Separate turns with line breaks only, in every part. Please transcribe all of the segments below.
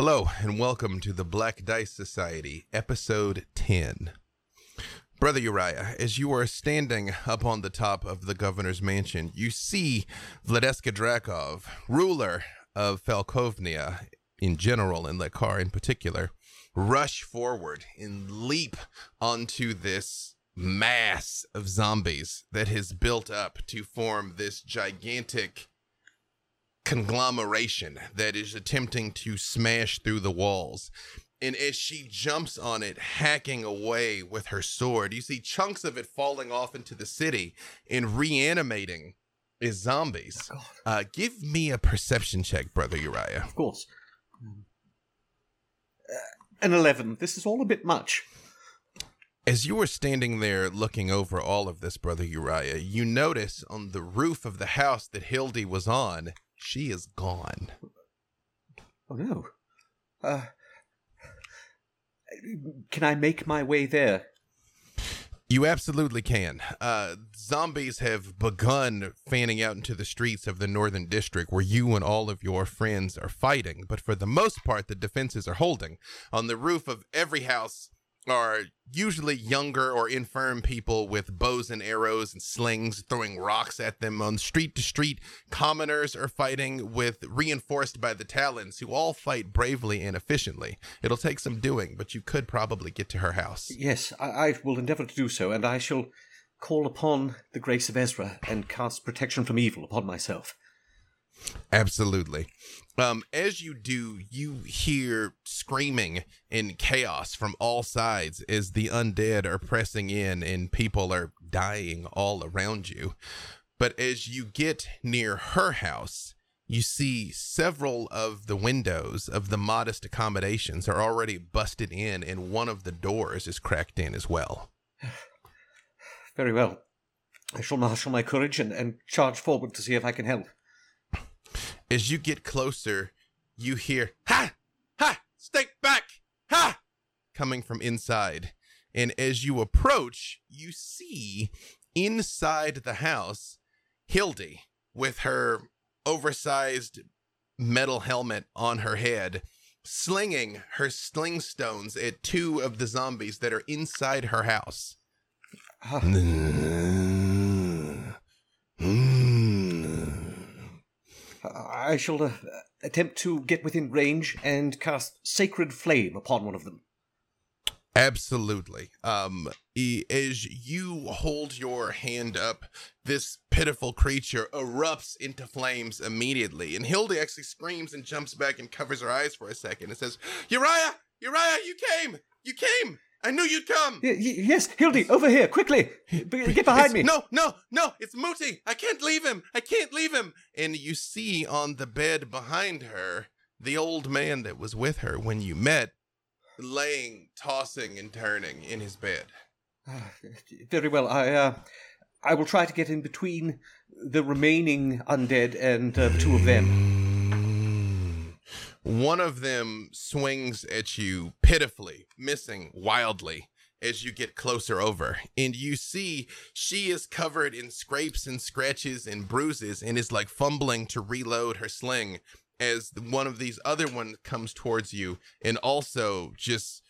Hello, and welcome to the Black Dice Society, episode 10. Brother Uriah, as you are standing up on the top of the governor's mansion, you see Vladeska Drakov, ruler of Falkovnia in general, and Lekar in particular, rush forward and leap onto this mass of zombies that has built up to form this gigantic conglomeration that is attempting to smash through the walls. And as she jumps on it, hacking away with her sword, you see chunks of it falling off into the city and reanimating as zombies. Uh, give me a perception check, Brother Uriah.
Of course. Uh, an 11. This is all a bit much.
As you were standing there looking over all of this, Brother Uriah, you notice on the roof of the house that Hildy was on, she is gone.
Oh no. Uh, can I make my way there?
You absolutely can. Uh, zombies have begun fanning out into the streets of the Northern District where you and all of your friends are fighting, but for the most part, the defenses are holding. On the roof of every house are usually younger or infirm people with bows and arrows and slings throwing rocks at them on street to street. Commoners are fighting with reinforced by the Talons, who all fight bravely and efficiently. It'll take some doing, but you could probably get to her house.
Yes, I, I will endeavour to do so, and I shall call upon the grace of Ezra and cast protection from evil upon myself.
Absolutely. Um, as you do, you hear screaming and chaos from all sides as the undead are pressing in and people are dying all around you. But as you get near her house, you see several of the windows of the modest accommodations are already busted in, and one of the doors is cracked in as well.
Very well. I shall marshal my courage and, and charge forward to see if I can help.
As you get closer, you hear, Ha! Ha! Stay back! Ha! Coming from inside. And as you approach, you see inside the house Hildy with her oversized metal helmet on her head, slinging her sling stones at two of the zombies that are inside her house. Ah. Mm. Mm.
I shall uh, attempt to get within range and cast Sacred Flame upon one of them.
Absolutely. Um, as you hold your hand up, this pitiful creature erupts into flames immediately, and Hildy actually screams and jumps back and covers her eyes for a second and says, "Uriah, Uriah, you came, you came! I knew you'd come."
Y- y- yes, Hildy, over here, quickly! B- Get behind
It's-
me!
No, no, no! It's Muti. I can't leave him. I can't leave him. And you see on the bed behind her the old man that was with her when you met, laying, tossing, and turning in his bed.
Ah, Very well. I uh, I will try to get in between the remaining undead and uh, the two of them.
One of them swings at you pitifully, missing wildly as you get closer over. And you see she is covered in scrapes and scratches and bruises and is like fumbling to reload her sling as one of these other ones comes towards you and also just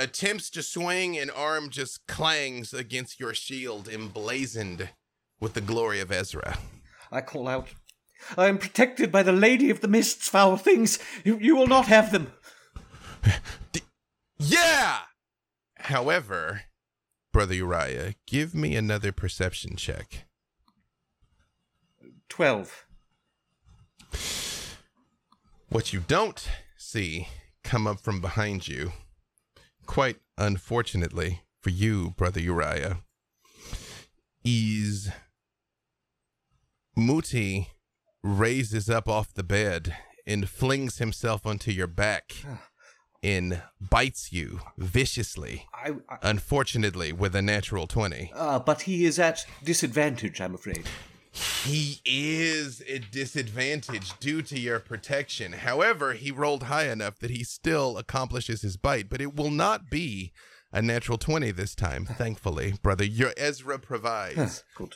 attempts to swing and arm just clangs against your shield emblazoned with the glory of Ezra.
I call out, I am protected by the Lady of the Mists, foul things. You, you will not have them.
Yeah! However, Brother Uriah, give me another perception check.
Twelve.
What you don't see come up from behind you, quite unfortunately for you, Brother Uriah, is Muti raises up off the bed and flings himself onto your back and bites you viciously.
I, I
Unfortunately, with a natural 20.
uh, but he is at disadvantage, I'm afraid.
He is at disadvantage due to your protection. However, he rolled high enough that he still accomplishes his bite, but it will not be a natural 20 this time, thankfully, brother. Your Ezra provides.
Good.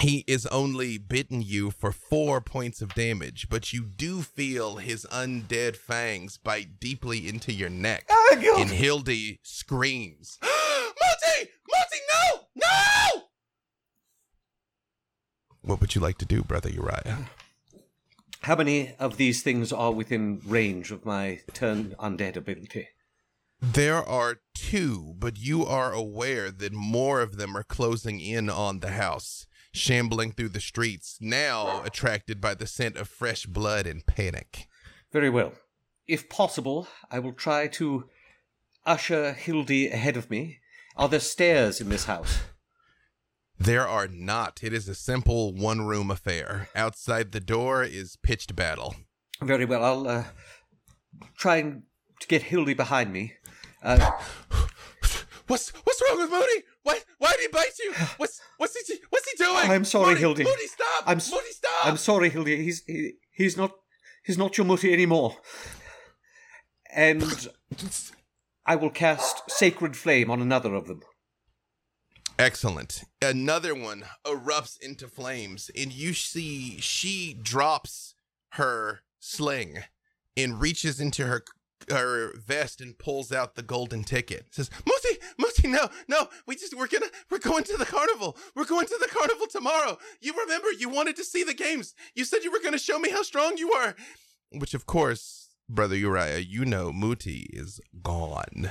He is only bitten you for four points of damage, but you do feel his undead fangs bite deeply into your neck.
Ah,
And Hildy screams, Multi! Multi, no! No! What would you like to do, Brother Uriah?
How many of these things are within range of my turn undead ability?
There are two, but you are aware that more of them are closing in on the house, shambling through the streets, now attracted by the scent of fresh blood and panic.
Very well. If possible, I will try to usher Hildy ahead of me. Are there stairs in this house?
There are not. It is a simple one room affair. Outside the door is pitched battle.
Very well. I'll uh, try and to get Hildy behind me. Uh,
What's what's wrong with Moody? Why why did he bite you? What's what's he what's he doing?
I'm sorry,
Moody,
Hildy.
Moody, stop!
I'm s-
Moody, stop!
I'm sorry, Hildy. He's he, he's not he's not your Moody anymore. And I will cast Sacred Flame on another of them.
Excellent. Another one erupts into flames, and you see she drops her sling and reaches into her her vest and pulls out the golden ticket. Says, "Muti, Muti, no, no, we just we're gonna we're going to the carnival. We're going to the carnival tomorrow. You remember you wanted to see the games. You said you were gonna show me how strong you are." Which, of course, brother Uriah, you know Muti is gone.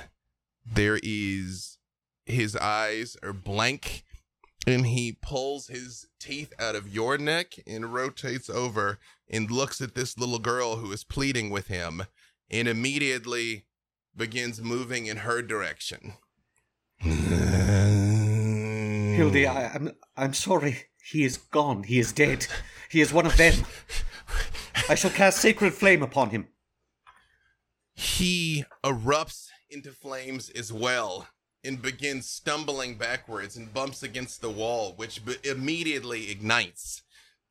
There is his eyes are blank and he pulls his teeth out of your neck and rotates over and looks at this little girl who is pleading with him and immediately begins moving in her direction.
Hildy, I, I'm I'm sorry. He is gone. He is dead. He is one of them. I shall cast Sacred Flame upon him.
he erupts into flames as well and begins stumbling backwards and bumps against the wall, which b- immediately ignites.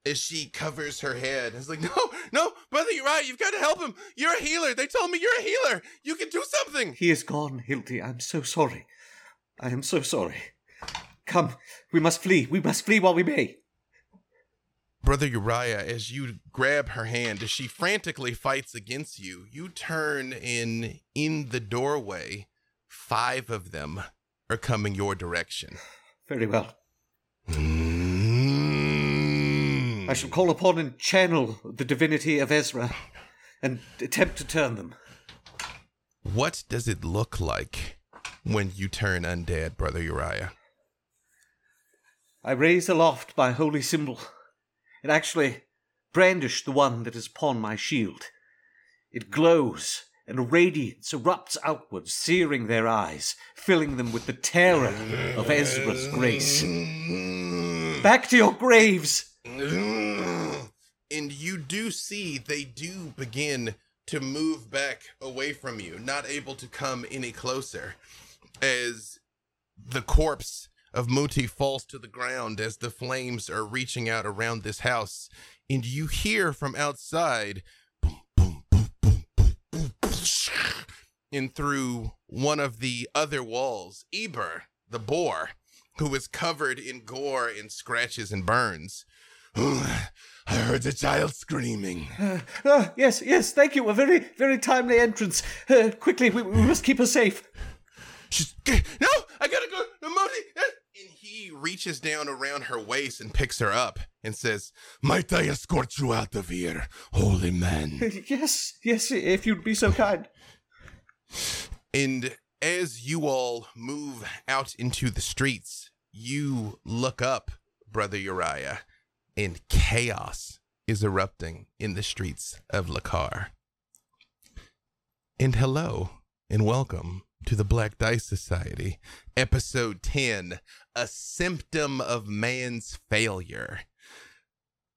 As she covers her head, it's like, no, no, brother, you're right. You've got to help him. You're a healer. They told me you're a healer. You can do something.
He is gone, Hildy. I'm so sorry. I am so sorry. Come, we must flee. We must flee while we may.
Brother Uriah, as you grab her hand, as she frantically fights against you, you turn in in the doorway. Five of them are coming your direction.
Very well.
Mm.
I shall call upon and channel the divinity of Ezra and attempt to turn them.
What does it look like when you turn undead, Brother Uriah?
I raise aloft my holy symbol, and actually brandish the one that is upon my shield. It glows, and a radiance erupts outwards, searing their eyes, filling them with the terror of Ezra's grace. Back to your graves!
And you do see they do begin to move back away from you, not able to come any closer, as the corpse of Muti falls to the ground as the flames are reaching out around this house. And you hear from outside, boom, boom, boom, boom, boom, boom, and through one of the other walls, Eber, the boar, who is covered in gore and scratches and burns. I heard the child screaming.
Ah, yes, yes, thank you. A very, very timely entrance. Uh, quickly, we, we must keep her safe.
She's no, I gotta go. Modi. And he reaches down around her waist and picks her up and says, "Might I escort you out of here, holy man?"
Yes, yes, if you'd be so kind.
And as you all move out into the streets, you look up, Brother Uriah, and chaos is erupting in the streets of Lekar. And hello, and welcome to the Black Dice Society, episode 10 A Symptom of Man's Failure.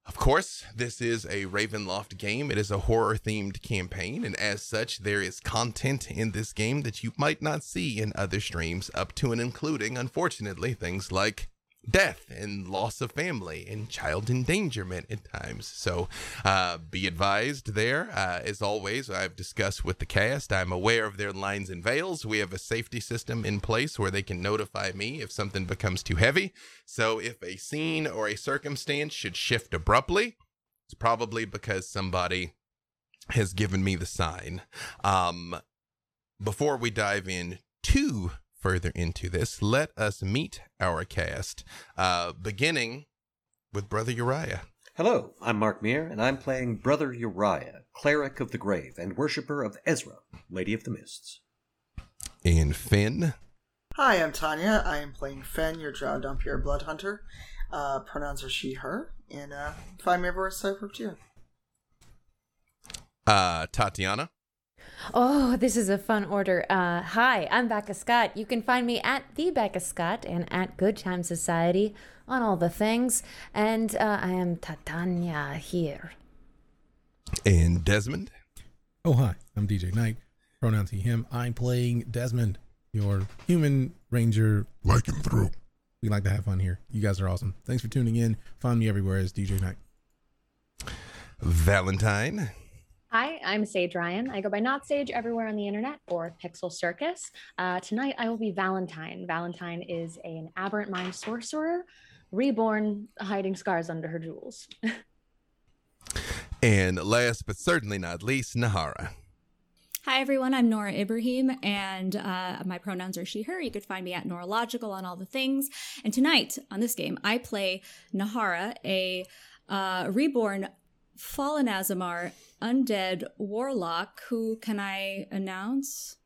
Of course, this is a Ravenloft game. It is a horror themed campaign, and as such, there is content in this game that you might not see in other streams, up to and including, unfortunately, things like death and loss of family and child endangerment at times. So uh, be advised there. Uh, as always, I've discussed with the cast, I'm aware of their lines and veils. We have a safety system in place where they can notify me if something becomes too heavy. So if a scene or a circumstance should shift abruptly, it's probably because somebody has given me the sign. Um, before we dive in too further into this, let us meet our cast, uh, beginning with Brother Uriah.
Hello, I'm Mark Meer, and I'm playing Brother Uriah, Cleric of the Grave and worshipper of Ezra, Lady of the Mists.
And Finn.
Hi, I'm Tanya. I am playing Finn, your Drow Dhampir Blood Hunter. Uh, pronouns are she, her, and uh, find me everywhere Cypher too.
Uh, Tatiana.
Oh, this is a fun order. Uh, hi, I'm Becca Scott. You can find me at the Becca Scott and at Good Time Society on all the things. And uh, I am Tatanya here.
And Desmond.
Oh, hi. I'm DJ Knight. Pronouns he, him. I'm playing Desmond, your human ranger.
Like him through.
We like to have fun here. You guys are awesome. Thanks for tuning in. Find me everywhere as DJ Knight.
Valentine.
Hi, I'm Sage Ryan. I go by Not Sage everywhere on the internet or Pixel Circus. Uh, tonight I will be Valentine. Valentine is an aberrant mind sorcerer, reborn, hiding scars under her jewels.
and last but certainly not least, Nahara.
Hi, everyone. I'm Nora Ibrahim, and uh, my pronouns are she, her. You could find me at Norological on all the things. And tonight on this game, I play Nahara, a uh, reborn fallen Aasimar, undead warlock who can I announce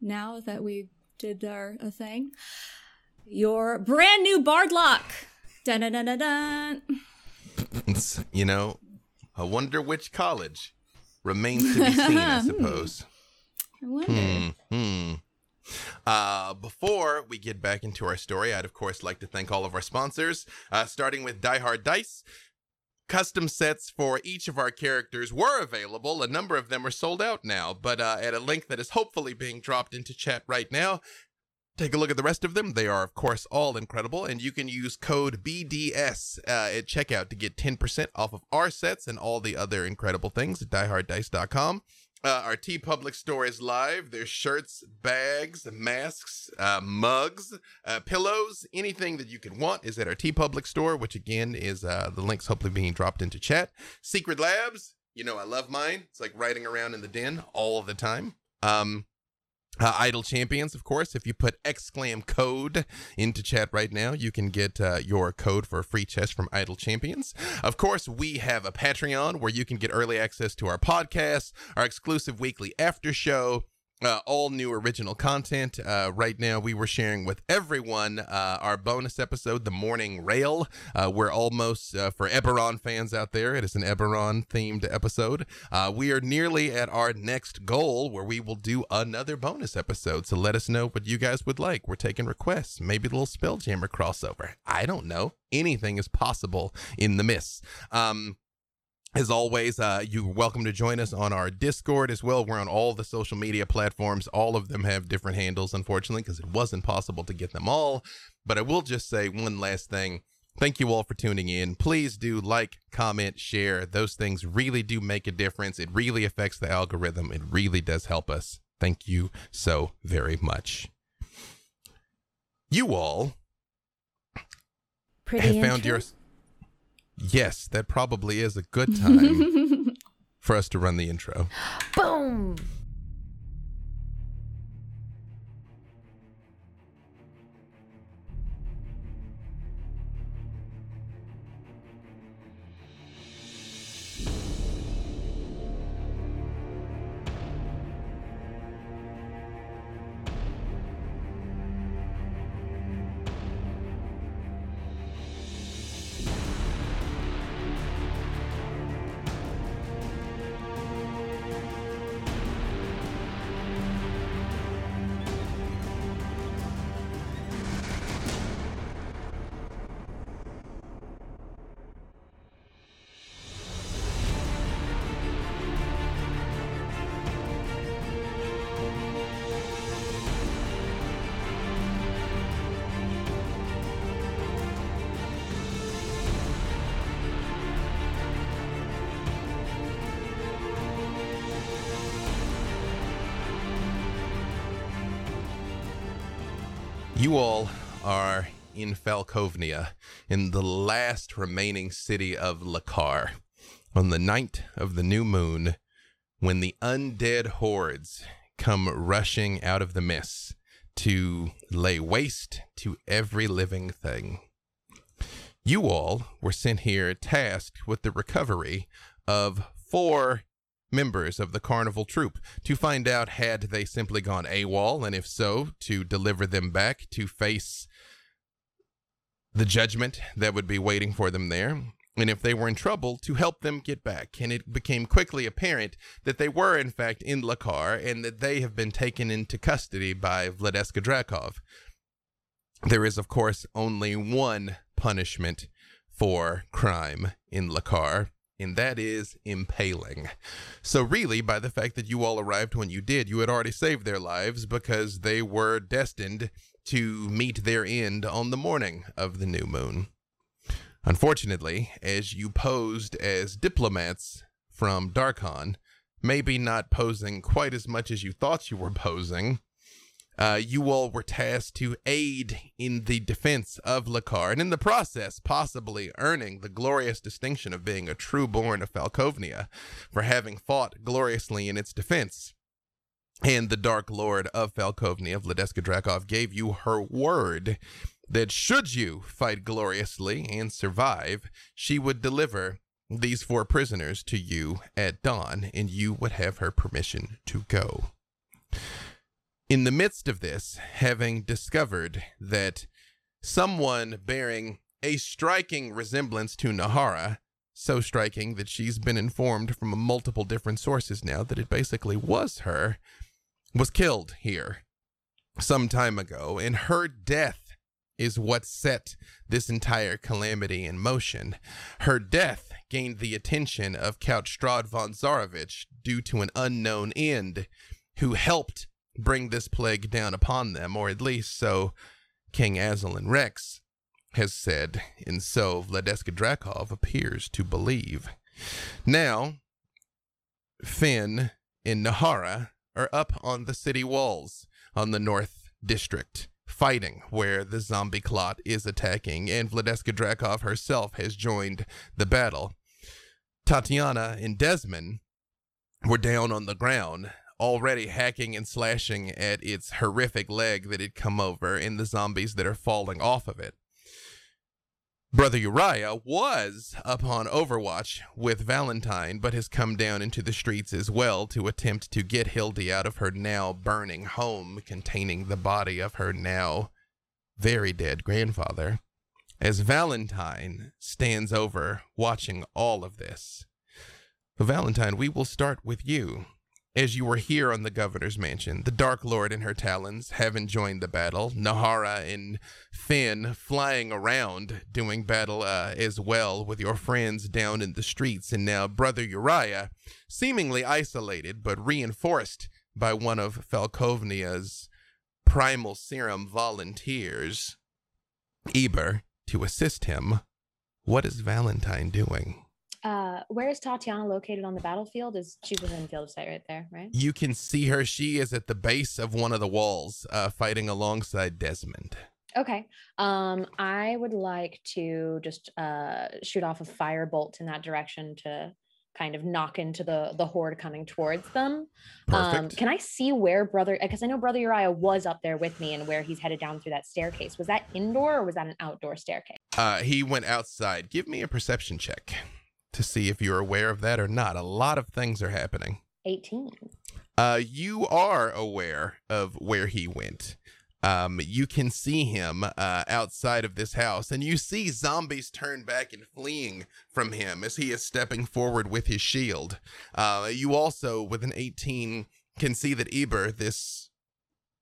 now that we did our a thing? Your brand new Bardlock. Dun dun dun dun dun.
you know, I wonder which college remains to be seen, I suppose.
I wonder.
Hmm. hmm. Uh, before we get back into our story, I'd of course like to thank all of our sponsors, uh, starting with Die Hard Dice. Custom sets for each of our characters were available. A number of them are sold out now, but uh, at a link that is hopefully being dropped into chat right now. Take a look at the rest of them. They are, of course, all incredible, and you can use code BDS uh, at checkout to get 10% off of our sets and all the other incredible things at dieharddice.com. Uh, our Public store is live. There's shirts, bags, masks, uh, mugs, uh, pillows, anything that you can want is at our TeePublic store, which again is uh, the links hopefully being dropped into chat. Secret Labs, you know I love mine. It's like riding around in the den all the time. Um, uh, Idle Champions, of course. If you put exclam code into chat right now, you can get uh, your code for a free chest from Idle Champions. Of course, we have a Patreon where you can get early access to our podcast, our exclusive weekly after show, uh, all new original content. Uh, right now, we were sharing with everyone uh, our bonus episode, The Morning Rail. Uh, we're almost, uh, for Eberron fans out there, it is an Eberron themed episode. Uh, we are nearly at our next goal where we will do another bonus episode. So let us know what you guys would like. We're taking requests, maybe a little Spelljammer crossover. I don't know. Anything is possible in the miss. Um, as always, uh, you're welcome to join us on our Discord as well. We're on all the social media platforms. All of them have different handles, unfortunately, because it wasn't possible to get them all. But I will just say one last thing. Thank you all for tuning in. Please do like, comment, share. Those things really do make a difference. It really affects the algorithm. It really does help us. Thank you so very much. You all
Pretty
have found your. Yes, that probably is a good time for us to run the intro.
Boom!
You all are in Falkovnia, in the last remaining city of Lekar, on the night of the new moon, when the undead hordes come rushing out of the mists to lay waste to every living thing. You all were sent here tasked with the recovery of four members of the carnival troupe to find out had they simply gone AWOL, and if so, to deliver them back to face the judgment that would be waiting for them there. And if they were in trouble, to help them get back. And it became quickly apparent that they were, in fact, in Lekar and that they have been taken into custody by Vladeska Drakov. There is, of course, only one punishment for crime in Lekar, and that is impaling. So, really, by the fact that you all arrived when you did, you had already saved their lives because they were destined to meet their end on the morning of the new moon. Unfortunately, as you posed as diplomats from Darkon, maybe not posing quite as much as you thought you were posing, uh, you all were tasked to aid in the defense of Lekar, and in the process, possibly earning the glorious distinction of being a true born of Falkovnia for having fought gloriously in its defense. And the Dark Lord of Falkovnia, Vladeska Drakov, gave you her word that should you fight gloriously and survive, she would deliver these four prisoners to you at dawn, and you would have her permission to go. In the midst of this, having discovered that someone bearing a striking resemblance to Nahara, so striking that she's been informed from multiple different sources now that it basically was her, was killed here some time ago, and her death is what set this entire calamity in motion. Her death gained the attention of Count Strahd von Zarovich due to an unknown end who helped bring this plague down upon them, or at least so King Azalin Rex has said, and so Vladeska Drakov appears to believe. Now, Finn and Nahara are up on the city walls on the North District fighting where the zombie clot is attacking, and Vladeska Drakov herself has joined the battle. Tatiana and Desmond were down on the ground, already hacking and slashing at its horrific leg that had come over and the zombies that are falling off of it. Brother Uriah was up on Overwatch with Valentine, but has come down into the streets as well to attempt to get Hildy out of her now burning home containing the body of her now very dead grandfather. As Valentine stands over watching all of this. Valentine, we will start with you as you were here on the governor's mansion, the Dark Lord and her talons having joined the battle, Nahara and Finn flying around doing battle uh, as well with your friends down in the streets, and now Brother Uriah seemingly isolated but reinforced by one of Falkovnia's primal serum volunteers, Eber, to assist him. What is Valentine doing?
Uh, where is Tatiana located on the battlefield? Is she's within field of sight right there, right?
You can see her. She is at the base of one of the walls, uh, fighting alongside Desmond.
Okay. Um, I would like to just uh shoot off a firebolt in that direction to kind of knock into the the horde coming towards them. Um,
Perfect.
can I see where brother? Because I know brother Uriah was up there with me, and where he's headed down through that staircase. Was that indoor or was that an outdoor staircase?
Uh, he went outside. Give me a perception check to see if you're aware of that or not. A lot of things are happening.
Eighteen.
Uh, you are aware of where he went. Um, you can see him uh, outside of this house, and you see zombies turn back and fleeing from him as he is stepping forward with his shield. Uh, you also, with an 18, can see that Eber, this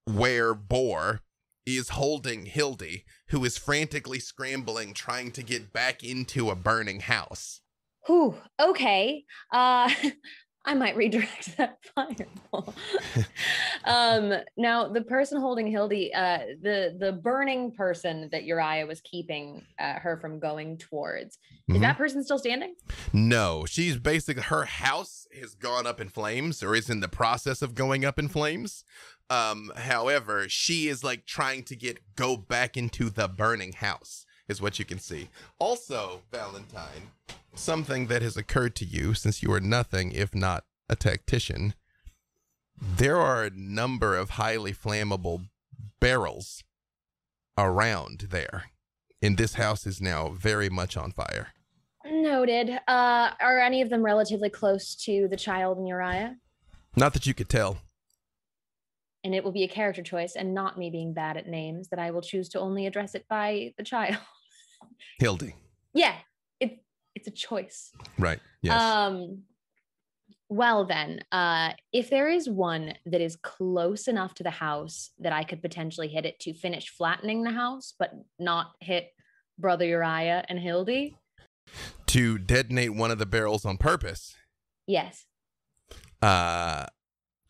were boar, is holding Hildy, who is frantically scrambling, trying to get back into a burning house.
Whew. Okay. Uh, I might redirect that fireball. um, now, the person holding Hildy, uh, the the burning person that Uriah was keeping uh, her from going towards, is
Mhm.
that person still standing?
No, she's basically her house has gone up in flames or is in the process of going up in flames. Um, however, she is like trying to get go back into the burning house, is what you can see. Also, Valentine, something that has occurred to you since you are nothing if not a tactician. There are a number of highly flammable barrels around there. And this house is now very much on fire.
Noted. Uh, are any of them relatively close to the child and Uriah?
Not that you could tell.
And it will be a character choice and not me being bad at names that I will choose to only address it by the child.
Hildy.
yeah, it's it's a choice.
Right. Yes.
Um well then, uh if there is one that is close enough to the house that I could potentially hit it to finish flattening the house, but not hit brother Uriah and Hildy,
to detonate one of the barrels on purpose.
yes.
Uh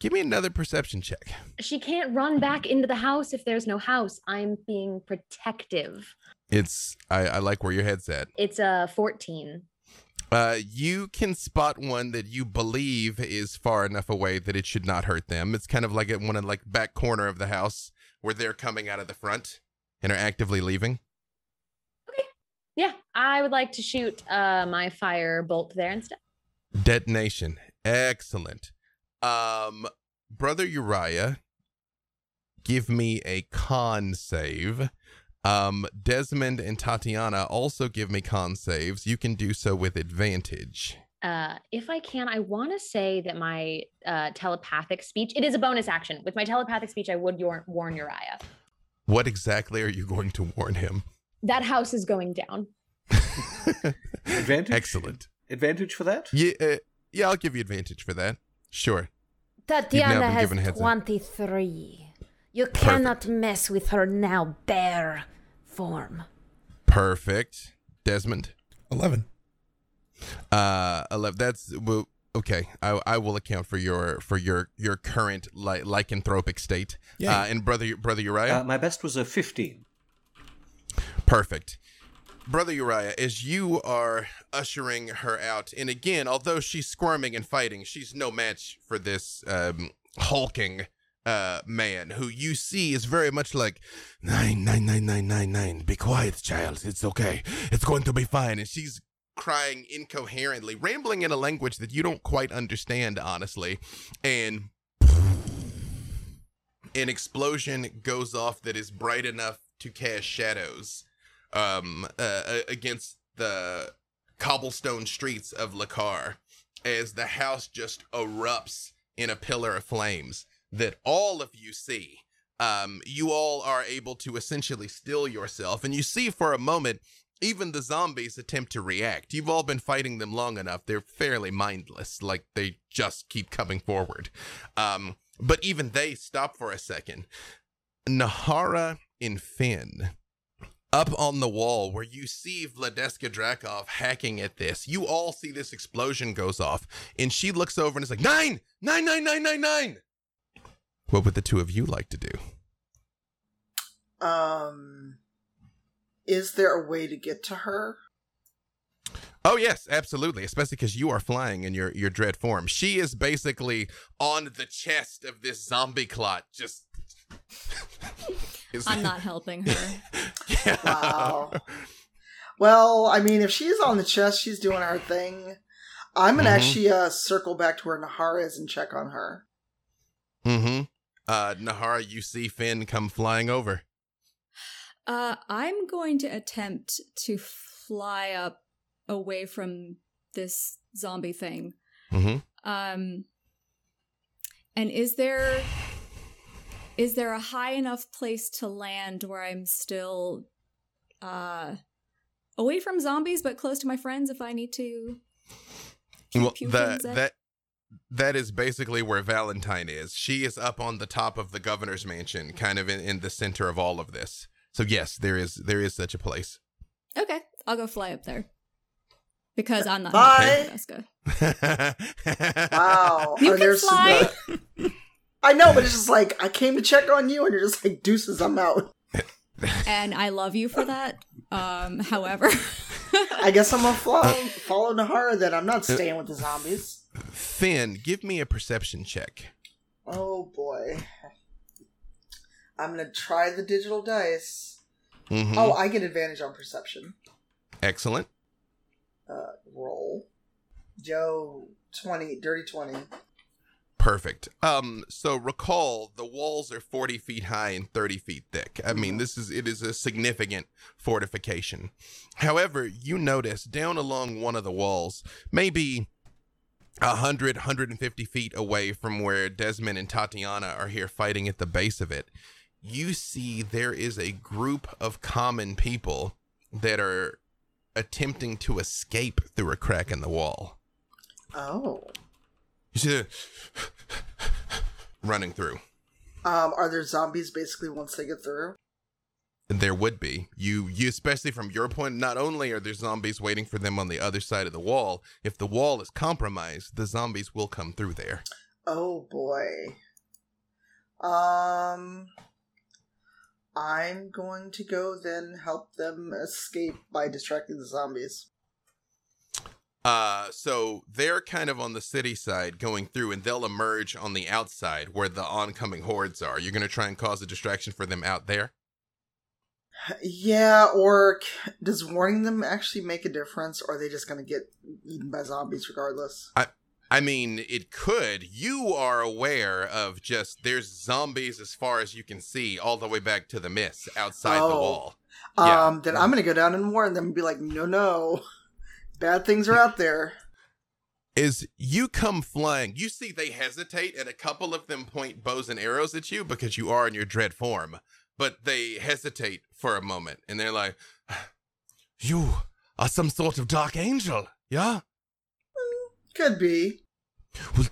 give me another perception check.
She can't run back into the house if there's no house. I'm being protective.
It's I, I like where your head's at.
It's a 14.
Uh, you can spot one that you believe is far enough away that it should not hurt them. It's kind of like at one of like back corner of the house where they're coming out of the front and are actively leaving. Okay.
Yeah, I would like to shoot uh my fire bolt there instead.
Detonation. Excellent. Um, brother Uriah, give me a con save. Um, Desmond and Tatiana also give me con saves. You can do so with advantage.
Uh, if I can, I want to say that my uh, telepathic speech, it is a bonus action. With my telepathic speech, I would yor- warn Uriah.
What exactly are you going to warn him?
That house is going down.
Advantage?
Excellent.
Advantage for that?
Yeah, uh, yeah, I'll give you advantage for that. Sure.
Tatiana has
given a heads up.
23. You cannot mess with her now bear form.
Perfect. Desmond.
11.
Uh, 11. That's well, okay. I I will account for your for your your current li- lycanthropic state.
Yeah.
Uh, and brother brother Uriah.
Uh, my best was a 15.
Perfect. Brother Uriah, as you are ushering her out, and again, although she's squirming and fighting, she's no match for this um, hulking uh, man who you see is very much like nine nine nine nine nine nine. Be quiet, child. It's okay. It's going to be fine. And she's crying incoherently, rambling in a language that you don't quite understand, honestly. And an explosion goes off that is bright enough to cast shadows um, uh, against the cobblestone streets of Lekar as the house just erupts in a pillar of flames that all of you see. Um, you all are able to essentially still yourself, and you see for a moment even the zombies attempt to react. You've all been fighting them long enough; they're fairly mindless, like they just keep coming forward. Um, but even they stop for a second. Nahara and Finn up on the wall where you see Vladeska Drakov hacking at this. You all see this explosion goes off, and she looks over and is like, Nine! Nine, nine, nine, nine, nine! What would the two of you like to do?
Um, is there a way to get to her?
Oh yes, absolutely. Especially because you are flying in your your dread form. She is basically on the chest of this zombie clot, just.
I'm not helping her.
Yeah.
Wow. well, I mean, if she's on the chest, she's doing her thing. I'm gonna
Mhm.
actually uh, circle back to where Nahara is and check on her.
Mm-hmm. Uh, Nahara, you see Finn come flying over.
Uh, I'm going to attempt to fly up away from this zombie thing.
Mm-hmm.
Um, and is there is there a high enough place to land where I'm still uh away from zombies but close to my friends if I need to?
Well, that that that is basically where Valentine is. She is up on the top of the governor's mansion, kind of in, in the center of all of this. So yes, there is there is such a place.
Okay, I'll go fly up there because I'm not
Bye.
helping Jessica.
Wow.
You
Are
can
there some-
fly.
I know, but it's just like I came to check on you, and you're just like deuces. I'm out.
and I love you for that. Um, however,
I guess I'm gonna follow follow Nahara. Then I'm not staying with the zombies.
Finn, give me a perception check.
Oh boy. I'm gonna try the digital dice.
Mhm.
Oh, I get advantage on perception.
Excellent.
Uh, roll. Joe, twenty, dirty twenty.
Perfect. Um, so recall the walls are 40 feet high and 30 feet thick. I mean, this is it is a significant fortification. However, you notice down along one of the walls, maybe 100, 150 feet away from where Desmond and Tatiana are here fighting at the base of it, you see there is a group of common people that are attempting to escape through a crack in the wall.
Oh.
You see the running through.
Um, are there zombies basically once they get through?
There would be. You you especially from your point, not only are there zombies waiting for them on the other side of the wall, if the wall is compromised, the zombies will come through there.
Oh boy. Um I'm going to go then help them escape by distracting the zombies.
Uh so they're kind of on the city side going through and they'll emerge on the outside where the oncoming hordes are. You're going to try and cause a distraction for them out there?
Yeah, or does warning them actually make a difference, or are they just going to get eaten by zombies regardless?
I I mean, it could. You are aware of just there's zombies as far as you can see all the way back to the mist outside the
Oh.
wall. Yeah.
Um, then I'm going to go down and warn them and be like, no, no, bad things are out there.
is you come flying. You see they hesitate, and a couple of them point bows and arrows at you because you are in your dread form. But they hesitate for a moment, and they're like, "You are some sort of dark angel, yeah?
Mm, could be.
Well,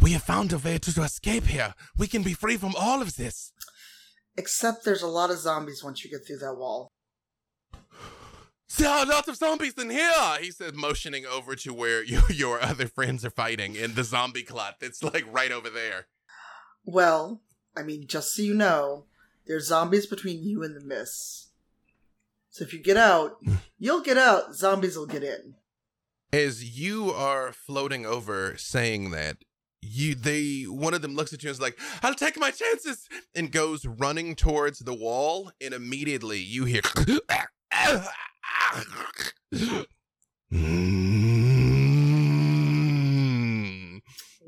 we have found a way to escape here. We can be free from all of this."
Except there's a lot of zombies once you get through that wall.
There are lots of zombies in here, he said, motioning over to where you, your other friends are fighting in the zombie clot that's like right over there.
Well, I mean, just so you know, there's zombies between you and the mists. So if you get out, you'll get out, zombies will get in.
As you are floating over saying that, you they one of them looks at you and is like, I'll take my chances and goes running towards the wall, and immediately you hear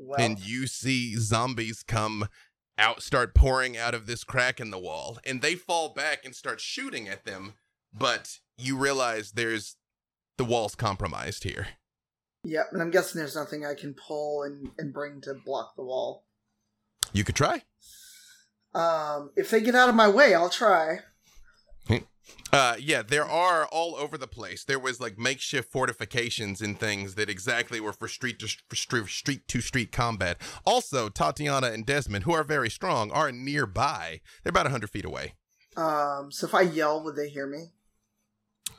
Well,
and you see zombies come out start pouring out of this crack in the wall and they fall back and start shooting at them but you realize there's the wall's compromised here
yeah, and I'm guessing there's nothing I can pull and, and bring to block the wall.
you could try
Um, if they get out of my way, I'll try.
Uh yeah there are all over the place there was like makeshift fortifications and things that exactly were for street to for street, street to street combat also tatiana and desmond who are very strong are nearby they're about 100 feet away
Um, so if I yell, would they hear me?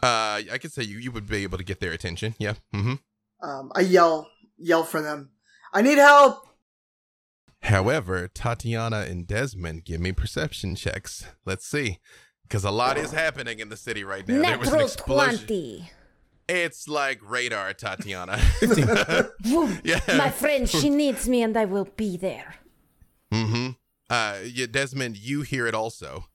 uh i could say you you would be able to get their attention yeah mm-hmm
Um, I yell, yell for them. I need help.
However, Tatiana and Desmond give me perception checks. Let's see. Because a lot is happening in the city right now. There was an
Natural
explosion.
20.
It's like radar, Tatiana. Yeah.
My friend, she needs me and I will be there.
mm-hmm. Uh, yeah, Desmond, you hear it also.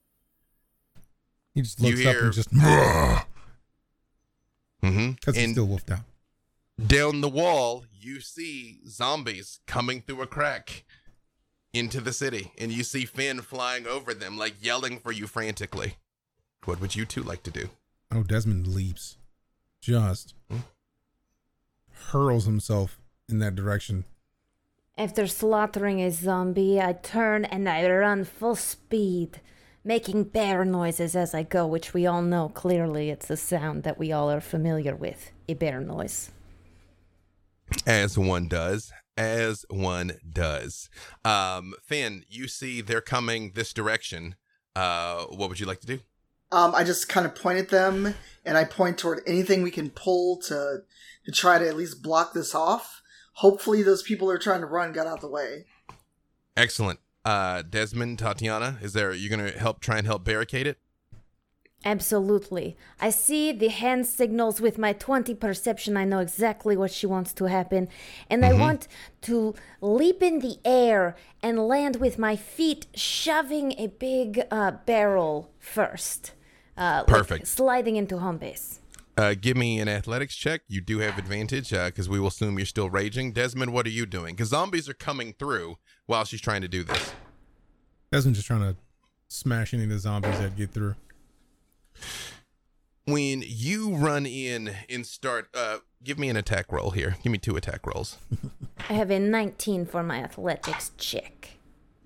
He just
You
looks up
hear-
and just because
Mm-hmm.
Because he's
And
still wolfed out.
down the wall, you see zombies coming through a crack into the city, and you see Finn flying over them, like yelling for you frantically. What would you two like to do?
Oh, Desmond leaps, just
Hmm?
hurls himself in that direction.
After slaughtering a zombie, I turn and I run full speed, making bear noises as I go, which we all know clearly it's a sound that we all are familiar with a bear noise.
As one does. As one does. Um, Finn, you see they're coming this direction. Uh, what would you like to do?
Um, I just kind of point at them, and I point toward anything we can pull to to try to at least block this off. Hopefully, those people who are trying to run got out the way.
Excellent. Uh, Desmond, Tatiana, is there, You're going to help try and help barricade it?
Absolutely. I see the hand signals with my 20 perception. I know exactly what she wants to happen. And I want to leap in the air and land with my feet shoving a big uh, barrel first. Uh, like
Perfect.
sliding into home base.
Uh, give me an athletics check. You do have advantage because we will assume you're still raging. Desmond, what are you doing? Because zombies are coming through while she's trying to do this.
Desmond's just trying to smash any of the zombies that get through.
When you run in and start, uh, give me an attack roll here. Give me two attack rolls.
I have a 19 for my athletics check.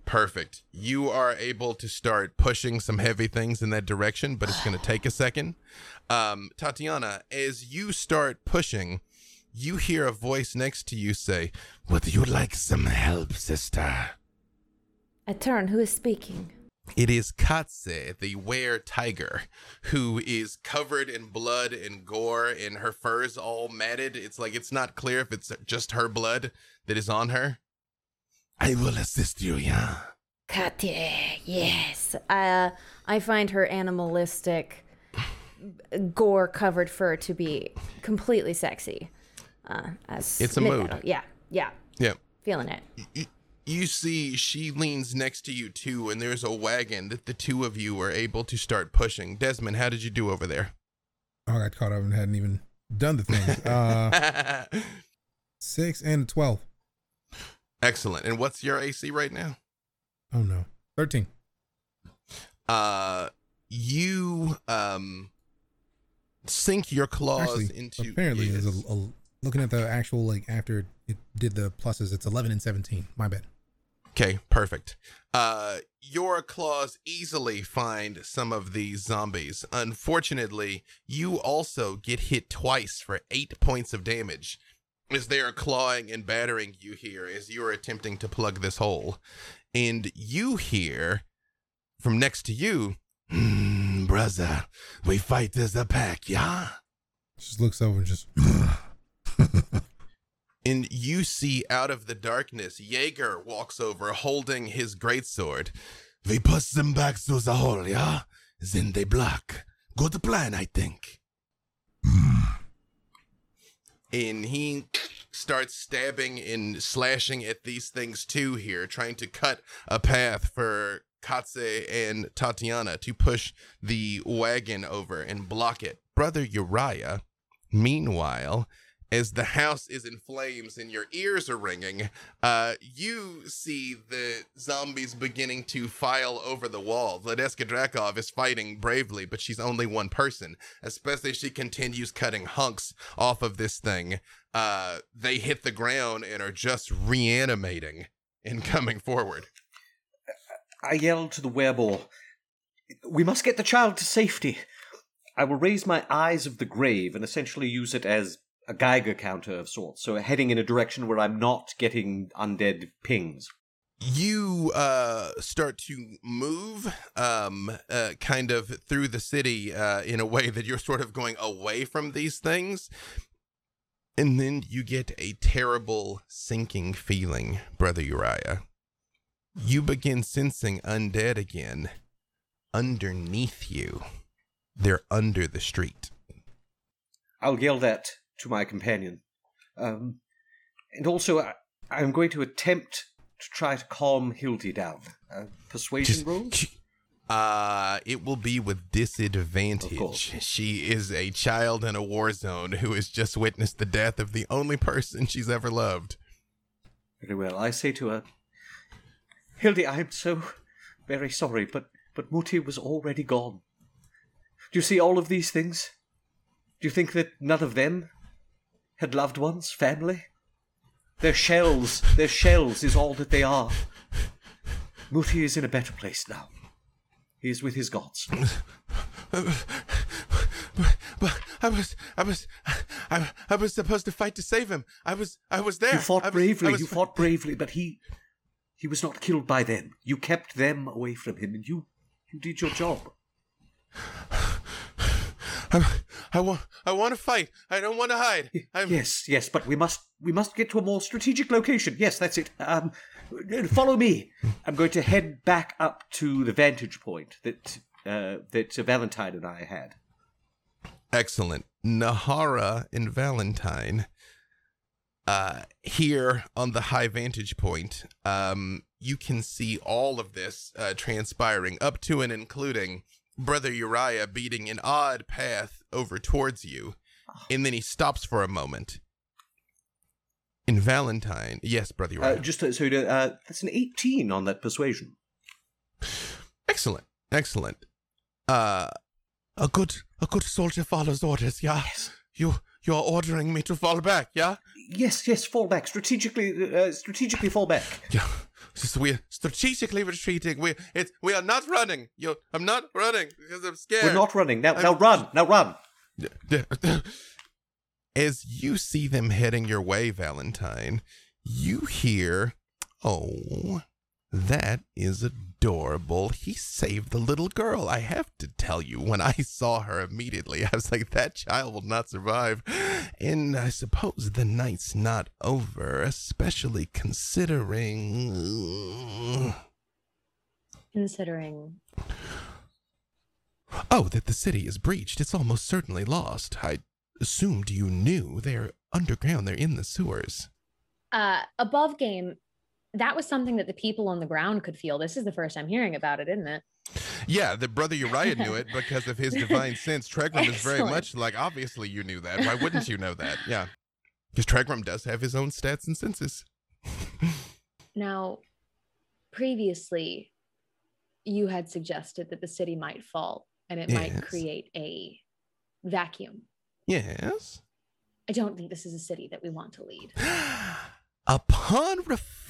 Perfect. You are able to start pushing some heavy things in that direction, but it's going to take a second. Um, Tatiana, as you start pushing, you hear a voice next to you say, Would you like some help, sister?
I turn. Who is speaking?
It is Katse, the were tiger, who is covered in blood and gore, and her fur's all matted. It's like it's not clear if it's just her blood that is on her. I will assist you, yeah.
Katya, yes. Uh, I find her animalistic, gore covered fur to be completely sexy. Uh, as
It's a
mid-metal.
mood.
Yeah, yeah.
Yeah.
Feeling it.
Y- You see, she leans next to you too, and there's a wagon that the two of you are able to start pushing. Desmond, how did you do over there?
Oh, I got caught up and hadn't even done the thing. Uh, six and a 12.
Excellent. And what's your AC right now?
Oh, no. 13.
Uh, you um sink your claws
Actually,
into.
apparently,
Yes.
there's a, a, looking at the actual, like, after it did the pluses, it's 11 and 17. My bad.
Okay, perfect. Uh, your claws easily find some of these zombies. Unfortunately, you also get hit twice for eight points of damage as they are clawing and battering you here as you are attempting to plug this hole. And you hear from next to you, "Hmm, brother, we fight as a pack, yeah?
Just looks over and just,
And you see out of the darkness, Jaeger walks over holding his greatsword. We push them back through the hole, yeah? Then they block. Good plan, I think. And he starts stabbing and slashing at these things too here, trying to cut a path for Katse and Tatiana to push the wagon over and block it. Brother Uriah, meanwhile, as the house is in flames and your ears are ringing, uh, you see the zombies beginning to file over the walls. Vladeska Drakov is fighting bravely, but she's only one person. Especially she continues cutting hunks off of this thing. Uh, they hit the ground and are just reanimating and coming forward.
I yell to the werewolf, We must get the child to safety. I will raise my eyes of the grave and essentially use it as a Geiger counter of sorts, so heading in a direction where I'm not getting undead pings.
you uh start to move um uh kind of through the city uh in a way that you're sort of going away from these things. And then you get a terrible sinking feeling brother uriah. You begin sensing undead again underneath you. They're under the street.
I'll yell that to my companion. Um, and also, I, I'm going to attempt to try to calm Hildy down. Uh, persuasion
Just-
roll?
Uh, it will be with disadvantage. She is a child in a war zone who has just witnessed the death of the only person she's ever loved.
Very well. I say to her, Hildy, I am so very sorry, but, but Muti was already gone. Do you see all of these things? Do you think that none of them had loved ones, family? Their shells, their shells is all that they are. Muti is in a better place now. He is with his gods.
But, but I was, I was, I, I was supposed to fight to save him. I was, I was there.
You fought
I
bravely,
I was
you fought bravely, but he he was not killed by them. You kept them away from him, and you you did your job.
I, I want, I want to fight. I don't want to hide. I'm,
Yes, yes, but we must we must get to a more strategic location. Yes, that's it. Um, follow me. I'm going to head back up to the vantage point that uh, that Valentine and I had.
Excellent. Nahara and Valentine. Uh, here on the high vantage point, um, you can see all of this uh, transpiring up to and including Brother Uriah beating an odd path over towards you. And then he stops for a moment. In Valentine, yes, Brother Uriah.
Uh, just uh, so you know, uh, that's an 18 on that persuasion.
Excellent, excellent. Uh, a good, a good soldier follows orders. Yeah, yes. you, you are ordering me to fall back. Yeah,
Yes, yes, fall back. Strategically, uh, strategically fall back.
yeah. Just we're strategically retreating. We, it's, we are not running. You, I'm not running because I'm scared.
We're not running. Now,
I'm-
now run. Now run.
As you see them heading your way, Valentine, you hear, "Oh, that is adorable. He saved the little girl." I have to tell you, when I saw her immediately, I was like, "That child will not survive." And I suppose the night's not over, especially considering.
Considering
Oh, that the city is breached. It's almost certainly lost. I assumed you knew. They're underground. They're in the sewers.
uh, above game, that was something that the people on the ground could feel. This is the first I'm hearing about it, isn't it?
Yeah, the brother Uriah knew it because of his divine sense. Tregram is very much like, obviously, you knew that. Why wouldn't you know that? Yeah. Because Tregram does have his own stats and senses.
Now, previously, you had suggested that the city might fall and it might create a vacuum.
yes.
I don't think this is a city that we want to lead.
Upon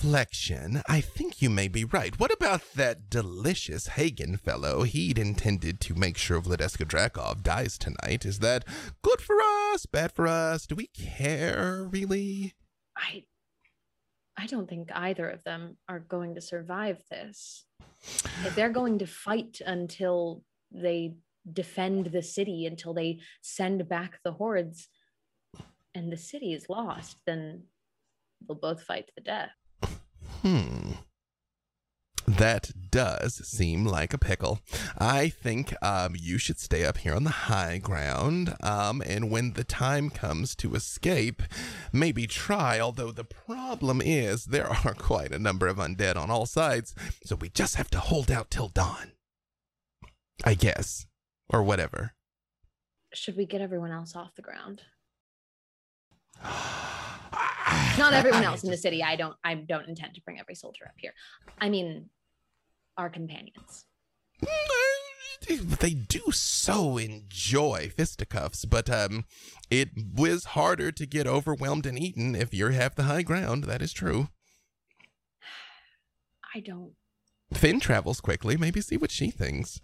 reflection, I think you may be right. What about that delicious Hagen fellow? He'd intended to make sure Vladeska Drakov dies tonight. Is that good for us? Bad for us? Do we care, really?
I I don't think either of them are going to survive this. If they're going to fight until they defend the city, until they send back the hordes, and the city is lost, then they'll both fight to the death.
Hmm. That does seem like a pickle. I think um, you should stay up here on the high ground, um, and when the time comes to escape, maybe try. Although the problem is there are quite a number of undead on all sides, so we just have to hold out till dawn. I guess, or whatever.
Should we get everyone else off the ground? Not everyone else in the city. I don't I don't intend to bring every soldier up here. I mean our companions.
They do so enjoy fisticuffs, but um, it was harder to get overwhelmed and eaten if you have the high ground. That is true.
I don't
Finn travels quickly. Maybe see what she thinks.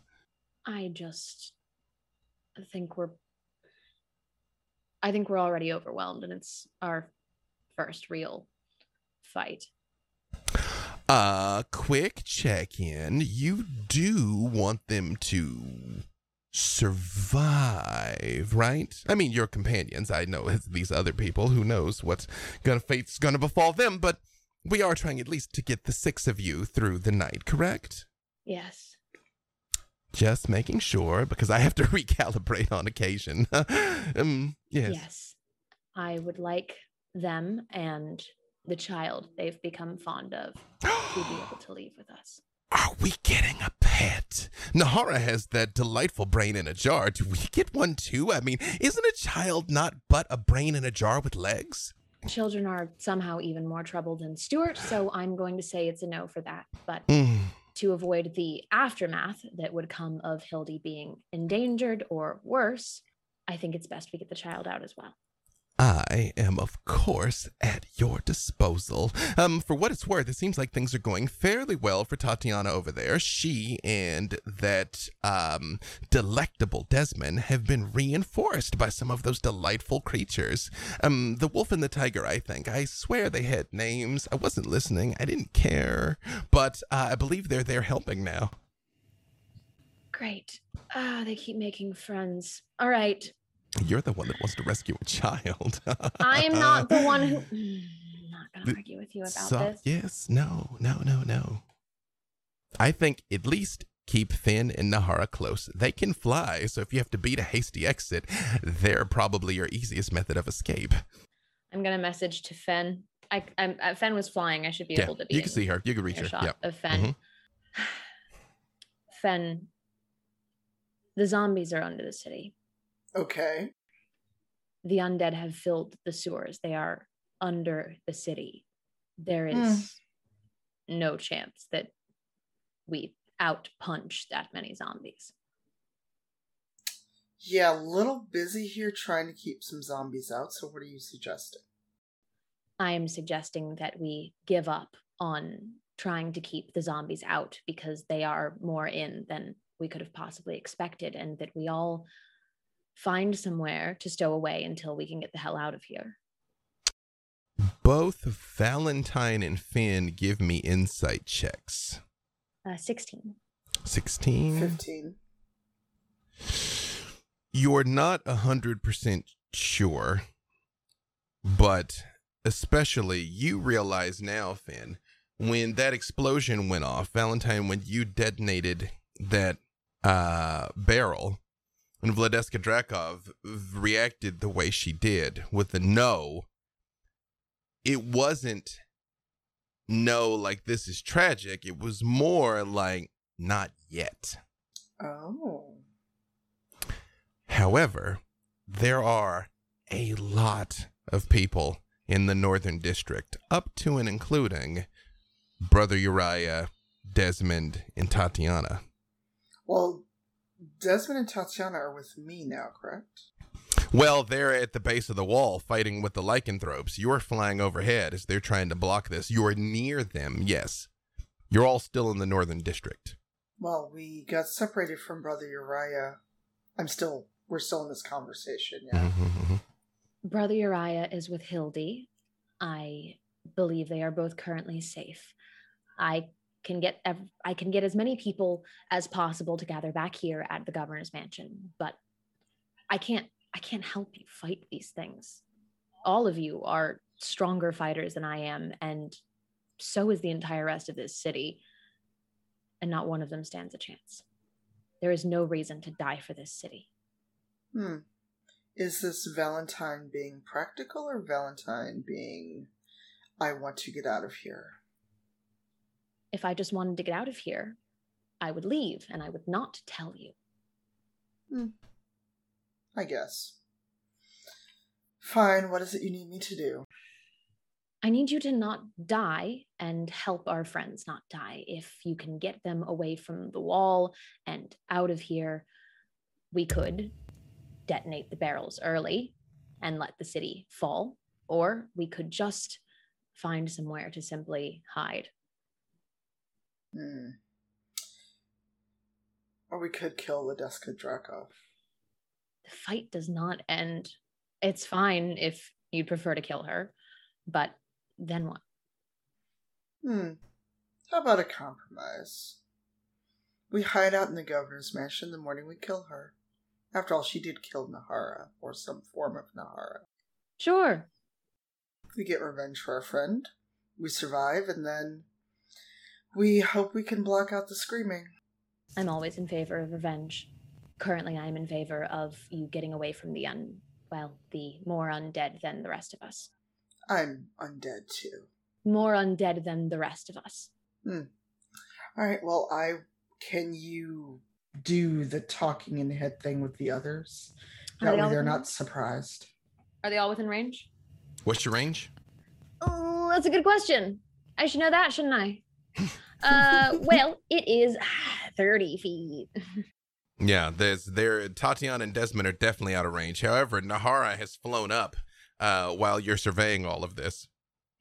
I just think we're I think we're already overwhelmed and it's our first real fight.
Uh, quick check in. You do want them to survive, right? I mean, your companions. I know it's these other people. Who knows what's gonna fate's gonna befall them? But we are trying at least to get the six of you through the night. Correct?
Yes.
Just making sure because I have to recalibrate on occasion. um, yes.
Yes. I would like them and the child they've become fond of to be able to leave with us.
Are we getting a pet? Nahara has that delightful brain in a jar. Do we get one too? I mean, isn't a child not but a brain in a jar with legs?
Children are somehow even more trouble than Stuart, so I'm going to say it's a no for that. But
Mm.
to avoid the aftermath that would come of Hildy being endangered or worse, I think it's best we get the child out as well.
I am, of course, at your disposal. Um, for what it's worth, it seems like things are going fairly well for Tatiana over there. She and that um delectable Desmond have been reinforced by some of those delightful creatures. Um, the wolf and the tiger, I think. I swear they had names. I wasn't listening. I didn't care, but uh, I believe they're there helping now.
Great. Ah, they keep making friends. All right.
You're the one that wants to rescue a child.
I am not the one who. I'm not going to argue with you about
So-
this.
Yes, no, no, no, no. I think at least keep Finn and Nahara close. They can fly, so if you have to beat a hasty exit, they're probably your easiest method of escape.
I'm gonna message to Fen. I, I'm, uh, Fen was flying. I should be
Yeah,
able to be.
you can see her. You can reach her.
earshot
Yeah.
of Fen.
Mhm.
Fen, the zombies are under the city.
Okay.
The undead have filled the sewers. They are under the city. There is
Hmm.
no chance that we outpunch that many zombies.
Yeah, a little busy here trying to keep some zombies out, so what are you suggesting?
I am suggesting that we give up on trying to keep the zombies out because they are more in than we could have possibly expected, and that we all find somewhere to stow away until we can get the hell out of here.
Both Valentine and Finn give me insight checks.
Uh, 16.
16.
15.
You're not a 100% sure, but especially you realize now, Finn, when that explosion went off, Valentine, when you detonated that uh, barrel, and Vladeska Drakov reacted the way she did with the no, it wasn't no, like this is tragic. It was more like not yet.
Oh.
However, there are a lot of people in the Northern District, up to and including Brother Uriah, Desmond, and Tatiana.
Well, Desmond and Tatiana are with me now, correct?
Well, they're at the base of the wall fighting with the lycanthropes. You're flying overhead as they're trying to block this. You're near them, yes. You're all still in the Northern District.
Well, we got separated from Brother Uriah. I'm still, we're still in this conversation, yeah.
Mhm.
Brother Uriah is with Hildy. I believe they are both currently safe. I can get ev- I can get as many people as possible to gather back here at the governor's mansion, but I can't I can't help you fight these things. All of you are stronger fighters than I am and so is the entire rest of this city. And not one of them stands a chance. There is no reason to die for this city.
Hmm. Is this Valentine being practical or Valentine being, I want to get out of here?
If I just wanted to get out of here, I would leave and I would not tell you. Hmm.
I guess. Fine, what is it you need me to do?
I need you to not die and help our friends not die. If you can get them away from the wall and out of here, we could detonate the barrels early and let the city fall, or we could just find somewhere to simply hide.
Hmm. Or we could kill Vladeska Drakov.
The fight does not end. It's fine if you'd prefer to kill her, but then what?
Hmm. How about a compromise? We hide out in the governor's mansion the morning we kill her. After all, she did kill Nahara, or some form of Nahara.
Sure.
We get revenge for our friend. We survive, and then we hope we can block out the screaming.
I'm always in favor of revenge. Currently, I'm in favor of you getting away from the un, well, the more undead than the rest of us.
I'm undead too.
More undead than the rest of us. Hmm.
All right. Well, I can you do the talking in the head thing with the others.
Are
That
they
way
all
they're
within
not
range?
surprised.
Are they all within range?
What's your range?
Oh, that's a good question. I should know that, shouldn't I? Uh, well, it is 30 feet.
Yeah, there's there. Tatiana and Desmond are definitely out of range. However, Nahara has flown up uh, while you're surveying all of this.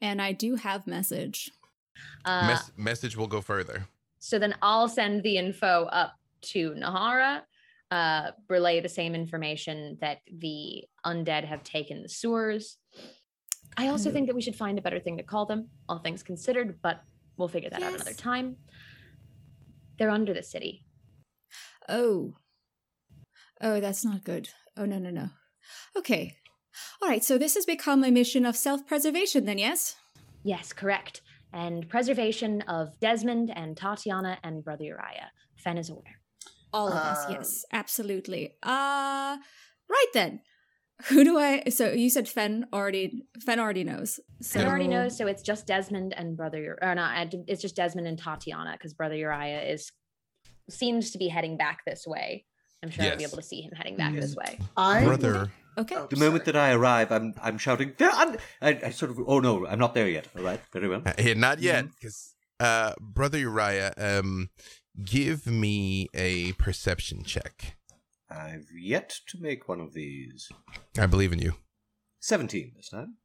And I do have message.
Uh,
Mes- message will go further.
So then I'll send the info up to Nahara, uh, relay the same information that the undead have taken the sewers. I also think that we should find a better thing to call them, all things considered, but we'll figure that out another time. They're under the city.
Oh. Oh, that's not good. Oh, no, no, no. Okay. All right, so this has become a mission of self preservation, then, yes?
Yes, correct. and preservation of Desmond and Tatiana and Brother Uriah. Fen is aware.
All of us,
Uh,
yes, absolutely. Uh right then. Who do I so you said Fen already Fen already knows. So
Fen already knows, so it's just Desmond and Brother or not. It's just Desmond and Tatiana because Brother Uriah is seems to be heading back this way. I'm sure I'll be able to see him heading back
Yes.
this way.
I
Brother,
Okay.
Oh,
The moment
sorry.
that I arrive, I'm I'm shouting. There, I'm, I, I sort of. Oh no, I'm not there yet. All right, very well.
uh, here, not yet,
Mm-hmm.
because uh, Brother Uriah, um, give me a perception check.
I've yet to make one of these.
I believe in you.
Seventeen this time.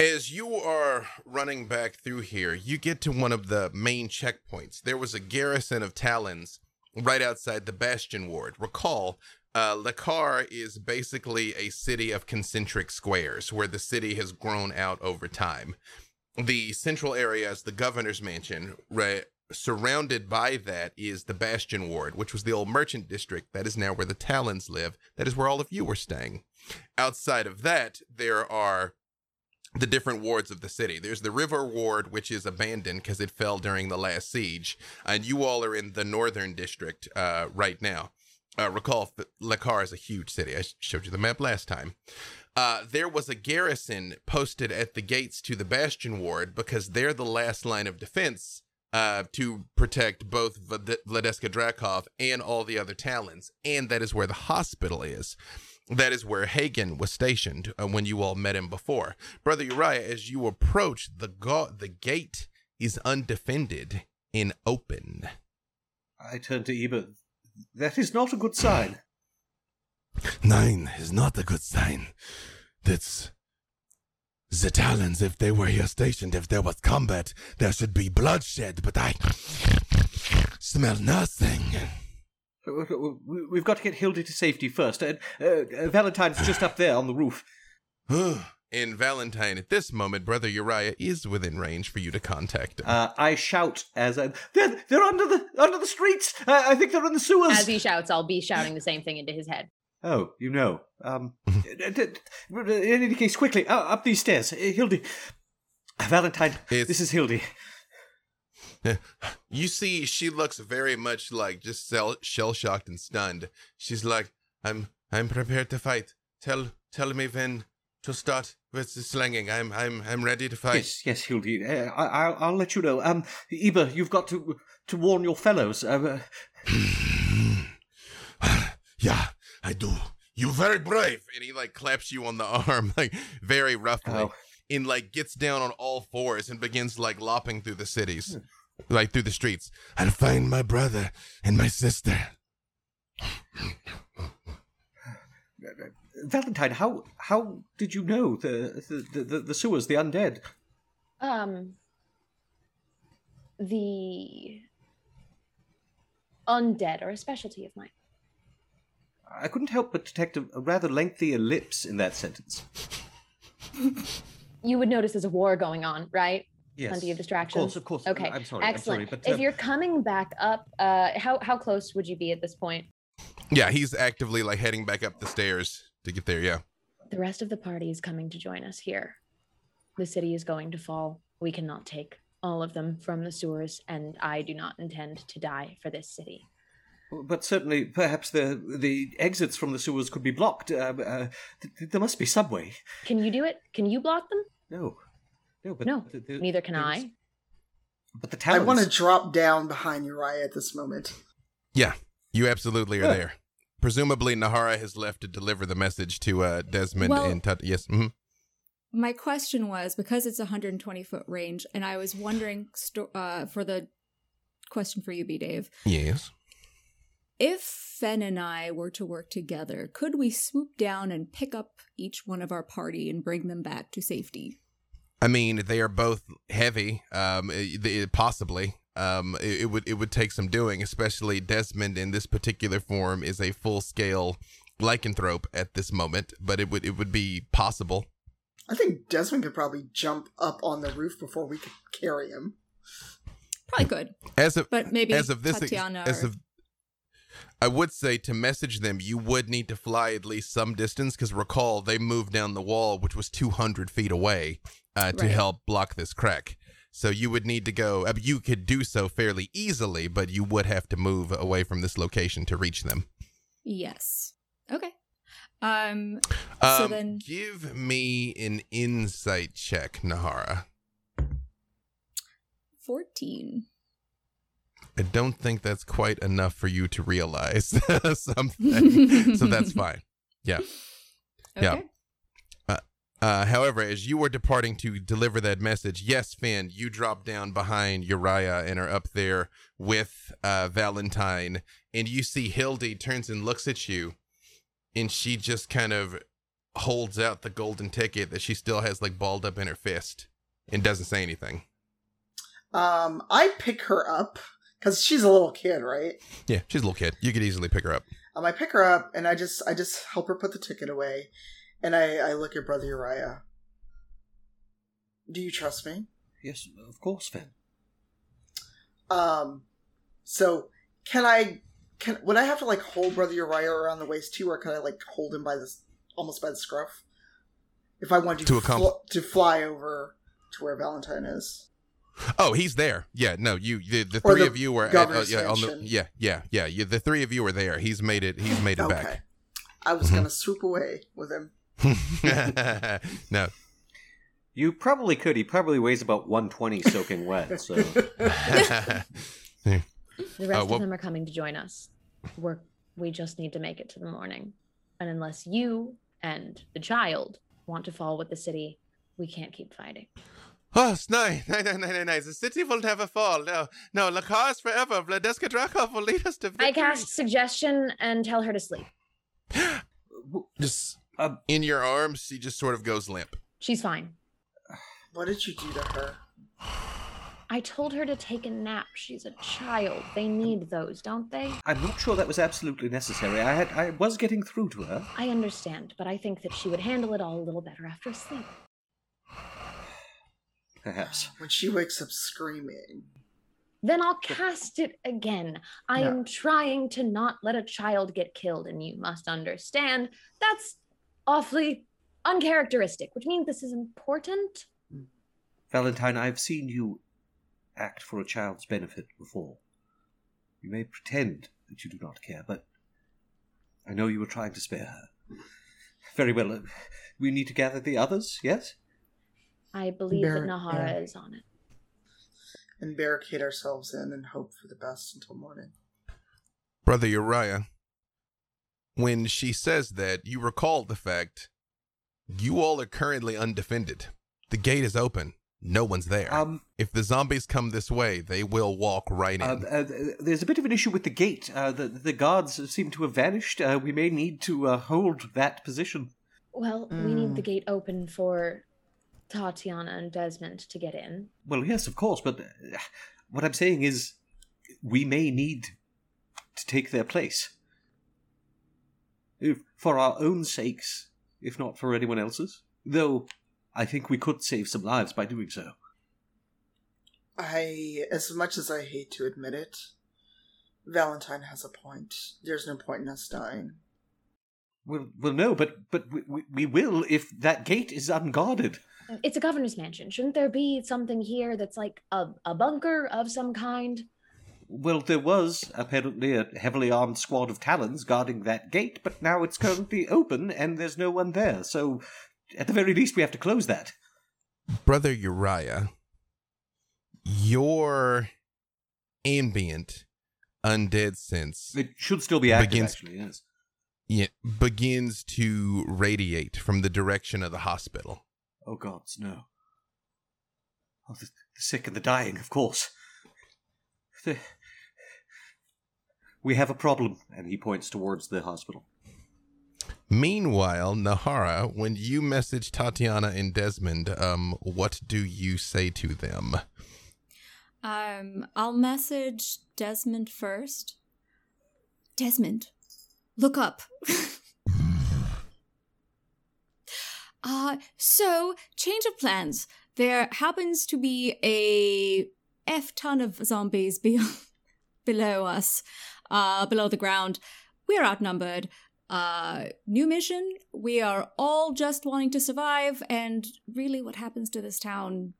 As you are running back through here, you get to one of the main checkpoints. There was a garrison of Talons right outside the Bastion Ward. Recall, uh, Lekar is basically a city of concentric squares where the city has grown out over time. The central area is the governor's mansion. Right, surrounded by that is the Bastion Ward, which was the old merchant district. That is now where the Talons live. That is where all of you were staying. Outside of that, there are the different wards of the city. There's the River Ward, which is abandoned because it fell during the last siege, and you all are in the northern district uh, right now. Uh, recall, Lekar is a huge city. I showed you the map last time. Uh, there was a garrison posted at the gates to the Bastion Ward because they're the last line of defense uh, to protect both Vlad- Vladeska Drakov and all the other Talons, and that is where the hospital is. That is where Hagen was stationed uh, when you all met him before. Brother Uriah, as you approach, the ga- the gate is undefended and open.
I turn to Eba. That is not a good sign.
Nine is not a good sign. That's the Talons, if they were here stationed, if there was combat, there should be bloodshed, but I smell nothing.
We- We've got to get Hildy to safety first. Uh, uh, Valentine's just up there on the roof.
In Valentine, at this moment, Brother Uriah is within range for you to contact him.
Uh, I shout as I, they're they're under the under the streets. I, I think they're in the sewers.
As he shouts, I'll be shouting the same thing into his head.
Oh, you know. Um, d- in any case, quickly uh, up these stairs, uh, Hildy. Valentine,
It's-
this is Hildy.
You see, she looks very much like just shell shocked and stunned. She's like, "I'm, I'm prepared to fight. Tell, tell me when to start with the slanging. I'm, I'm, I'm ready to fight."
Yes, yes, Hildy. Uh, I, I'll, I'll let you know. Um, Eba, you've got to to warn your fellows. Uh,
yeah, I do. You very brave. And he like claps you on the arm, like very roughly,
Oh.
and like gets down on all fours and begins like lopping through the cities, like through the streets. I'll find my brother and my sister.
Valentine, how how did you know the the, the, the sewers, the undead?
Um, the undead are a specialty of mine.
I couldn't help but detect a, a rather lengthy ellipse in that sentence.
You would notice there's a war going on, right?
Yes,
Plenty of distractions.
Of
distractions.
course, of course.
Okay,
I'm sorry.
excellent.
I'm sorry, but
if
uh,
you're coming back up, uh, how how close would you be at this point?
Yeah, he's actively like heading back up the stairs to get there. Yeah.
The rest of the party is coming to join us here. The city is going to fall. We cannot take all of them from the sewers, and I do not intend to die for this city.
But certainly, perhaps the the exits from the sewers could be blocked. Uh, uh, th- th- there must be some way.
Can you do it? Can you block them?
No, no, but
No,
th- th-
Neither can I.
But the
Talons...
I
want to drop down behind Uriah at this moment.
Yeah, you absolutely are
Yeah.
there. Presumably, Nahara has left to deliver the message to uh, Desmond
Well-
and Tut. Yes. mhm.
My question was because it's a 120 foot range, and I was wondering sto- uh, for the question for you, B. Dave,
Yes.
If Fen and I were to work together, could we swoop down and pick up each one of our party and bring them back to safety?
I mean, they are both heavy. Um, i- i- possibly. Um, it, it would it would take some doing, especially Desmond in this particular form is a full scale lycanthrope at this moment, but it would it would be possible.
I think Desmond could probably jump up on the roof before we could carry him.
Probably could,
As of
but maybe
as of this
Tatiana.
as of I would say to message them, you would need to fly at least some distance because recall they moved down the wall, which was 200 feet away, uh, to
Right.
help block this crack. So you would need to go. I mean, you could do so fairly easily, but you would have to move away from this location to reach them.
Yes. Okay. Um. So
Um,
then-
give me an insight check, Nahara.
Fourteen.
I don't think that's quite enough for you to realize something. so that's fine. Yeah.
Okay.
Yeah. Uh, however, as you were departing to deliver that message, yes, Finn, you drop down behind Uriah and are up there with uh, Valentine, and you see Hildy turns and looks at you, and she just kind of holds out the golden ticket that she still has like balled up in her fist, and doesn't say anything.
Um, I pick her up because she's a little kid, right?
Yeah, she's a little kid. You could easily pick her up.
Um, I pick her up and I just I just help her put the ticket away, and I I look at Brother Uriah. Do you trust me?
Yes, of course, Finn.
Um, so can I can would I have to like hold Brother Uriah around the waist too, or can I like hold him by this almost by the scruff? If I want to
To
to,
accom-
to fly over to where Valentine is.
Oh, he's there. Yeah, no, you the, the three
the
of you were at, uh, yeah, on the,
mansion.
yeah, yeah, yeah. You, the three of you were there. He's made it. He's made it
Okay. I was
Mhm.
gonna swoop away with him.
no,
You probably could. He probably weighs about 120 soaking wet. So
The rest
Uh, what-
of them are coming to join us. We're we just need to make it to the morning. And unless you and the child want to fall with the city, we can't keep fighting.
Oh, no, no, no, no, no, no. The city will never fall. No, no, La cause forever. Vladeska Drakov will lead us to victory.
I cast suggestion and tell her to sleep.
Just
Um,
in your arms, she just sort of goes limp.
She's fine.
What did you do to her?
I told her to take a nap. She's a child. They need those, don't they?
I'm not sure that was absolutely necessary. I had I was getting through to her.
I understand, but I think that she would handle it all a little better after sleep.
Perhaps.
When she wakes up screaming.
Then I'll cast it again. I
No.
am trying to not let a child get killed, and you must understand that's awfully uncharacteristic, which means this is important.
Valentine, I've seen you act for a child's benefit before. You may pretend that you do not care, but I know you were trying to spare her. Very well. uh, We need to gather the others, yes?
I believe
Bar-
that Nahara
yeah.
is on it.
and barricade ourselves in and hope for the best until morning.
Brother Uriah, when she says that, you recall the fact you all are currently undefended. The gate is open. No one's there.
Um,
if the zombies come this way, they will walk right in.
uh, uh, there's a bit of an issue with the gate. Uh, the, the guards seem to have vanished. Uh, we may need to uh, hold that position.
Well, we need the
Mm.
gate open for Tatiana and Desmond to get in.
Well, yes, of course, but uh, what I'm saying is we may need to take their place. If, for our own sakes, if not for anyone else's. Though, I think we could save some lives by doing so.
I, as much as I hate to admit it, Valentine has a point. There's no point in us dying.
Well, well, no, but but we, we, we will if that gate is unguarded.
It's a governor's mansion. Shouldn't there be something here that's like a, a bunker of some kind?
Well, there was apparently a heavily armed squad of Talons guarding that gate, but now it's currently open and there's no one there. So, at the very least, we have to close that.
Brother Uriah, your ambient undead sense
It should still be active,
Begins-
actually. Yes.
yeah, begins to radiate from the direction of the hospital.
Oh gods, no. Oh, the, the sick and the dying, of course. The- We have a problem, and he points towards the hospital.
Meanwhile, Nahara, when you message Tatiana and Desmond, um, what do you say to them?
Um, I'll message Desmond first. Desmond, look up. uh, so change of plans. There happens to be a f ton of zombies be- below us, uh, below the ground. We're outnumbered. Uh, new mission. We are all just wanting to survive, and really, what happens to this town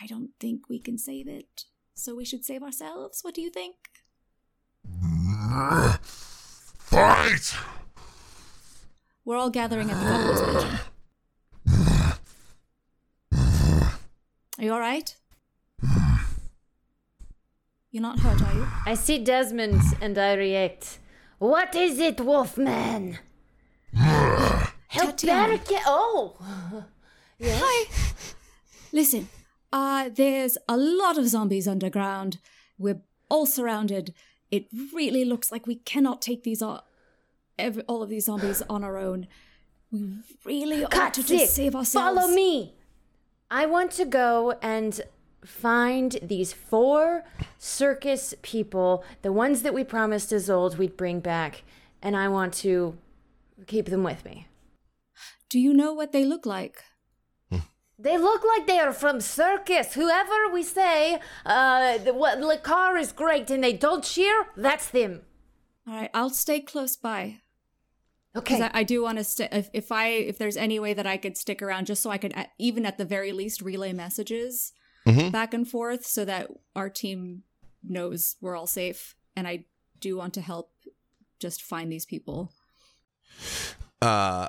I don't think we can save it. So we should save ourselves. What do you think?
Fight!
We're all gathering at the governor's mansion. Are you alright? You're not hurt, are you?
I see Desmond and I react. What is it, Wolfman? Help
Tatiana.
Barricade. Oh!
Hi. Listen, uh, there's a lot of zombies underground. We're all surrounded. It really looks like we cannot take these all, every, all of these zombies on our own. We really ought to
Katze,
just save ourselves.
Follow me. I want to go and find these four circus people, the ones that we promised as old we'd bring back, and I want to keep them with me.
Do you know what they look like?
They look like they are from circus. Whoever we say, uh, the, what, the car is great and they don't cheer, that's them.
All right, I'll stay close by.
Okay.
Because I, I do want to stay. If, if I if there's any way that I could stick around, just so I could, at, even at the very least, relay messages
Mhm.
back and forth, so that our team knows we're all safe. And I do want to help, just find these people.
uh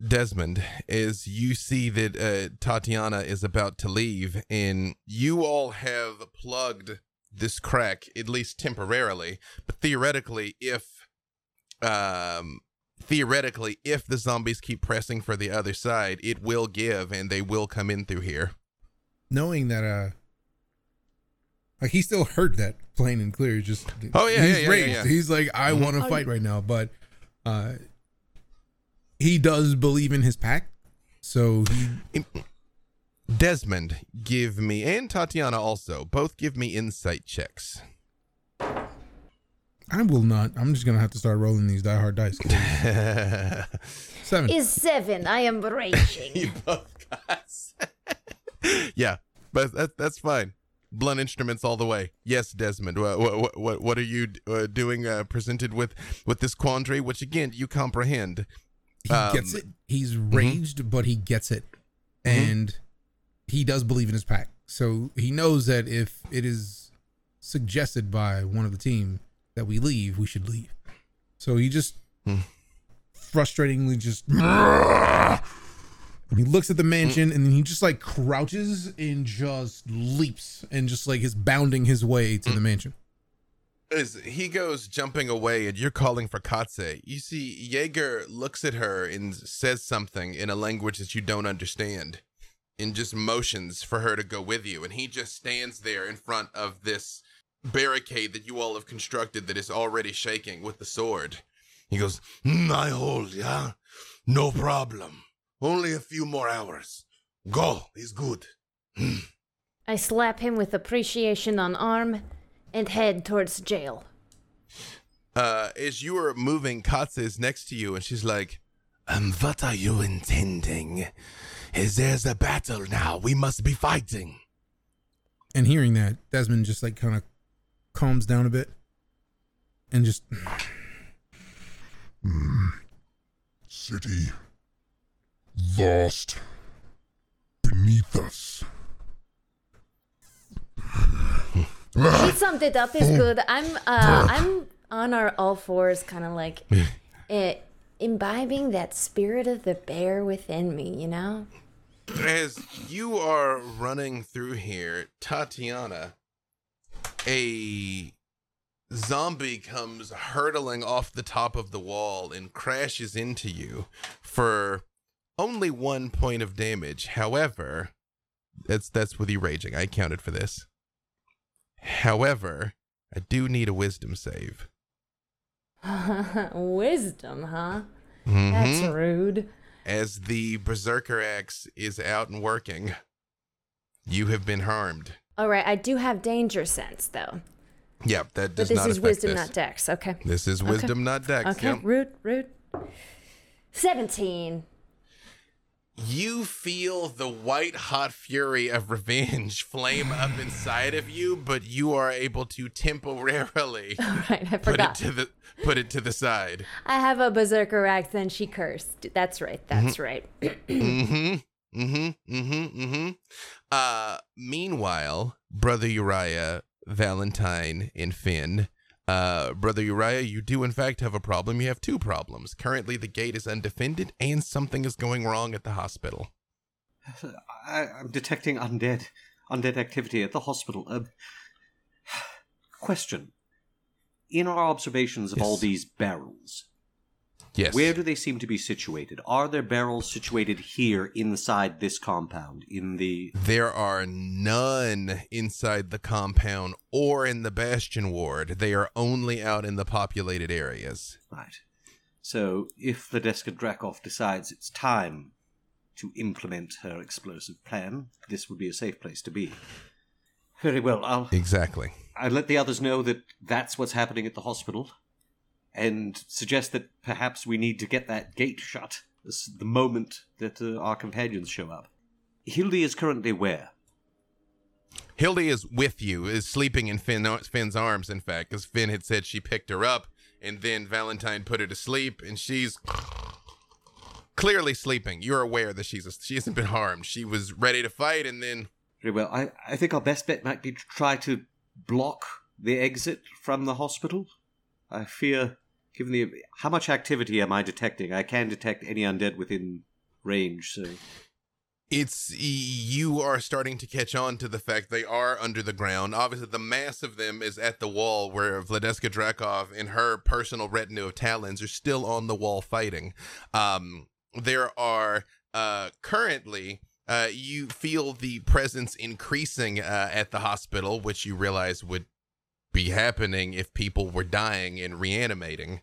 Desmond, as you see that uh, Tatiana is about to leave, and you all have plugged this crack at least temporarily, but theoretically, if um theoretically, if the zombies keep pressing for the other side, it will give, and they will come in through here.
Knowing that, uh, like he still heard that plain and clear. Just
Oh, yeah,
he's
yeah, yeah,
raised.
yeah, yeah.
He's like, I
Mhm.
want to fight right now, but uh, he does believe in his pack, so he
Desmond, give me, and Tatiana also, both give me insight checks.
I will not. I'm just gonna have to start rolling these die hard dice. Seven.
Is seven. I am raging.
you both got yeah but that, that's fine blunt instruments all the way yes desmond what what what, what are you uh, doing uh, presented with with this quandary which again you comprehend
he
um,
gets it. He's
Mm-hmm.
raged, but he gets it, and he does believe in his pack. So he knows that if it is suggested by one of the team that we leave, we should leave. So he just
Hmm.
frustratingly just he looks at the mansion and then he just like crouches and just leaps and just like is bounding his way to
Hmm.
the mansion.
as he goes jumping away and you're calling for Katze, you see Jaeger looks at her and says something in a language that you don't understand and just motions for her to go with you. And he just stands there in front of this barricade that you all have constructed that is already shaking with the sword. He goes, "Mm, I hold, yeah? No problem. Only a few more hours. Go, is good.
I slap him with appreciation on arm and head towards jail.
uh, as you are moving, Katze is next to you, and she's like, "Um, what are you intending? Is there's a battle now? We must be fighting."
And hearing that, Desmond just like kind of calms down a bit and just
City lost beneath us.
He summed it up is good. I'm uh I'm on our all fours kind of like eh, imbibing that spirit of the bear within me, you know?
As you are running through here, Tatiana, a zombie comes hurtling off the top of the wall and crashes into you for only one point of damage. However, that's that's with you raging. I counted for this. However, I do need a wisdom save.
Wisdom, huh? That's
Mhm.
rude.
As the Berserker Axe is out and working, you have been harmed.
All right, I do have danger sense though.
Yep, that does But
this
not
is wisdom,
this.
not dex. Okay.
This is
Okay.
wisdom, not dex.
Okay,
Yep.
Root, rude. 17.
You feel the white hot fury of revenge flame up inside of you, but you are able to temporarily
right,
put it to the put it to the side.
I have a berserker axe and she cursed. That's right, that's right.
hmm Mm-hmm. Mm-hmm. Mm-hmm. Uh meanwhile, Brother Uriah, Valentine, and Finn. Uh, Brother Uriah, you do in fact have a problem. You have two problems. Currently, the gate is undefended, and something is going wrong at the hospital.
I, I'm detecting undead, undead activity at the hospital. Um, question: In our observations of all these barrels,
Yes.
where do they seem to be situated? Are there barrels situated here inside this compound? In the
There are none inside the compound or in the Bastion Ward. They are only out in the populated areas.
right. So, if Vladeska Drakov decides it's time to implement her explosive plan, this would be a safe place to be. Very well. I'll
Exactly.
I let the others know that that's what's happening at the hospital, and suggest that perhaps we need to get that gate shut the moment that uh, our companions show up. Hildy is currently where?
Hildy is with you, is sleeping in Finn, Finn's arms, in fact, because Finn had said she picked her up, and then Valentine put her to sleep, and she's clearly sleeping. You're aware that she's she hasn't been harmed. She was ready to fight, and then
Very well. I, I think our best bet might be to try to block the exit from the hospital. I fear, given the how much activity am I detecting, I can detect any undead within range. So
it's you are starting to catch on to the fact they are under the ground. Obviously, the mass of them is at the wall where Vladeska Drakov and her personal retinue of Talons are still on the wall fighting. Um, there are uh, currently. Uh, you feel the presence increasing uh, at the hospital, which you realize would be happening if people were dying and reanimating.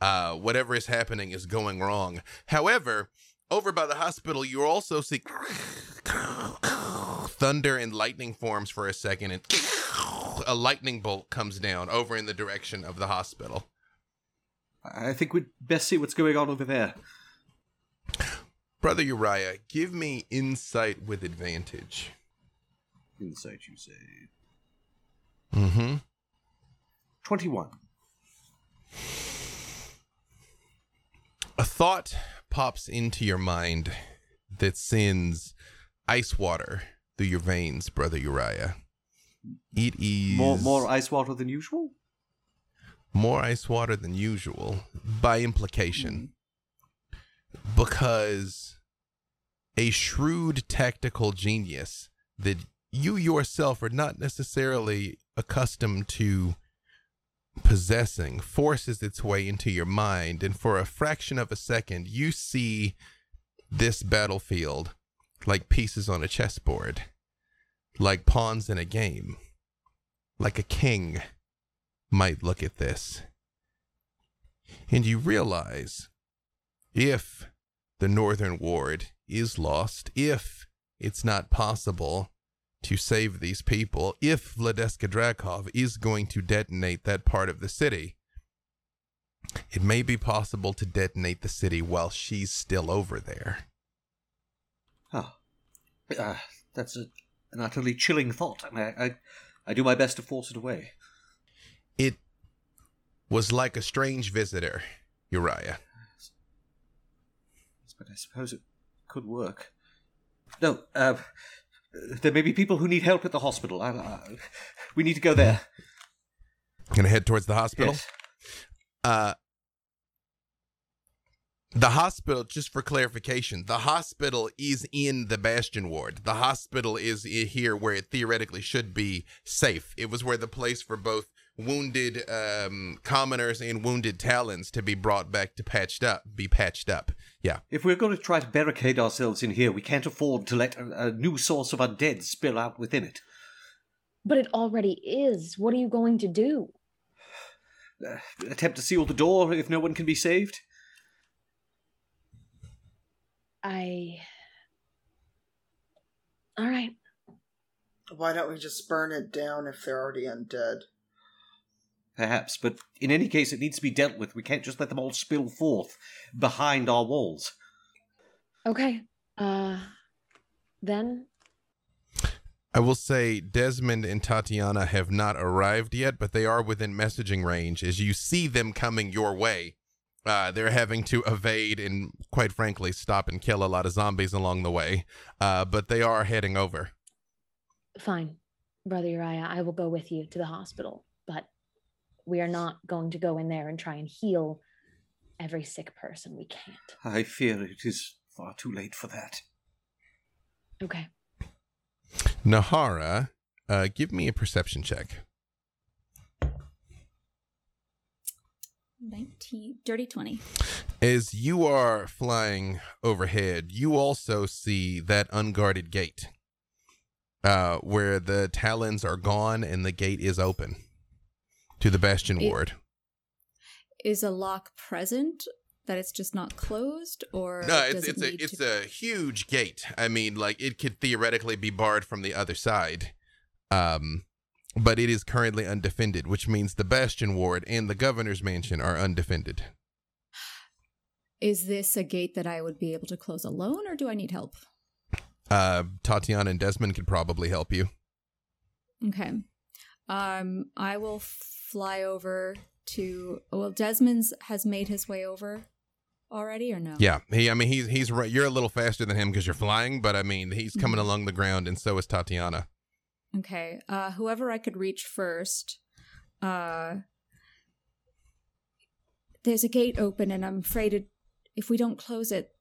Uh, whatever is happening is going wrong. However, over by the hospital, you also see thunder and lightning forms for a second, and a lightning bolt comes down over in the direction of the hospital.
I think we'd best see what's going on over there.
Brother Uriah, give me insight with advantage.
Insight, you say.
Mm-hmm.
21.
A thought pops into your mind that sends ice water through your veins, Brother Uriah. It is
More, more ice water than usual?
more ice water than usual by implication hmm. because a shrewd tactical genius that you yourself are not necessarily accustomed to possessing forces its way into your mind and for a fraction of a second you see this battlefield like pieces on a chessboard like pawns in a game like a king might look at this. And you realize if the Northern Ward is lost, if it's not possible to save these people, if Vladeska Drakov is going to detonate that part of the city, it may be possible to detonate the city while she's still over there.
Oh. Uh, that's a, an utterly chilling thought. I, I, I do my best to force it away.
It was like a strange visitor, Uriah.
But I suppose it could work. No, uh, there may be people who need help at the hospital. I, uh, we need to go there.
Gonna head towards the hospital.
Yes.
Uh, the hospital, just for clarification, the hospital is in the Bastion ward. The hospital is here where it theoretically should be safe. It was where the place for both wounded um, commoners and wounded talons to be brought back to patched up, be patched up. Yeah.
If we're going to try to barricade ourselves in here, we can't afford to let a, a new source of undead spill out within it.
But it already is. What are you going to do?
Uh, attempt to seal the door if no one can be saved?
I. All right.
Why don't we just burn it down if they're already undead?
Perhaps, but in any case, it needs to be dealt with. We can't just let them all spill forth behind our walls.
Okay. Uh. Then
I will say Desmond and Tatiana have not arrived yet, but they are within messaging range as you see them coming your way Uh, they're having to evade and, quite frankly, stop and kill a lot of zombies along the way. Uh, but they are heading over.
Fine, Brother Uriah, I will go with you to the hospital, but we are not going to go in there and try and heal every sick person. We can't.
I fear it is far too late for that.
Okay.
Nahara, uh, give me a perception check.
19, dirty 20.
As you are flying overhead, you also see that unguarded gate uh, where the talons are gone and the gate is open to the Bastion
It-
Ward.
Is a lock present that it's just not closed or
No, it's it's a it's
to-
a huge gate. I mean, like it could theoretically be barred from the other side, um, but it is currently undefended, which means the Bastion Ward and the Governor's Mansion are undefended.
Is this a gate that I would be able to close alone or do I need help?
Uh, Tatiana and Desmond could probably help you.
Okay. Um I will fly over to well Desmond's has made his way over already or no?
Yeah, he. I mean, he's he's right. You're a little faster than him because you're flying, but I mean, he's coming
Mhm.
along the ground, and so is Tatiana.
Okay. Uh whoever I could reach first. Uh There's a gate open and I'm afraid it, if we don't close it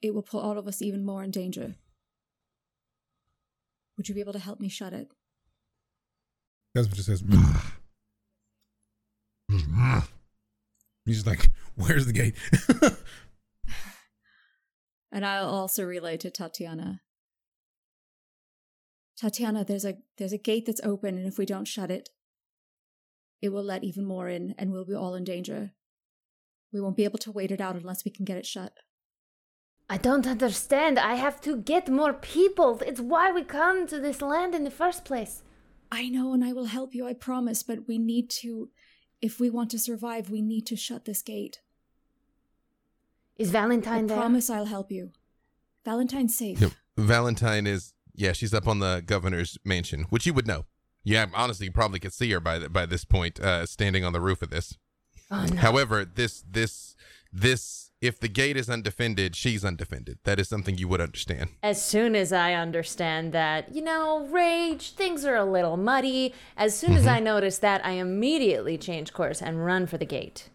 it will put all of us even more in danger. Would you be able to help me shut it?
Desmond just says, mm. Mm. Mm. "Mm." he's just like, "Where's the gate?"
And I'll also relay to Tatiana. Tatiana, there's a there's a gate that's open, and if we don't shut it, it will let even more in, and we'll be all in danger. We won't be able to wait it out unless we can get it shut.
I don't understand. I have to get more people. It's why we come to this land in the first place.
I know, and I will help you, I promise, but we need to if we want to survive, we need to shut this gate.
Is
I
Valentine there?
I promise I'll help you. Valentine's safe.
Yep. Valentine is yeah, she's up on the governor's mansion, which you would know. Yeah, honestly, you probably could see her by th- by this point, uh, standing on the roof of this.
Oh, no.
However, this this this if the gate is undefended, she's undefended. That is something you would understand.
As soon as I understand that, you know, rage, things are a little muddy, as soon as I notice that, I immediately change course and run for the gate.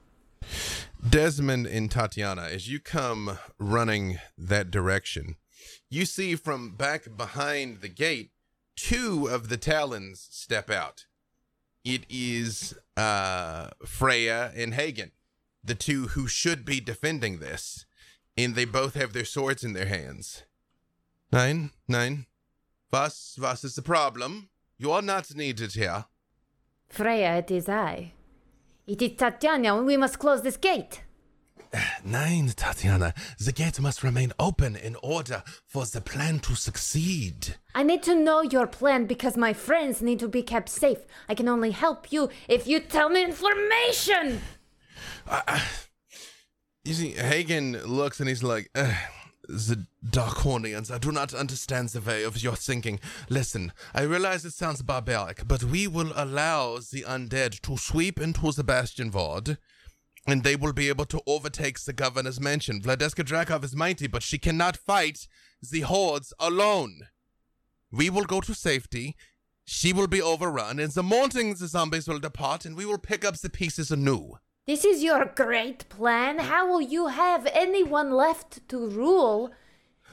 Desmond and Tatiana, as you come running that direction, you see from back behind the gate two of the Talons step out. It is uh, Freya and Hagen, the two who should be defending this, and they both have their swords in their hands. Nine, nine. Was, was is the problem? You are not needed here.
Freya, it is I. It is Tatiana, and we must close this gate.
Nine, Tatiana. The gate must remain open in order for the plan to succeed.
I need to know your plan because my friends need to be kept safe. I can only help you if you tell me information.
You see, Hagen looks and he's like, "Ugh, The Darkonians, I do not understand the way of your thinking. Listen, I realize it sounds barbaric, but we will allow the undead to sweep into the Bastion Vard, and they will be able to overtake the governor's mansion. Vladeska Drakov is mighty, but she cannot fight the hordes alone. We will go to safety. She will be overrun. In the morning, the zombies will depart, and we will pick up the pieces anew.
This is your great plan. How will you have anyone left to rule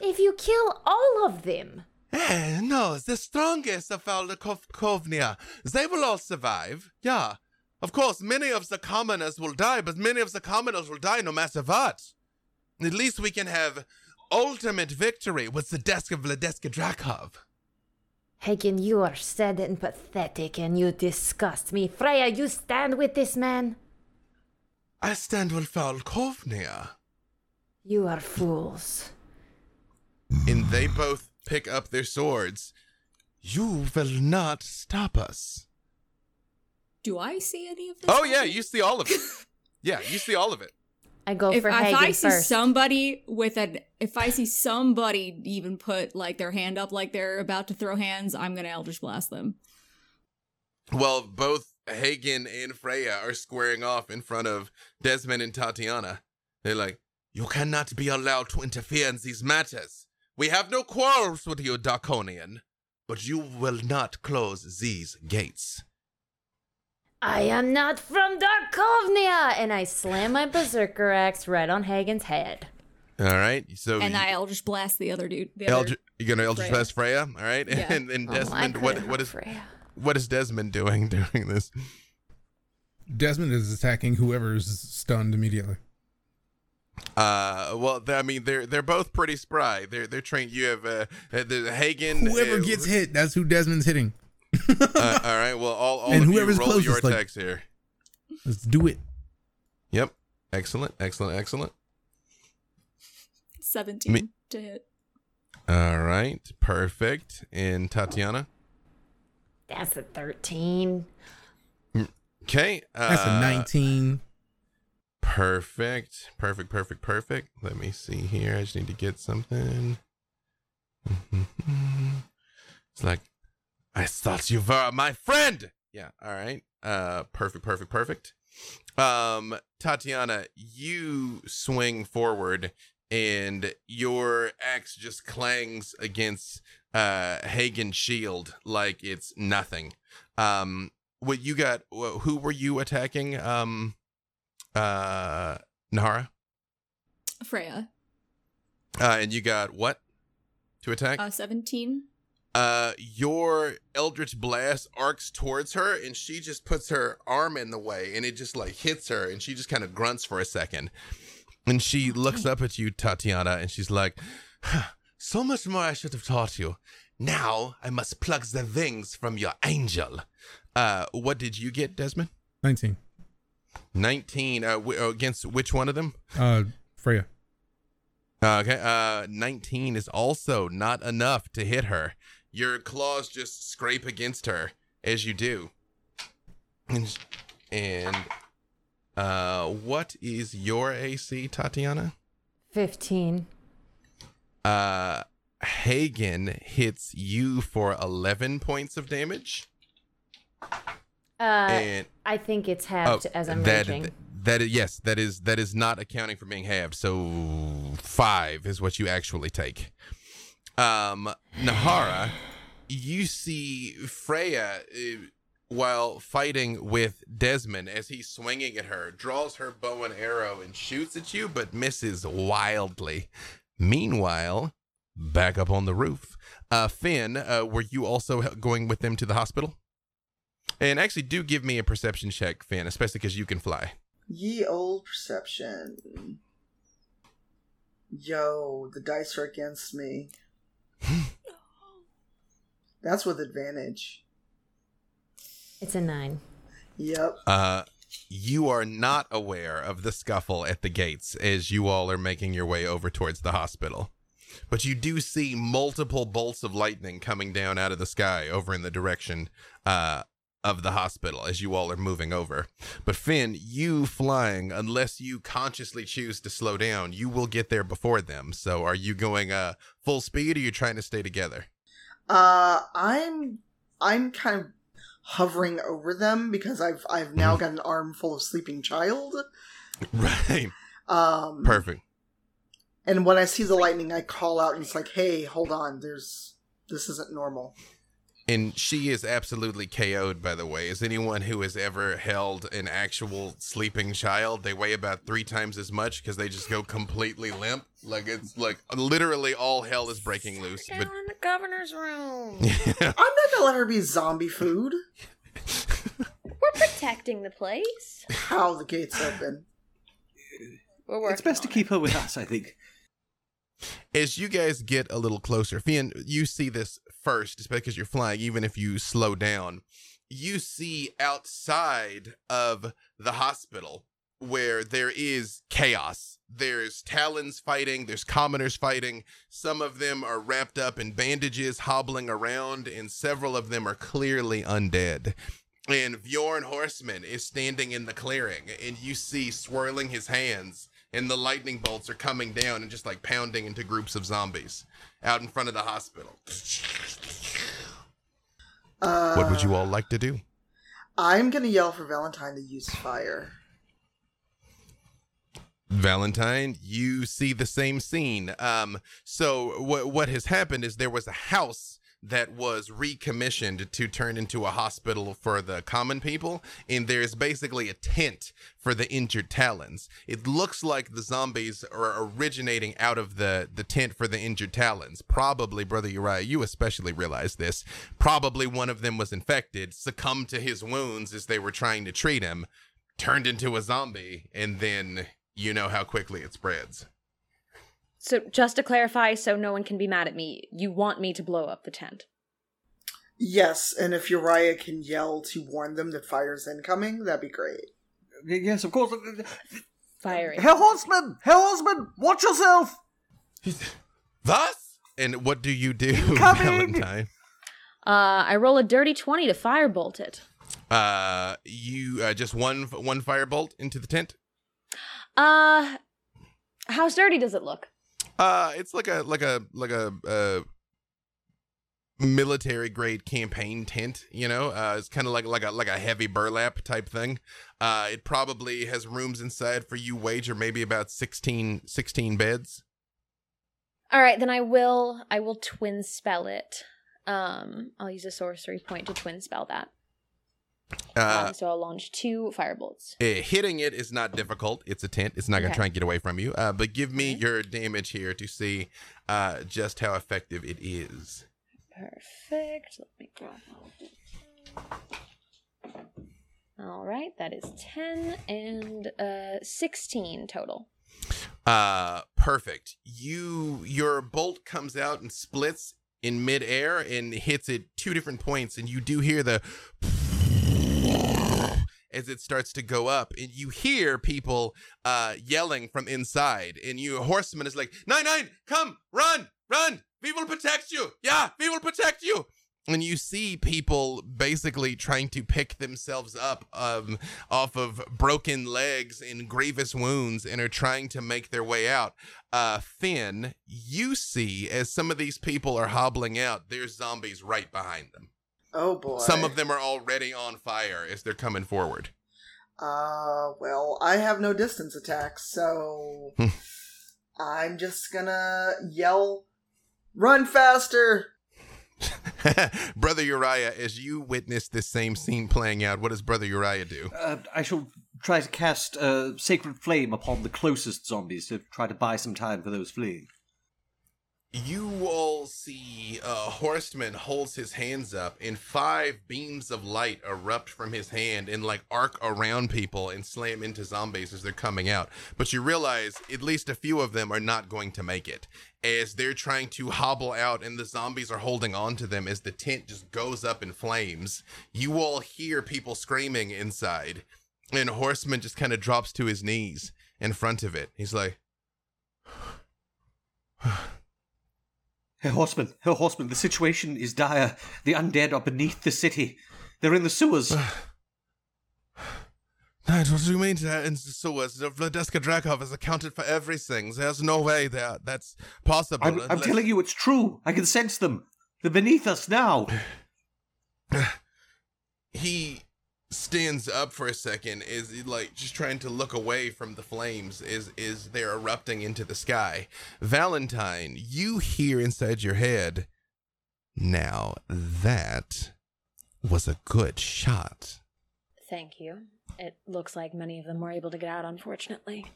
if you kill all of them?
Eh, no, the strongest of Falkovnia. They will all survive. Yeah. Of course, many of the commoners will die, but many of the commoners will die no matter what. At least we can have ultimate victory with the desk of Vladeska Drakov.
Hagen, you are sad and pathetic, and you disgust me. Freya, you stand with this man.
I stand with Falkovnia.
You are fools.
And they both pick up their swords. You will not stop us.
Do I see any of this?
Oh, yeah, you see all of it. Yeah, you see all of it.
I go
if,
for
if
Hagen
I see
first.
somebody with an if I see somebody even put like their hand up like they're about to throw hands, I'm gonna Eldritch Blast them.
Well, both Hagen and Freya are squaring off in front of Desmond and Tatiana. They're like, You cannot be allowed to interfere in these matters. We have no quarrels with you, Darkonian, but you will not close these gates.
I am not from Darkovnia! And I slam my berserker axe right on Hagen's head.
All right. So
and
you,
I Eldritch Blast the other dude. The other,
you're gonna Eldritch
Freya.
Blast Freya. All right.
Yeah.
And, and
Oh,
Desmond,
couldn't
what what is
Freya.
What is Desmond doing during this?
Desmond is attacking whoever's stunned immediately.
Uh, well, th- I mean, they're they're both pretty spry. They're they're trained. You have uh, uh, the Hagen.
Whoever
uh,
gets hit, that's who Desmond's hitting.
uh, all right. Well, all, all
And
of you
whoever's
roll your
closest, like-
attacks here.
Let's do it.
Yep. Excellent. Excellent. Excellent.
17
Me-
to hit.
All right. Perfect. And Tatiana.
That's a 13.
Okay. Uh,
That's a 19.
Perfect. Perfect. Perfect. Perfect. Let me see here. I just need to get something. It's like, I thought you were my friend. Yeah. All right. Uh, perfect. Perfect. Perfect. Um, Tatiana, you swing forward, and your axe just clangs against uh Hagen's shield like it's nothing. Um, what you got? Who were you attacking? Um, uh, Nahara.
Freya.
Uh, and you got what to attack?
Uh, 17.
Uh, your Eldritch Blast arcs towards her, and she just puts her arm in the way, and it just like hits her, and she just kind of grunts for a second. And she looks up at you, Tatiana, and she's like, So much more I should have taught you. Now I must pluck the wings from your angel. Uh, what did you get, Desmond?
19.
19. Uh, w- against which one of them?
Uh, Freya.
Uh, Okay, uh, 19 is also not enough to hit her. Your claws just scrape against her as you do. And, and uh, what is your AC, Tatiana?
15.
Uh, Hagen hits you for 11 points of damage.
Uh,
and
I think it's
oh,
as I'm
that,
raging.
that is yes, that is that is not accounting for being halved. So five is what you actually take. Um, Nahara, you see Freya uh, while fighting with Desmond as he's swinging at her, draws her bow and arrow and shoots at you, but misses wildly. Meanwhile, back up on the roof, uh, Finn, uh, were you also going with them to the hospital? And actually, do give me a perception check, Finn, especially because you can fly.
Ye old perception. Yo, the dice are against me. That's with advantage.
It's a 9.
Yep.
Uh, you are not aware of the scuffle at the gates as you all are making your way over towards the hospital. But you do see multiple bolts of lightning coming down out of the sky over in the direction uh, of the hospital as you all are moving over. But Finn, you flying, unless you consciously choose to slow down, you will get there before them. So are you going uh, full speed or are you trying to stay together?
Uh, I'm I'm kind of hovering over them because I've I've now got an arm full of sleeping child.
Right.
Um,
Perfect.
And when I see the lightning, I call out and it's like, "Hey, hold on! There's this isn't normal."
And she is absolutely KO'd, by the way. As anyone who has ever held an actual sleeping child, they weigh about three times as much because they just go completely limp. Like it's like literally all hell is breaking loose. But
in the governor's room.
I'm not gonna let her be zombie food.
We're protecting the place.
How the gates open?
We're working
It's best to
on
keep her with us, I think.
as you guys get a little closer, Finn, you see this first, especially because you're flying, even if you slow down. You see outside of the hospital where there is chaos. There's talons fighting, there's commoners fighting. Some of them are wrapped up in bandages, hobbling around, and several of them are clearly undead. And Bjorn Horseman is standing in the clearing, and you see swirling his hands, and the lightning bolts are coming down and just like pounding into groups of zombies out in front of the hospital.
Uh,
What would you all like to do?
I'm gonna yell for Valentine to use fire.
Valentine, you see the same scene. Um, so what what has happened is there was a house that was recommissioned to turn into a hospital for the common people, and there's basically a tent for the injured talons. It looks like the zombies are originating out of the the tent for the injured talons. Probably, brother Uriah, you especially realize this. Probably one of them was infected, succumbed to his wounds as they were trying to treat him, turned into a zombie, and then you know how quickly it spreads.
So, just to clarify, so no one can be mad at me, you want me to blow up the tent.
Yes, and if Uriah can yell to warn them that fire's incoming, that'd be great.
Yes, of course.
Firing.
Herr Horseman! Herr Horseman! Watch yourself!
Thus, and what do you do,
Coming!
Valentine?
Uh, I roll a dirty 20 to firebolt it.
Uh, you uh, just one one firebolt into the tent.
Uh, how sturdy does it look?
Uh, it's like a like a like a uh military grade campaign tent. You know, uh, it's kind of like like a like a heavy burlap type thing. Uh, it probably has rooms inside for you. Wager maybe about 16, 16 beds.
All right, then I will I will twin spell it. Um, I'll use a sorcery point to twin spell that.
Uh,
um, so I'll launch two firebolts.
Uh, hitting it is not difficult. It's a tent. It's not going to
Okay.
try and get away from you. Uh, but give me
Okay.
your damage here to see uh, just how effective it is.
Perfect. Let me grab All right, that is 10 and uh 16 total.
Uh, perfect. You your bolt comes out and splits in midair and hits it two different points, and you do hear the as it starts to go up, and you hear people uh yelling from inside, and you horseman is like nine nine, come run run, we will protect you, yeah, we will protect you. And you see people basically trying to pick themselves up um, off of broken legs and grievous wounds and are trying to make their way out. Uh, Finn, you see as some of these people are hobbling out, there's zombies right behind them.
Oh boy.
Some of them are already on fire as they're coming forward.
Uh, well, I have no distance attacks, so
Hmm.
I'm just gonna yell, "Run faster!"
Brother Uriah, as you witness this same scene playing out, what does Brother Uriah do?
Uh, I shall try to cast uh, Sacred Flame upon the closest zombies to try to buy some time for those fleeing.
You all see a horseman holds his hands up, and five beams of light erupt from his hand and like arc around people and slam into zombies as they're coming out. But you realize at least a few of them are not going to make it as they're trying to hobble out, and the zombies are holding on to them as the tent just goes up in flames. You all hear people screaming inside, and horseman just kind of drops to his knees in front of it. He's like,
Herr Horseman, her Horseman, the situation is dire. The undead are beneath the city. They're in the sewers.
Knight, what do you mean they're in the sewers? Vladeska Drakov has accounted for everything. There's no way there that's possible.
I'm, I'm telling you, it's true. I can sense them. They're beneath us now.
He stands up for a second, is like just trying to look away from the flames is is they're erupting into the sky. Valentine, you hear inside your head, now that was a good shot.
Thank you. It looks like many of them were able to get out, unfortunately.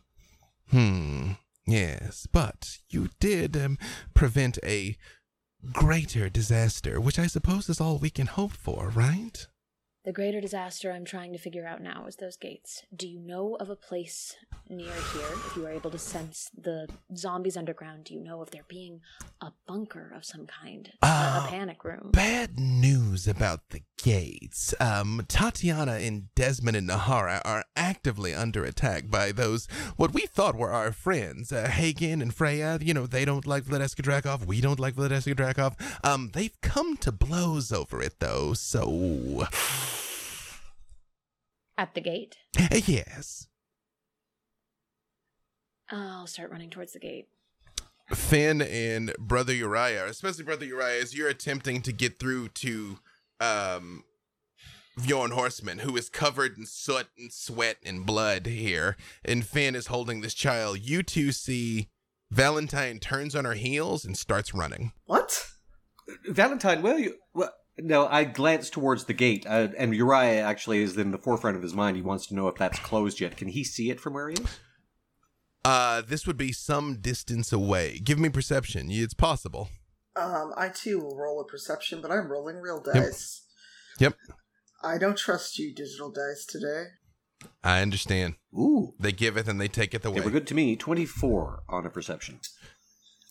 Hmm. Yes, but you did um, prevent a greater disaster, which I suppose is all we can hope for, right?
The greater disaster I'm trying to figure out now is those gates. Do you know of a place near here? If you are able to sense the zombies underground, do you know of there being a bunker of some kind? A- a,
Ah,
panic room?
Bad news about the gates. Um, Tatiana and Desmond and Nahara are actively under attack by those what we thought were our friends, uh, Hagen and Freya. You know, they don't like Vladeska Drakov. We don't like Vladeska Drakov. Um, they've come to blows over it though. So,
At the gate?
yes.
I'll start running towards the gate.
Finn and Brother Uriah, especially Brother Uriah, as you're attempting to get through to um, Bjorn Horseman, who is covered in soot and sweat and blood here, and Finn is holding this child. You two see Valentine turns on her heels and starts running.
What?
Valentine, where are you? Well, no, I glance towards the gate, uh, and Uriah actually is in the forefront of his mind. He wants to know if that's closed yet. Can he see it from where he is?
Uh, this would be some distance away. Give me perception. It's possible.
Um, I too will roll a perception, but I'm rolling real dice.
Yep.
I don't trust you, digital dice, today.
I understand.
Ooh.
They give it and they take it away.
They were good to me. 24 on a perception.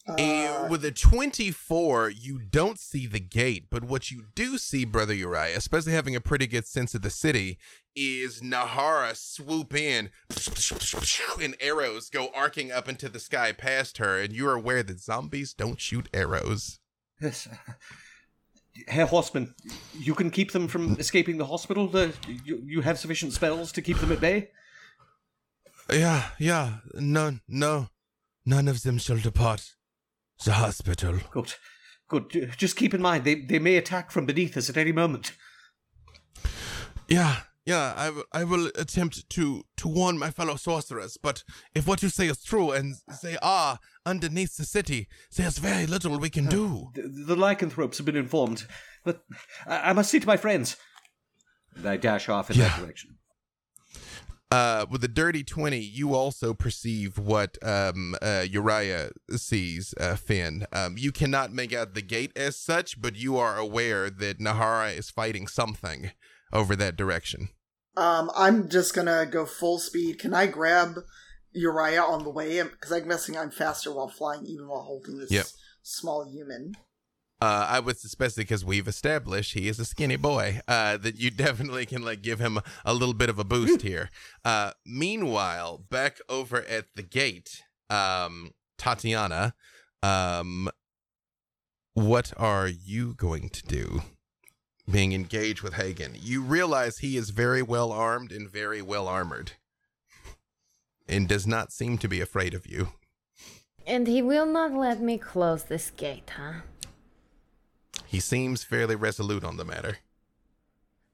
And
Uh,
with a 24, you don't see the gate, but what you do see, Brother Uriah, especially having a pretty good sense of the city, is Nahara swoop in and arrows go arcing up into the sky past her, and you are aware that zombies don't shoot arrows.
Yes. Herr Horseman, you can keep them from escaping the hospital? Uh, you, you have sufficient spells to keep them at bay?
Yeah, yeah, no, no, none of them shall depart the hospital.
Good. Good. Just keep in mind, they, they may attack from beneath us at any moment.
Yeah, yeah, I, w- I will attempt to, to warn my fellow sorcerers, but if what you say is true and they are underneath the city, there's very little we can uh, do.
The, the lycanthropes have been informed, but I, I must see to my friends. And I dash off in that direction.
Uh, with the dirty 20, you also perceive what um, uh, Uriah sees, uh, Finn. Um, you cannot make out the gate as such, but you are aware that Nahara is fighting something over that direction.
um, I'm just gonna go full speed. Can I grab Uriah on the way? Because I'm guessing I'm faster while flying, even while holding this
Yep.
small human.
Uh, I would especially because we've established he is a skinny boy. Uh, that you definitely can like give him a little bit of a boost here. Uh, meanwhile, back over at the gate, um, Tatiana, um, what are you going to do? Being engaged with Hagen, you realize he is very well armed and very well armored, and does not seem to be afraid of you.
And he will not let me close this gate, huh?
He seems fairly resolute on the matter.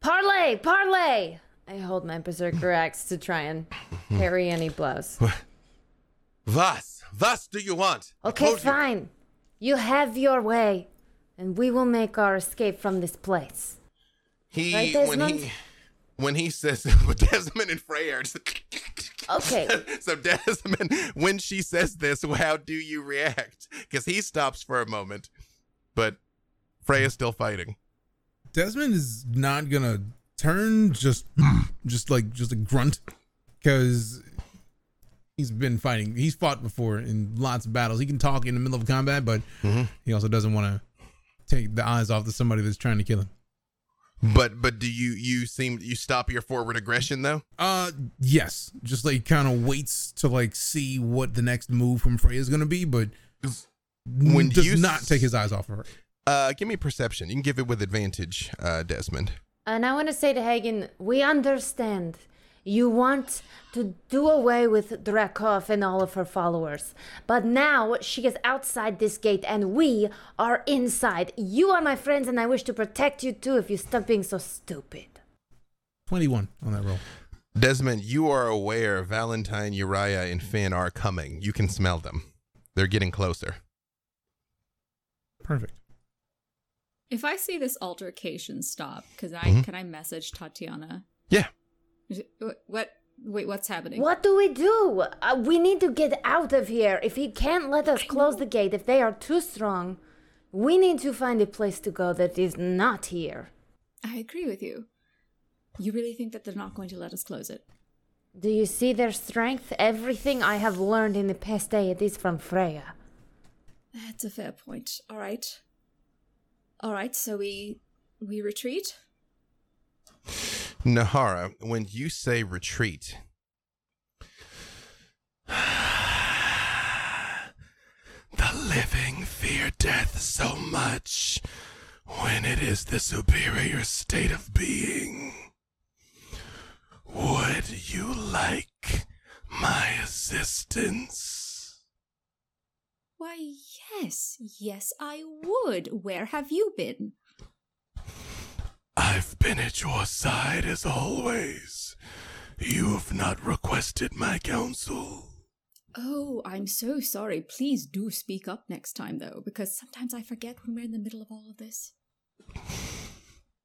Parley, parley! I hold my berserker axe to try and parry any blows.
Was, was do you want?
Okay,
told you.
fine. You have your way, and we will make our escape from this place.
He
Right,
when he when he says Desmond and just-
Okay.
so Desmond, when she says this, how do you react? Because he stops for a moment, but Freya's still fighting.
Desmond is not gonna turn just just like just a grunt because he's been fighting. He's fought before in lots of battles. He can talk in the middle of combat, but
Mm-hmm.
he also doesn't want to take the eyes off to somebody that's trying to kill him.
But but do you you seem you stop your forward aggression though?
Uh, yes, just like kind of waits to like see what the next move from Freya is gonna be, but
When
does
you
not
s-
take his eyes off of her.
Uh, give me perception. You can give it with advantage, uh, Desmond.
And I want to say to Hagen, we understand. You want to do away with Drakov and all of her followers. But now she is outside this gate and we are inside. You are my friends and I wish to protect you too if you stop being so stupid.
Twenty-one on that roll.
Desmond, you are aware Valentine, Uriah, and Finn are coming. You can smell them. They're getting closer.
Perfect.
If I see this altercation stop, because I
Mhm.
can I message Tatiana?
Yeah.
What? what wait, what's happening?
What do we do? Uh, we need to get out of here. If he can't let us close the gate, if they are too strong, we need to find a place to go that is not here.
I agree with you. You really think that they're not going to let us close it?
Do you see their strength? Everything I have learned in the past day, it is from Freya.
That's a fair point. All right. All right. So we we retreat.
Nahara, when you say retreat, the living fear death so much when it is the superior state of being. Would you like my assistance?
Why, yes, yes, I would. Where have you been?
I've been at your side as always. You have not requested my counsel.
Oh, I'm so sorry. Please do speak up next time, though, because sometimes I forget when we're in the middle of all of this.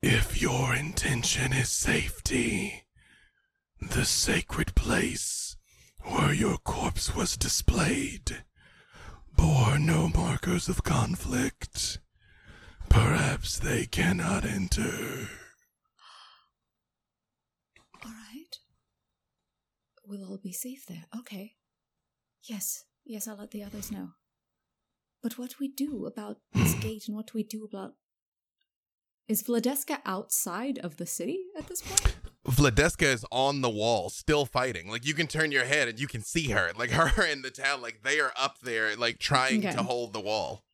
If your intention is safety, the sacred place where your corpse was displayed bore no markers of conflict. Perhaps they cannot enter.
All right. We'll all be safe there. Okay. Yes, yes, I'll let the others know. But what do we do about this hmm. gate and what do we do about. Is Vladeska outside of the city at this point?
Vladeska is on the wall, still fighting. Like you can turn your head and you can see her. Like her and the town, like they are up there, like trying
Okay.
to hold the wall.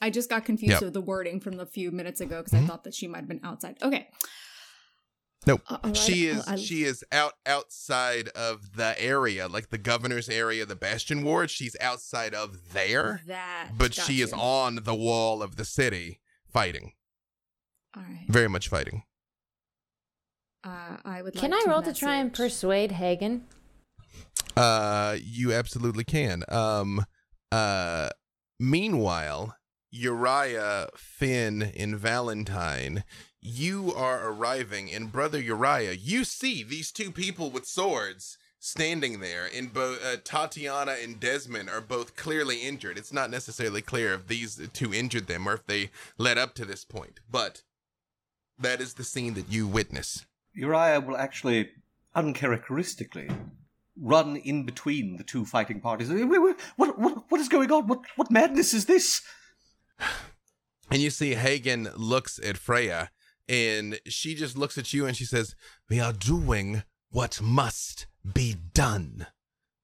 I just got confused
Yep.
with the wording from the few minutes ago because I thought that she might have been outside. Okay.
Nope.
Uh, right,
she is
I'll-
she is out outside of the area, like the governor's area, the Bastion Ward. She's outside of there,
That.
but she is on the wall of the city fighting,
All right.
very much fighting.
Uh, I would.
Can
like
I roll to try and persuade Hagen?
Uh, you absolutely can. Um, uh, meanwhile, Uriah, Finn, and Valentine, you are arriving, and brother Uriah, you see these two people with swords standing there, and both uh, Tatiana and Desmond are both clearly injured. It's not necessarily clear if these two injured them or if they led up to this point, but that is the scene that you witness.
Uriah will actually, uncharacteristically, run in between the two fighting parties. What, what, what is going on? What, what madness is this?
And you see Hagen looks at Freya and she just looks at you and she says, We are doing what must be done,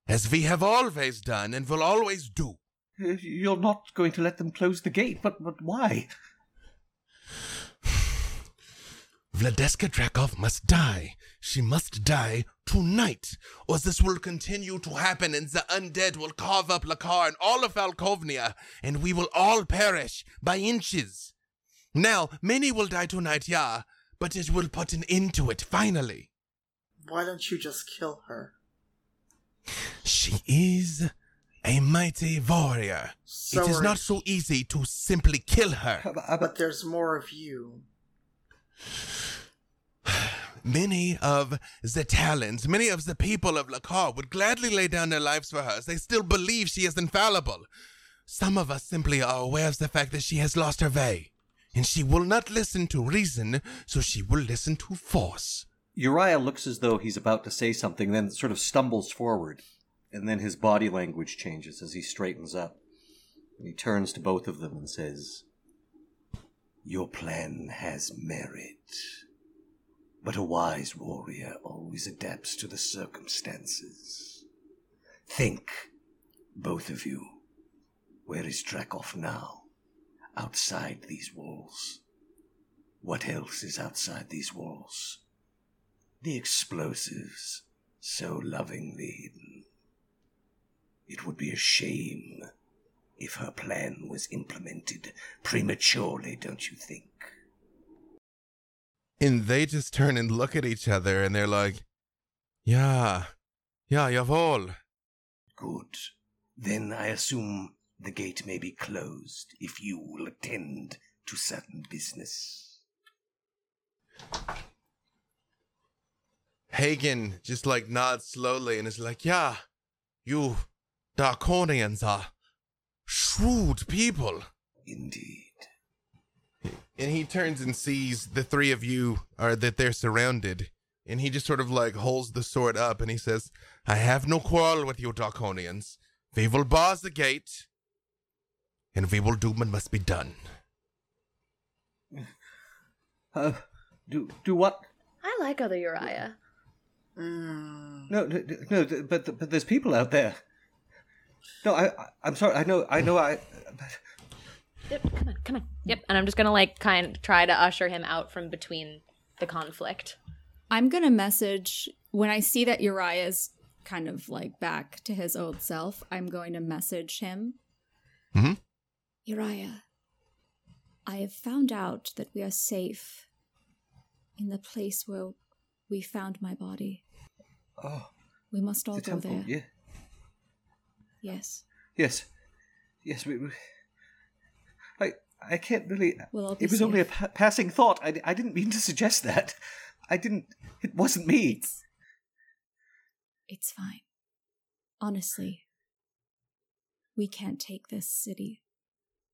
as we have always done and will always do.
Uh, You're not going to let them close the gate, but, but why?
Vladeska Drakov must die. She must die tonight, or this will continue to happen, and the undead will carve up Lekar and all of Falkovnia, and we will all perish by inches. Now, many will die tonight, yeah, but it will put an end to it finally.
Why don't you just kill her?
She is a mighty warrior.
So
it is not so easy to simply kill her.
But there's more of you.
Many of the Talons, many of the people of Lekar would gladly lay down their lives for her. as They still believe she is infallible. Some of us simply are aware of the fact that she has lost her way. And she will not listen to reason, so she will listen to force.
Uriah looks as though he's about to say something, then sort of stumbles forward, and then his body language changes as he straightens up. And he turns to both of them and says, Your plan has merit, but a wise warrior always adapts to the circumstances. Think, both of you, where is Drakov now? Outside these walls. What else is outside these walls? the explosives so lovingly hidden. It would be a shame if her plan was implemented prematurely, don't you think?
And they just turn and look at each other and they're like, Yeah, yeah, jawohl.
Good. Then I assume the gate may be closed if you will attend to certain business.
Hagen just like nods slowly and is like, Yeah, you Darkonians are shrewd people.
Indeed.
And he turns and sees the three of you are that they're surrounded. And he just sort of like holds the sword up and he says, I have no quarrel with you, Darkonians. We will bar the gate, and we will do what must be done.
Uh, do do what?
I like other Uriah.
Mm.
No, no, no, but but there's people out there. No, I, I I'm sorry. I know, I know. I. But
Yep, come on, come on. Yep, and I'm just gonna like kind of try to usher him out from between the conflict.
I'm gonna message when I see that Uriah's kind of like back to his old self. I'm going to message him.
Mhm.
Uriah, I have found out that we are safe in the place where we found my body.
Oh,
We must all
the
go
temple.
there.
Yeah.
Yes.
Yes. Yes. We, we, I I can't really.
We'll
It was only a pa- passing thought. I, I didn't mean to suggest that. I didn't. It wasn't me.
It's fine. Honestly, we can't take this city.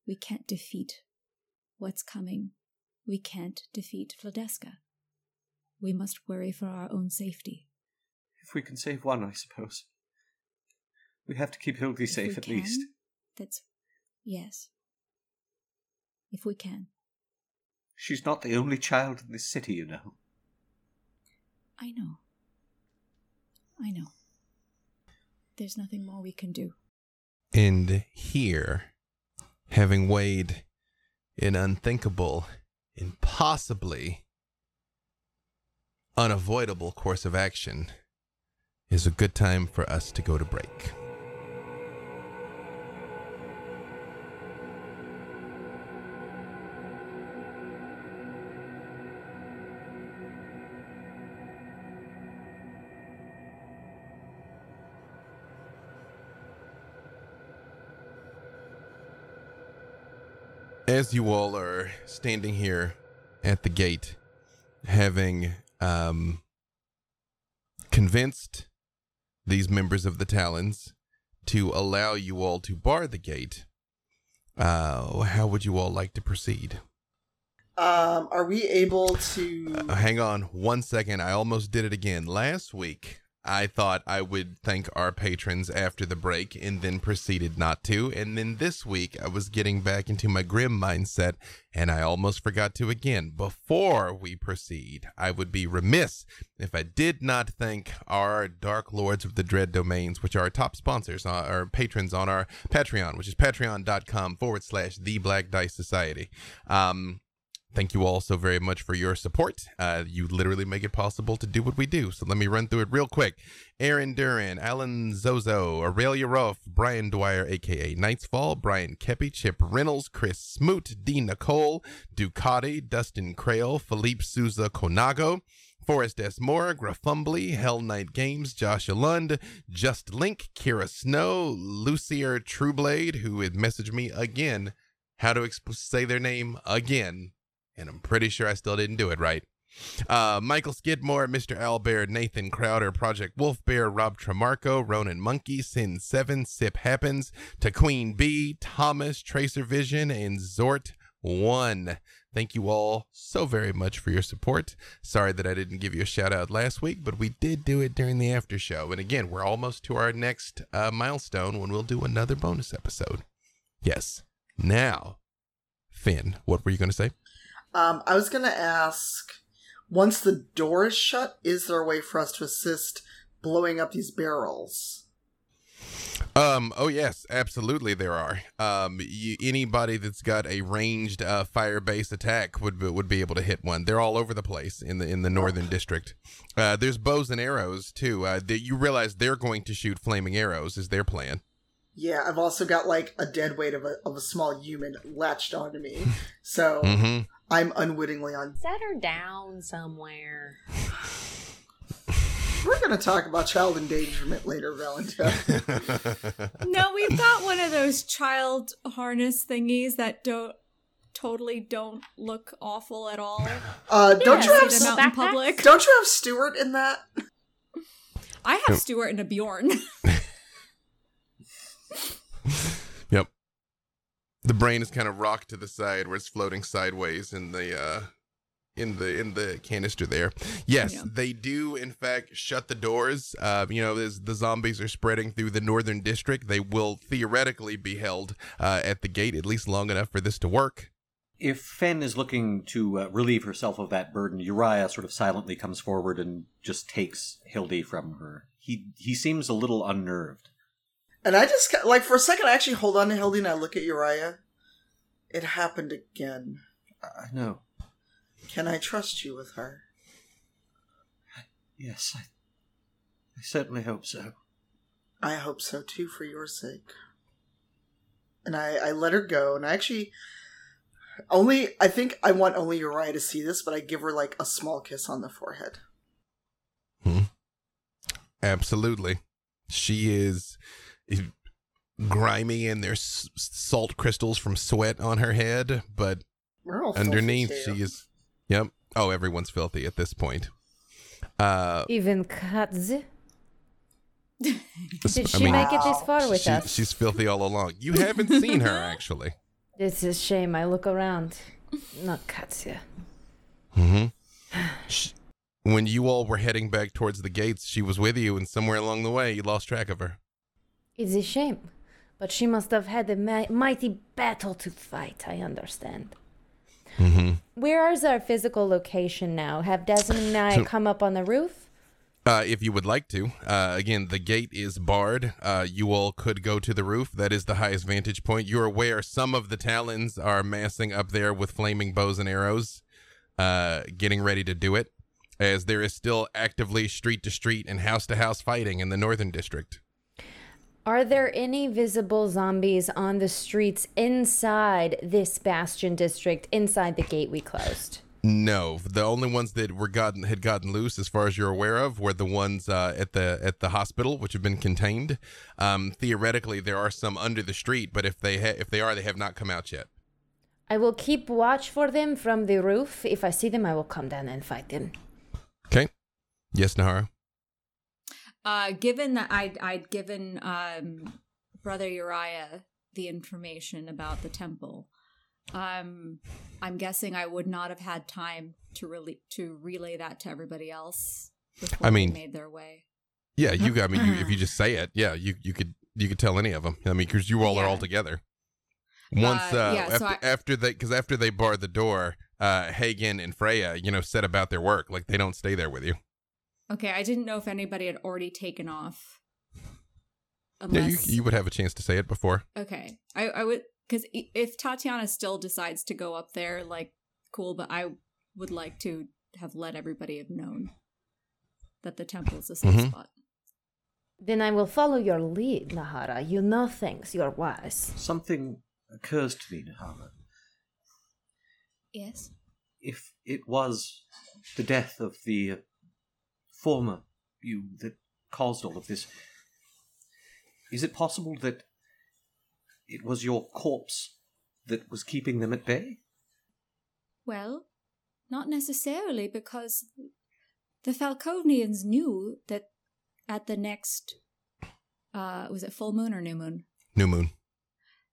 We can't defeat what's coming. We can't defeat Vladeska. We must worry for our own safety.
If we can save one, I suppose. We have to keep Hildy safe at
can,
least.
That's. Yes. If we can.
She's not the only child in this city, you know.
I know. I know. There's nothing more we can do.
And here, having weighed an unthinkable, impossibly unavoidable course of action, is a good time for us to go to break. As you all are standing here at the gate, having um, convinced these members of the Talons to allow you all to bar the gate, uh, how would you all like to proceed?
Um, are we able to?
Uh, hang on one second. I almost did it again. Last week, I thought I would thank our patrons after the break and then proceeded not to. And then this week, I was getting back into my grim mindset and I almost forgot to again. Before we proceed, I would be remiss if I did not thank our Dark Lords of the Dread Domains, which are our top sponsors, uh, our patrons on our Patreon, which is patreon.com forward slash the Black Dice Society. Um, Thank you all so very much for your support. Uh, you literally make it possible to do what we do. So let me run through it real quick. Aaron Duran, Alan Zozo, Aurelia Roth, Brian Dwyer, aka Nightsfall, Brian Kepi, Chip Reynolds, Chris Smoot, Dean Nicole, Ducati, Dustin Crail, Philippe Souza Conago, Forrest S. Moore, Grafumbly, Hell Knight Games, Joshua Lund, Just Link, Kira Snow, Lucier Trueblade, who had messaged me again how to exp- say their name again and I'm pretty sure I still didn't do it right. Uh, Michael Skidmore, Mr. Albert, Nathan Crowder, Project Wolf Bear, Rob Tremarco, Ronan Monkey, Sin Seven, Sip Happens, to Queen Bee, Thomas, Tracer Vision, and Zort One. Thank you all so very much for your support. Sorry that I didn't give you a shout out last week, but we did do it during the after show. And again, we're almost to our next uh, milestone when we'll do another bonus episode. Yes. Now, Finn, what were you going to say?
Um, I was gonna ask. Once the door is shut, is there a way for us to assist blowing up these barrels?
Um. Oh yes, absolutely. There are. Um. You, anybody that's got a ranged uh, fire base attack would be, would be able to hit one. They're all over the place in the in the northern district. Uh. There's bows and arrows too. Uh. That you realize they're going to shoot flaming arrows is their plan.
Yeah, I've also got like a dead weight of a of a small human latched onto me, so
Mm-hmm.
I'm unwittingly on.
Set her down somewhere.
We're gonna talk about child endangerment later, Valentine.
No, we've got one of those child harness thingies that don't totally don't look awful at all.
Uh, don't
Yeah,
you have
See them out in public.
don't you have Stuart in that?
I have Stuart in a Bjorn.
Yep. The brain is kind of rocked to the side where it's floating sideways in the uh in the in the canister there. Yes,
Yeah.
they do in fact shut the doors. Uh, you know, as the zombies are spreading through the northern district, they will theoretically be held uh, at the gate at least long enough for this to work.
If Fen is looking to uh, relieve herself of that burden, Uriah sort of silently comes forward and just takes Hildy from her. He he seems a little unnerved.
And I just like for a second, I actually hold on to Hildy and I look at Uriah. It happened again.
I know.
Can I trust you with her?
Yes, I, I certainly hope so.
I hope so too, for your sake. And I, I let her go, and I actually, Only, I think I want only Uriah to see this, but I give her like a small kiss on the forehead. Hmm.
Absolutely. She is grimy and there's salt crystals from sweat on her head, but
We're all filthy,
underneath
too.
she is Yep. Oh, everyone's filthy at this point. Uh
Even Katz. Did
I
she
mean,
make it this far with
she-
us?
she's filthy all along. You haven't seen her actually.
It's a shame. I look around. Not Katya.
Mhm. Sh- When you all were heading back towards the gates, she was with you and somewhere along the way you lost track of her.
It's a shame. But she must have had a mi- mighty battle to fight, I understand.
Mm-hmm.
Where is our physical location now? Have Desmond and I
So-
come up on the roof?
Uh, if you would like to, uh, again, the gate is barred. Uh, you all could go to the roof. That is the highest vantage point. You're aware some of the Talons are massing up there with flaming bows and arrows, uh, getting ready to do it, as there is still actively street to street and house to house fighting in the Northern District.
Are there any visible zombies on the streets inside this Bastion district, inside the gate we closed?
No, the only ones that were gotten had gotten loose, as far as you're aware of, were the ones uh, at the at the hospital, which have been contained. Um, theoretically, there are some under the street, but if they ha- if they are, they have not come out yet.
I will keep watch for them from the roof. If I see them, I will come down and fight them.
Okay. Yes, Nahara.
Uh, given that I'd, I'd given um, Brother Uriah the information about the temple, um, I'm guessing I would not have had time to really to relay that to everybody else before
I mean-
they made their way.
Yeah, you. I mean, you, if you just say it, yeah, you you could you could tell any of them. I mean, because you all are all together. Once
Uh,
uh,
yeah,
after,
so I-
after they because after they barred the door, uh, Hagen and Freya, you know, set about their work. Like they don't stay there with you.
Okay, I didn't know if anybody had already taken off.
Yeah, you you would have a chance to say it before.
Okay, I I would because if Tatiana still decides to go up there, like cool, but I would like to have let everybody have known that the temple is a safe
Mhm.
spot.
Then I will follow your lead, Nahara. You know things. You're wise.
Something occurs to me, Nahara.
Yes.
If it was the death of the uh, former you that caused all of this, is it possible that it was your corpse that was keeping them at bay?
Well, not necessarily, because the Falkovnians knew that at the next, uh, was it full moon or new moon?
New moon.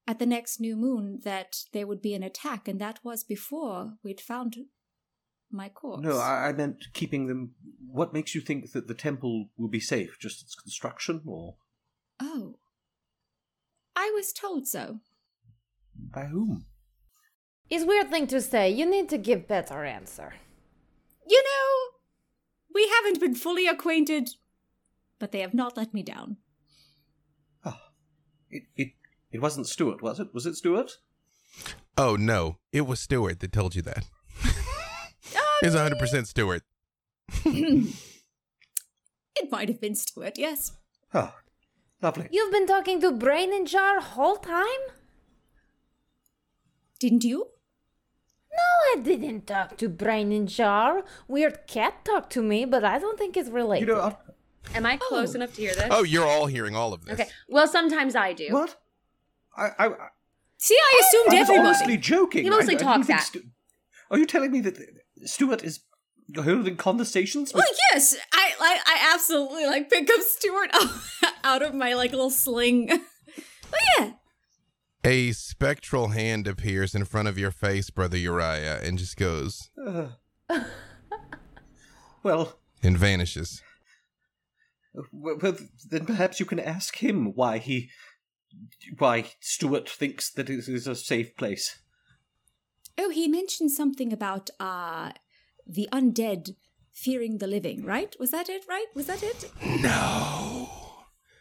At the next new moon, that there would be an attack, and that was before we'd found my corpse.
No, I, I meant keeping them. What makes you think that the temple will be safe? Just its construction, or
Oh. I was told so.
by whom?
It's weird thing to say. You need to give better answer.
You know, we haven't been fully acquainted, but they have not let me down.
Ah, it it it wasn't Stuart, was it? Was it Stuart?
Oh no, it was Stewart that told you that. It's 100 percent Stewart.
It might have been Stewart, yes.
Oh, lovely.
You've been talking to Brain and Jar whole time?
Didn't you?
No, I didn't talk to Brain and Jar. Weird cat talked to me, but I don't think it's related.
You know, I,
Am I oh. close
Oh.
enough to hear this?
Oh, you're all hearing all of this.
Okay. Well, sometimes I do.
what? I I, I
See, I assumed
I was
everybody.
honestly joking.
He mostly
I- I
talks
think
at-
Stu- Are you telling me that Stuart is holding conversations with?
Well, yes, I like. I absolutely like pick up Stuart out of my like little sling. oh yeah,
A spectral hand appears in front of your face, brother Uriah, and just goes
Uh, well,
and vanishes.
well, well, then perhaps you can ask him why he, why Stuart thinks that it is a safe place.
Oh, he mentioned something about uh the undead fearing the living, right? Was that it, right? Was that it?
No,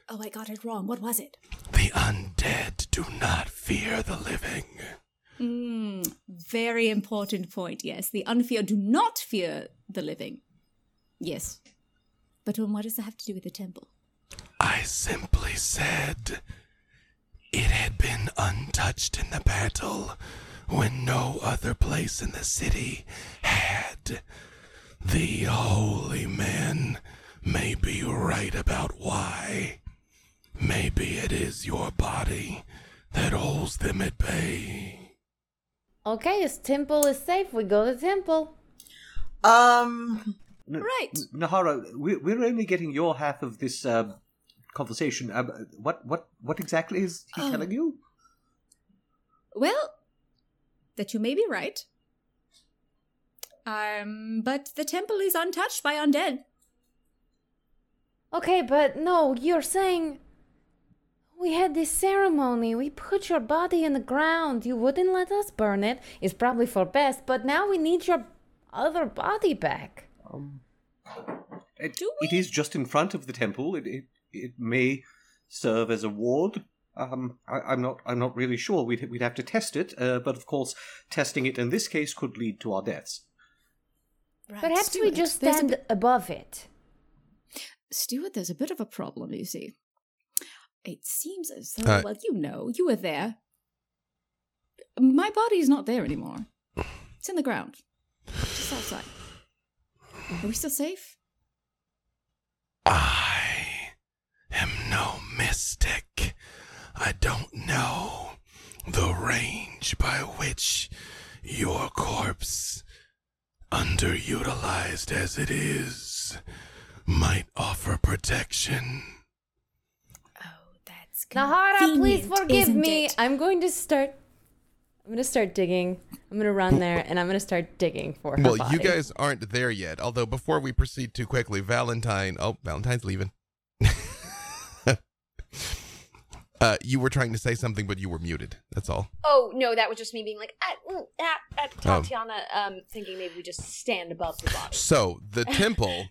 Oh, I got it wrong. What was it?
the undead do not fear the living.
Hmm, very important point, yes. The unfear do not fear the living. Yes. But um, what does that have to do with the temple?
I simply said it had been untouched in the battle when no other place in the city had. The holy men may be right about why. Maybe it is your body that holds them at bay.
Okay, this temple is safe. We go to the temple.
Um,
N-
Right.
N- Nahara, we- we're only getting your half of this uh, conversation. Um, what, what, what exactly is he
Oh.
telling you?
Well, that you may be right. Um, but the temple is untouched by undead.
Okay, but no, you're saying we had this ceremony. We put your body in the ground. You wouldn't let us burn it. It's probably for best, but now we need your other body back.
Um, it,
Do
it is just in front of the temple. It, it, it may serve as a ward. Um, I, I'm not. I'm not really sure. We'd we'd have to test it. Uh, but of course, testing it in this case could lead to our deaths.
Perhaps we just stand
bit-
above it.
Stuart, there's a bit of a problem, you see. It seems as though,
Uh,
well, you know, you were there. My body's not there anymore. It's in the ground, just outside. Are we still safe?
I am no mystic. I don't know the range by which your corpse, underutilized as it is, might offer protection.
Oh, that's
Nahara, please forgive me.
it?
I'm going to start. I'm going to start digging. I'm going to run there and I'm going to start digging for her
Well,
body.
you guys aren't there yet. Although, before we proceed too quickly, Valentine. Oh, Valentine's leaving. Uh, you were trying to say something, but you were muted. That's all.
Oh no, that was just me being like, ah, mm, ah, ah,
Oh.
Tatiana, um, thinking maybe we just stand above the body.
So the temple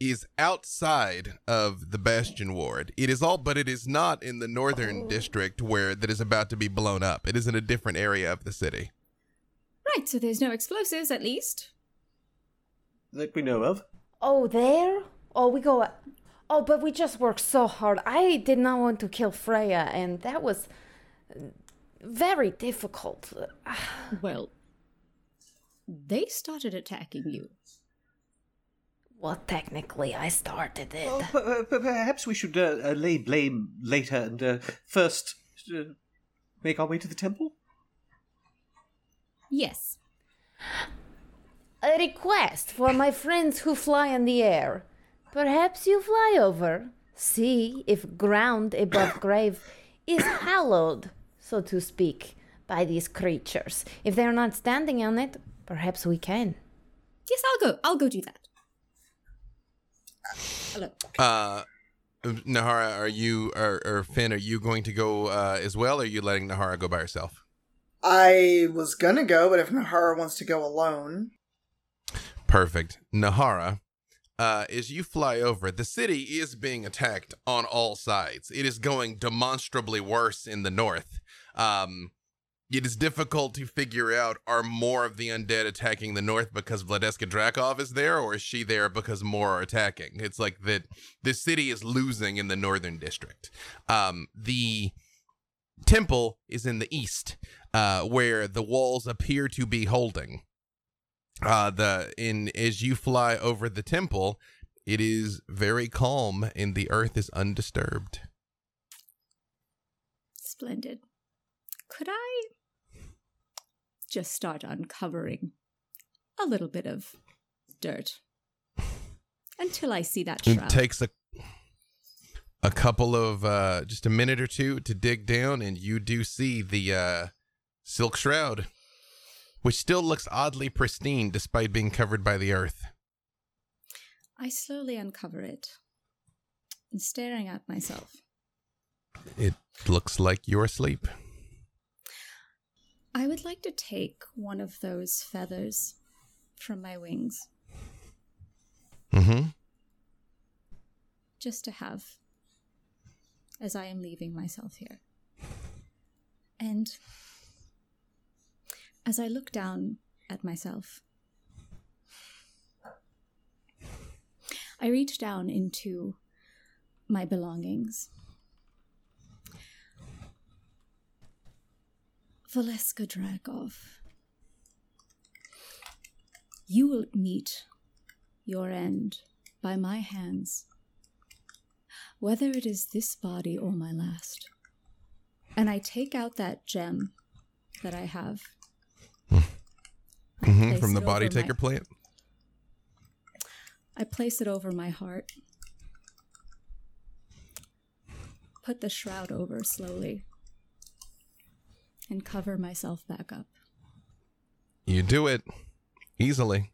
is outside of the Bastion Ward. It is all, but it is not in the northern district where that is about to be blown up. It is in a different area of the city.
Right, so there's no explosives at least.
That we know of.
Oh, there? Oh, we go. Oh, but we just worked so hard. I did not want to kill Freya, and that was uh, very difficult.
Well, they started attacking you.
Well, technically, I started it.
Oh, but, perhaps we should uh, uh, lay blame later and uh, first uh, make our way to the temple.
Yes.
A request for my friends who fly in the air. Perhaps you fly over, see if ground above grave is hallowed, so to speak, by these creatures. If they're not standing on it, perhaps we can.
Yes, I'll go. I'll go do that. Hello.
Uh, Nahara, are you or, or Finn? Are you going to go uh, as well? Or are you letting Nahara go by herself?
I was gonna go, but if Nahara wants to go alone,
Perfect. Nahara, uh, as you fly over, the city is being attacked on all sides. It is going demonstrably worse in the north. Um, it is difficult to figure out are more of the undead attacking the north because Vladeska Drakov is there, or is she there because more are attacking? It's like that the city is losing in the northern district. Um, the temple is in the east, uh, where the walls appear to be holding uh the in as you fly over the temple it is very calm and the earth is undisturbed
Splendid. Could I just start uncovering a little bit of dirt until I see that shroud?
it takes a a couple of uh just a minute or two to dig down and you do see the uh silk shroud which still looks oddly pristine despite being covered by the earth
I slowly uncover it and staring at myself.
it looks like you're asleep
I would like to take one of those feathers from my wings
mm-hmm
just to have as I am leaving myself here. And as I look down at myself, I reach down into my belongings. Vladeska Drakov, You will meet your end by my hands, whether it is this body or my last. And I take out that gem that I have.
Hmm From the body
over my-
taker plant.
I place it over my heart. Put the shroud over slowly. And cover myself back up.
You do it easily.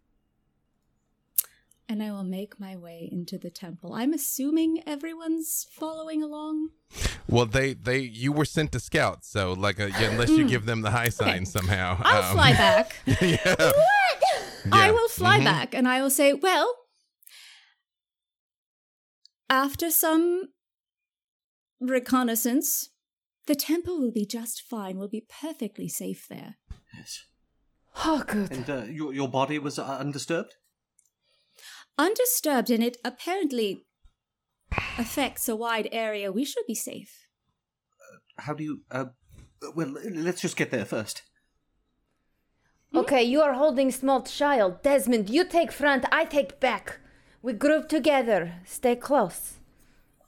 And I will make my way into the temple. I'm assuming everyone's following along.
Well, they they you were sent to scout, so like uh yeah, unless you give them the high sign somehow.
I'll
um,
fly back.
yeah.
I
Yeah.
will fly
Mhm.
back and I will say, well, after some reconnaissance, the temple will be just fine. We'll be perfectly safe there.
Yes.
Oh, good.
And uh, your your body was uh, undisturbed.
Undisturbed, and it apparently affects a wide area. We should be safe.
How do you? Uh, well, let's just get there first.
Okay, you are holding small child. Desmond, you take front, I take back. We group together. Stay close.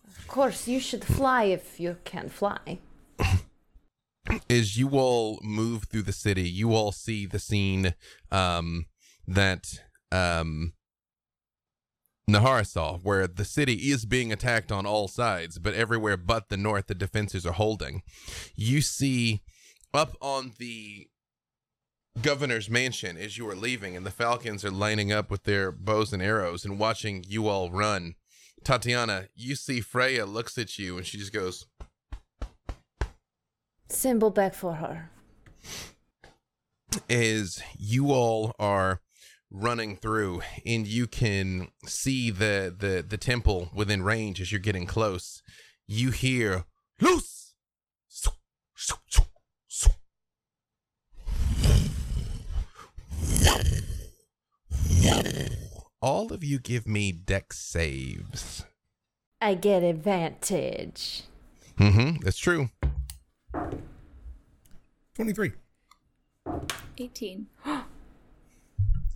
Of course, you should fly if you can fly.
As you all move through the city, you all see the scene um, that um, Nahara saw, where the city is being attacked on all sides, but everywhere but the north, the defenses are holding. You see up on the governor's mansion as you are leaving, and the falcons are lining up with their bows and arrows and watching you all run. Tatiana, you see Freya looks at you and she just goes,
Symbol back for her.
is you all are running through and you can see the the the temple within range as you're getting close you hear loose all of you give me Dex saves
I get advantage.
mm-hmm that's true
23.
18.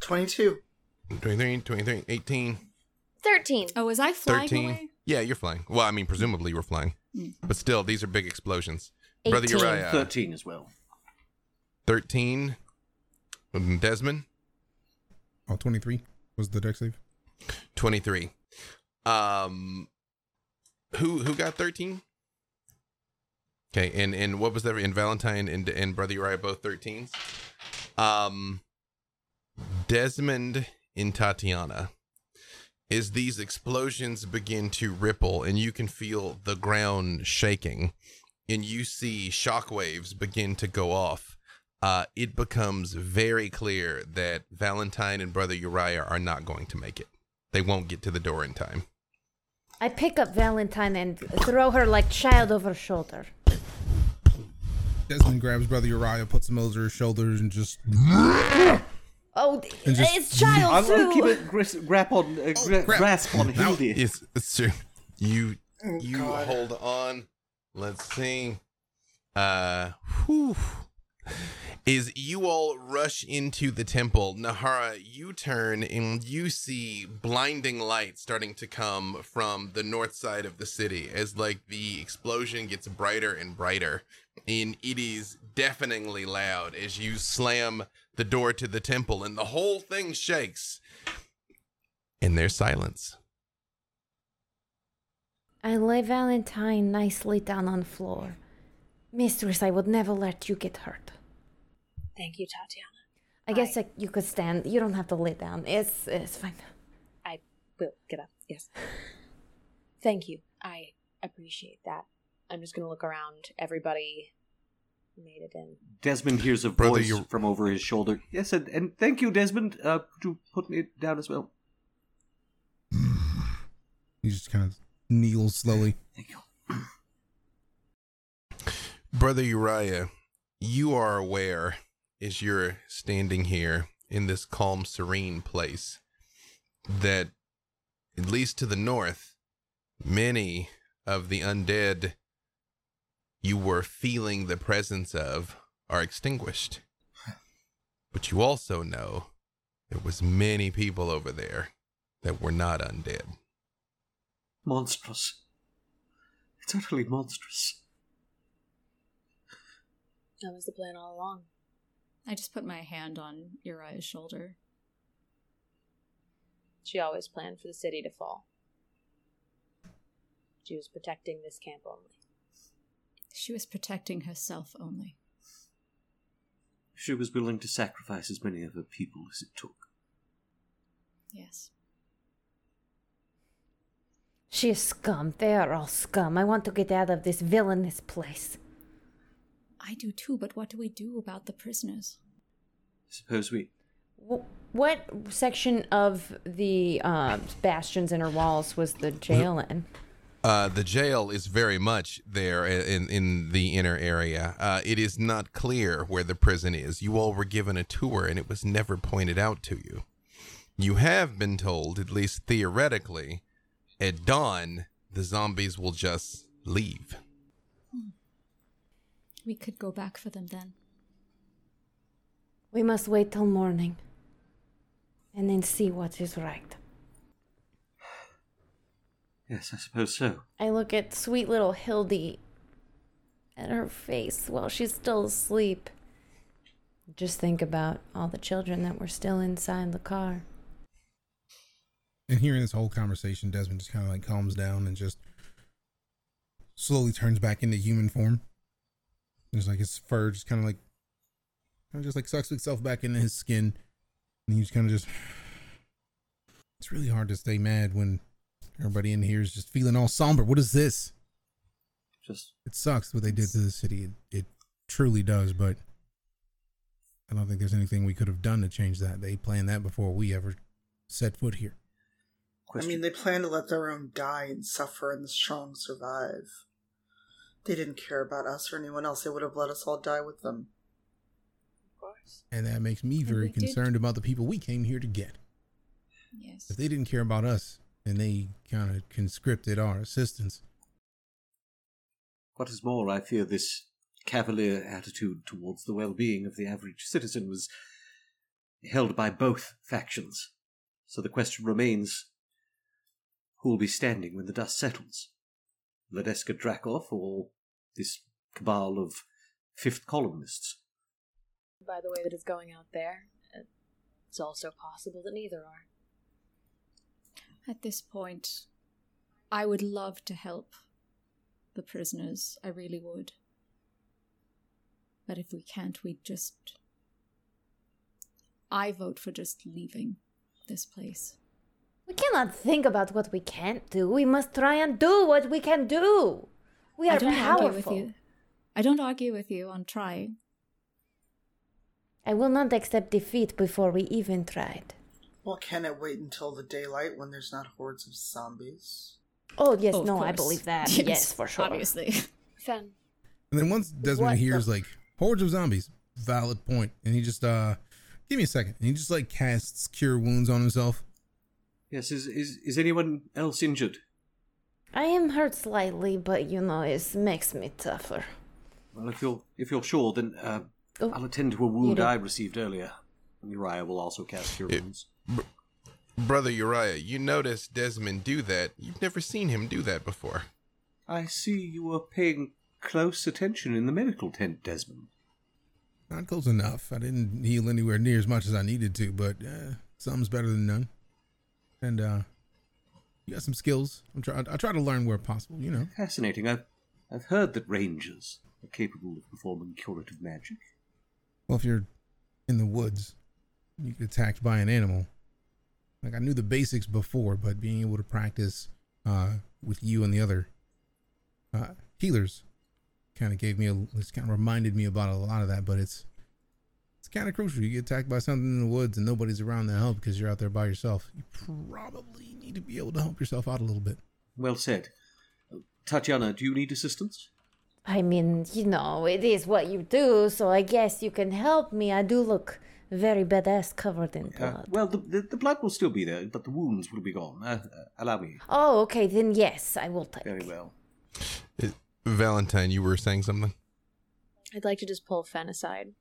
22.
23 23 18
13.
Oh, was I flying
13
away?
yeah you're flying well i mean presumably you were flying
Mm.
but still these are big explosions brother uriah
Thirteen as well.
13 and desmond
Oh, 23 was the Dex save.
23 um who who got 13 okay and and what was that in valentine and and brother uriah both 13s um desmond and tatiana as these explosions begin to ripple and you can feel the ground shaking and you see shockwaves begin to go off uh, it becomes very clear that valentine and brother uriah are not going to make it they won't get to the door in time
I pick up Valentine and throw her like child over shoulder.
Desmond grabs Brother Uriah, puts him over his shoulders, and just
Oh,
And just-
it's child
I'll,
too.
I'll keep a gris- grasp on uh, gra-
crap.
grasp on
Now,
Hildy.
it's, it's true. You
Oh,
you
God.
hold on. Let's see. Uh, whew. Is you all rush into the temple? Nahara, you turn and you see blinding light starting to come from the north side of the city as like the explosion gets brighter and brighter, and it is deafeningly loud as you slam the door to the temple, and the whole thing shakes. And there's silence.
I lay Valentine nicely down on the floor. Mistress, I would never let you get hurt.
Thank you, Tatiana.
I guess like, you could stand. You don't have to lay down. It's it's fine.
I will get up. Yes. Thank you. I appreciate that. I'm just gonna look around. Everybody made it in.
Desmond hears a
Brother,
voice
you-
from over his shoulder. Yes, and, and thank you, Desmond, uh, to put me down as well.
he just kind of kneels slowly.
Thank you.
Brother Uriah, you are aware as you're standing here in this calm, serene place that, at least to the north, many of the undead you were feeling the presence of are extinguished. But you also know there was many people over there that were not undead.
Monstrous. It's utterly monstrous.
That was the plan all along.
I just put my hand on Uriah's shoulder.
She always planned for the city to fall. She was protecting this camp only.
She was protecting herself only.
She was willing to sacrifice as many of her people as it took.
Yes.
She is scum. They are all scum. I want to get out of this villainous place.
I do too, but what do we do about the prisoners?
Suppose we.
Wh- What section of the uh, bastion's inner walls was the jail in?
Uh, the jail is very much there in in the inner area. Uh, it is not clear where the prison is. You all were given a tour, and it was never pointed out to you. You have been told, at least theoretically, at dawn the zombies will just leave.
We could go back for them then.
We must wait till morning and then see what is right.
Yes, I suppose so.
I look at sweet little Hildy at her face while she's still asleep. Just think about all the children that were still inside the car.
And hearing this whole conversation, Desmond just kind of like calms down and just slowly turns back into human form. There's like his fur just kind of like, kind of just like sucks itself back into his skin, and he's kind of just. It's really hard to stay mad when everybody in here is just feeling all somber. What is this?
Just
It sucks what they did to the city. It, it truly does, but I don't think there's anything we could have done to change that. They planned that before we ever set foot here.
question.
I mean, they plan to let their own die and suffer and the strong survive. They didn't care about us or anyone else. They would have let us all die with them.
Of course.
And that makes me very
we did-
concerned about the people we came here to get.
Yes.
If they didn't care about us and they kind of conscripted our assistance,
What is more, I fear this cavalier attitude towards the well-being of the average citizen was held by both factions. So the question remains, who will be standing when the dust settles? Vladeska Drakov or this cabal of fifth columnists?
By the way that it's going out there, it's also possible that neither are.
At this point, I would love to help the prisoners. I really would. But if we can't, we just. I vote for just leaving this place.
We cannot think about what we can't do. We must try and do what we can do. We are I
don't
powerful.
argue with you. I don't argue with you on trying.
I will not accept defeat before we even tried.
Well, can it wait until the daylight when there's not hordes of zombies?
Oh yes,
Oh, of
no, I believe that. Yes, for sure.
Obviously.
Fen,
and then once Desmond
What
hears
the-
like hordes of zombies, valid point, and he just uh, give me a second, and he just like casts cure wounds on himself.
Yes, is, is, is anyone else injured?
I am hurt slightly, but you know, it makes me tougher.
Well, if you're if you're sure, then uh,
Oh,
I'll attend to a wound. I received earlier. And Uriah will also cast cure
It-
wounds.
Brother Uriah, you noticed Desmond do that. You've never seen him do that before.
I see you were paying close attention in the medical tent, Desmond.
Not close enough. I didn't heal anywhere near as much as I needed to, but uh, something's better than none. And uh, you got some skills. I'm try- I try to learn where possible. You know.
Fascinating. I've I've heard that rangers are capable of performing curative magic.
Well, if you're in the woods, you get attacked by an animal. Like I knew the basics before, but being able to practice uh, with you and the other uh, healers kind of gave me a. It's kind of reminded me about a lot of that. But it's it's kind of crucial. You get attacked by something in the woods and nobody's around to help because you're out there by yourself. You probably need to be able to help yourself out a little bit.
Well said. Uh, Tatiana, do you need assistance?
I mean, you know, it is what you do, so I guess you can help me. I do look very badass covered in
Uh,
blood.
well, the, the the blood will still be there, but the wounds will be gone. Uh, uh, allow me.
Oh, okay, then yes, I will take.
Very well.
It- Valentine, you were saying something?
I'd like to just pull Fen aside.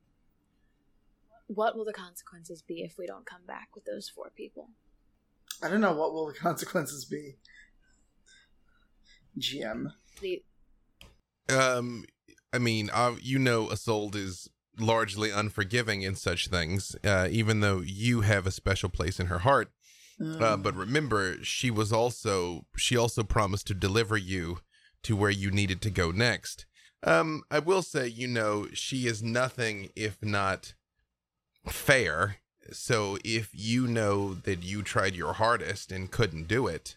What will the consequences be if we don't come back with those four people?
I don't know what will the consequences be. GM.
The
Um, I mean, uh, you know, Isolde is largely unforgiving in such things, uh, even though you have a special place in her heart. Uh,
Mm.
but remember, she was also she also promised to deliver you to where you needed to go next. Um, I will say, you know, she is nothing if not fair. So if you know that you tried your hardest and couldn't do it,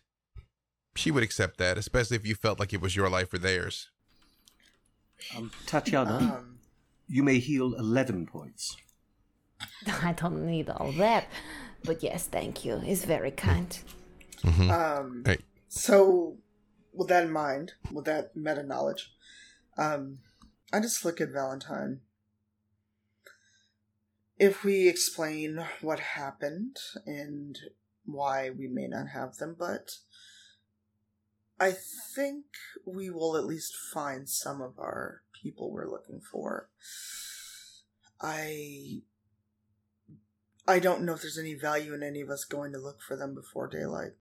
she would accept that, especially if you felt like it was your life or theirs.
Um, Tatiana,
Um,
you may heal 11 points.
I don't need all that. But yes, thank you. It's very kind.
Mhm.
um,
Hey.
So, with that in mind, with that meta knowledge, um, I just look at Valentine. If we explain what happened and why we may not have them, but I think we will at least find some of our people we're looking for. I I don't know if there's any value in any of us going to look for them before daylight.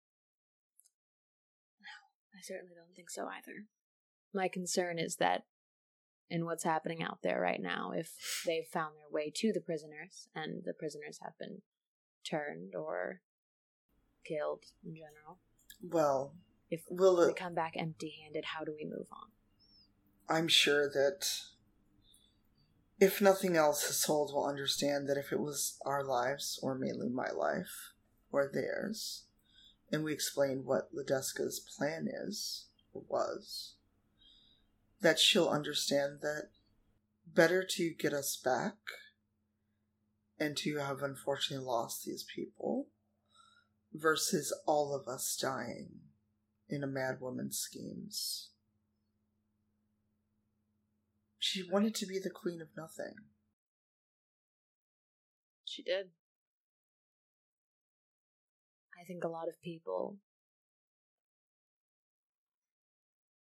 No, I certainly don't think so either. My concern is that in what's happening out there right now, if they've found their way to the prisoners and the prisoners have been turned or killed in general,
Well,
if
Will
we
it-
come back empty handed, how do we move on?
I'm sure that if nothing else, Isolde will understand that if it was our lives, or mainly my life, or theirs, and we explain what Vladeska's plan is, or was, that she'll understand that better to get us back and to have unfortunately lost these people versus all of us dying in a madwoman's schemes. She wanted to be the queen of nothing.
She did. I think a lot of people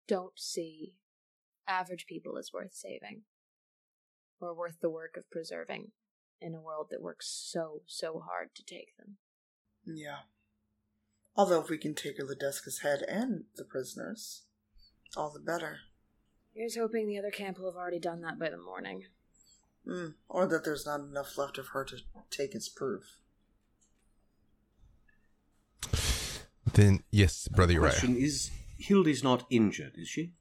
don't see average people as worth saving or worth the work of preserving in a world that works so, so hard to take them.
Yeah. Although if we can take Vladeska's head and the prisoners, all the better.
Here's hoping the other camp will have already done that by the morning.
Mm, or that there's not enough left of her to take as proof.
Then yes, brother Uriah.
Question is, Hildy's not injured, is she?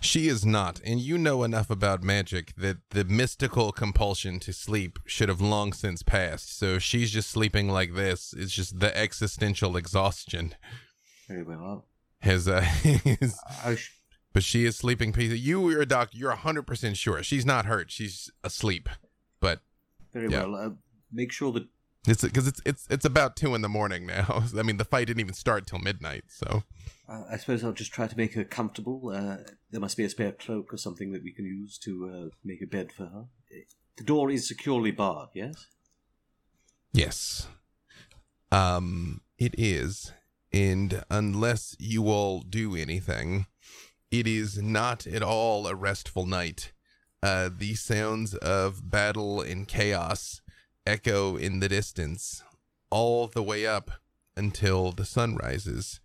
She is not, and you know enough about magic that the mystical compulsion to sleep should have long since passed. So she's just sleeping like this. It's just the existential exhaustion
Very well.
has uh, is-
I sh-
but she is sleeping peacefully. You, you're a doctor. You're hundred percent sure she's not hurt. She's asleep. But
very
Yeah.
well. Uh, make sure that
it's because it's it's it's about two in the morning now. I mean, the fight didn't even start till midnight. So
Uh, I suppose I'll just try to make her comfortable. Uh, there must be a spare cloak or something that we can use to uh, make a bed for her. The door is securely barred, yes?
Yes. Um, it is. And unless you all do anything, it is not at all a restful night. Uh, the sounds of battle and chaos echo in the distance all the way up until the sun rises.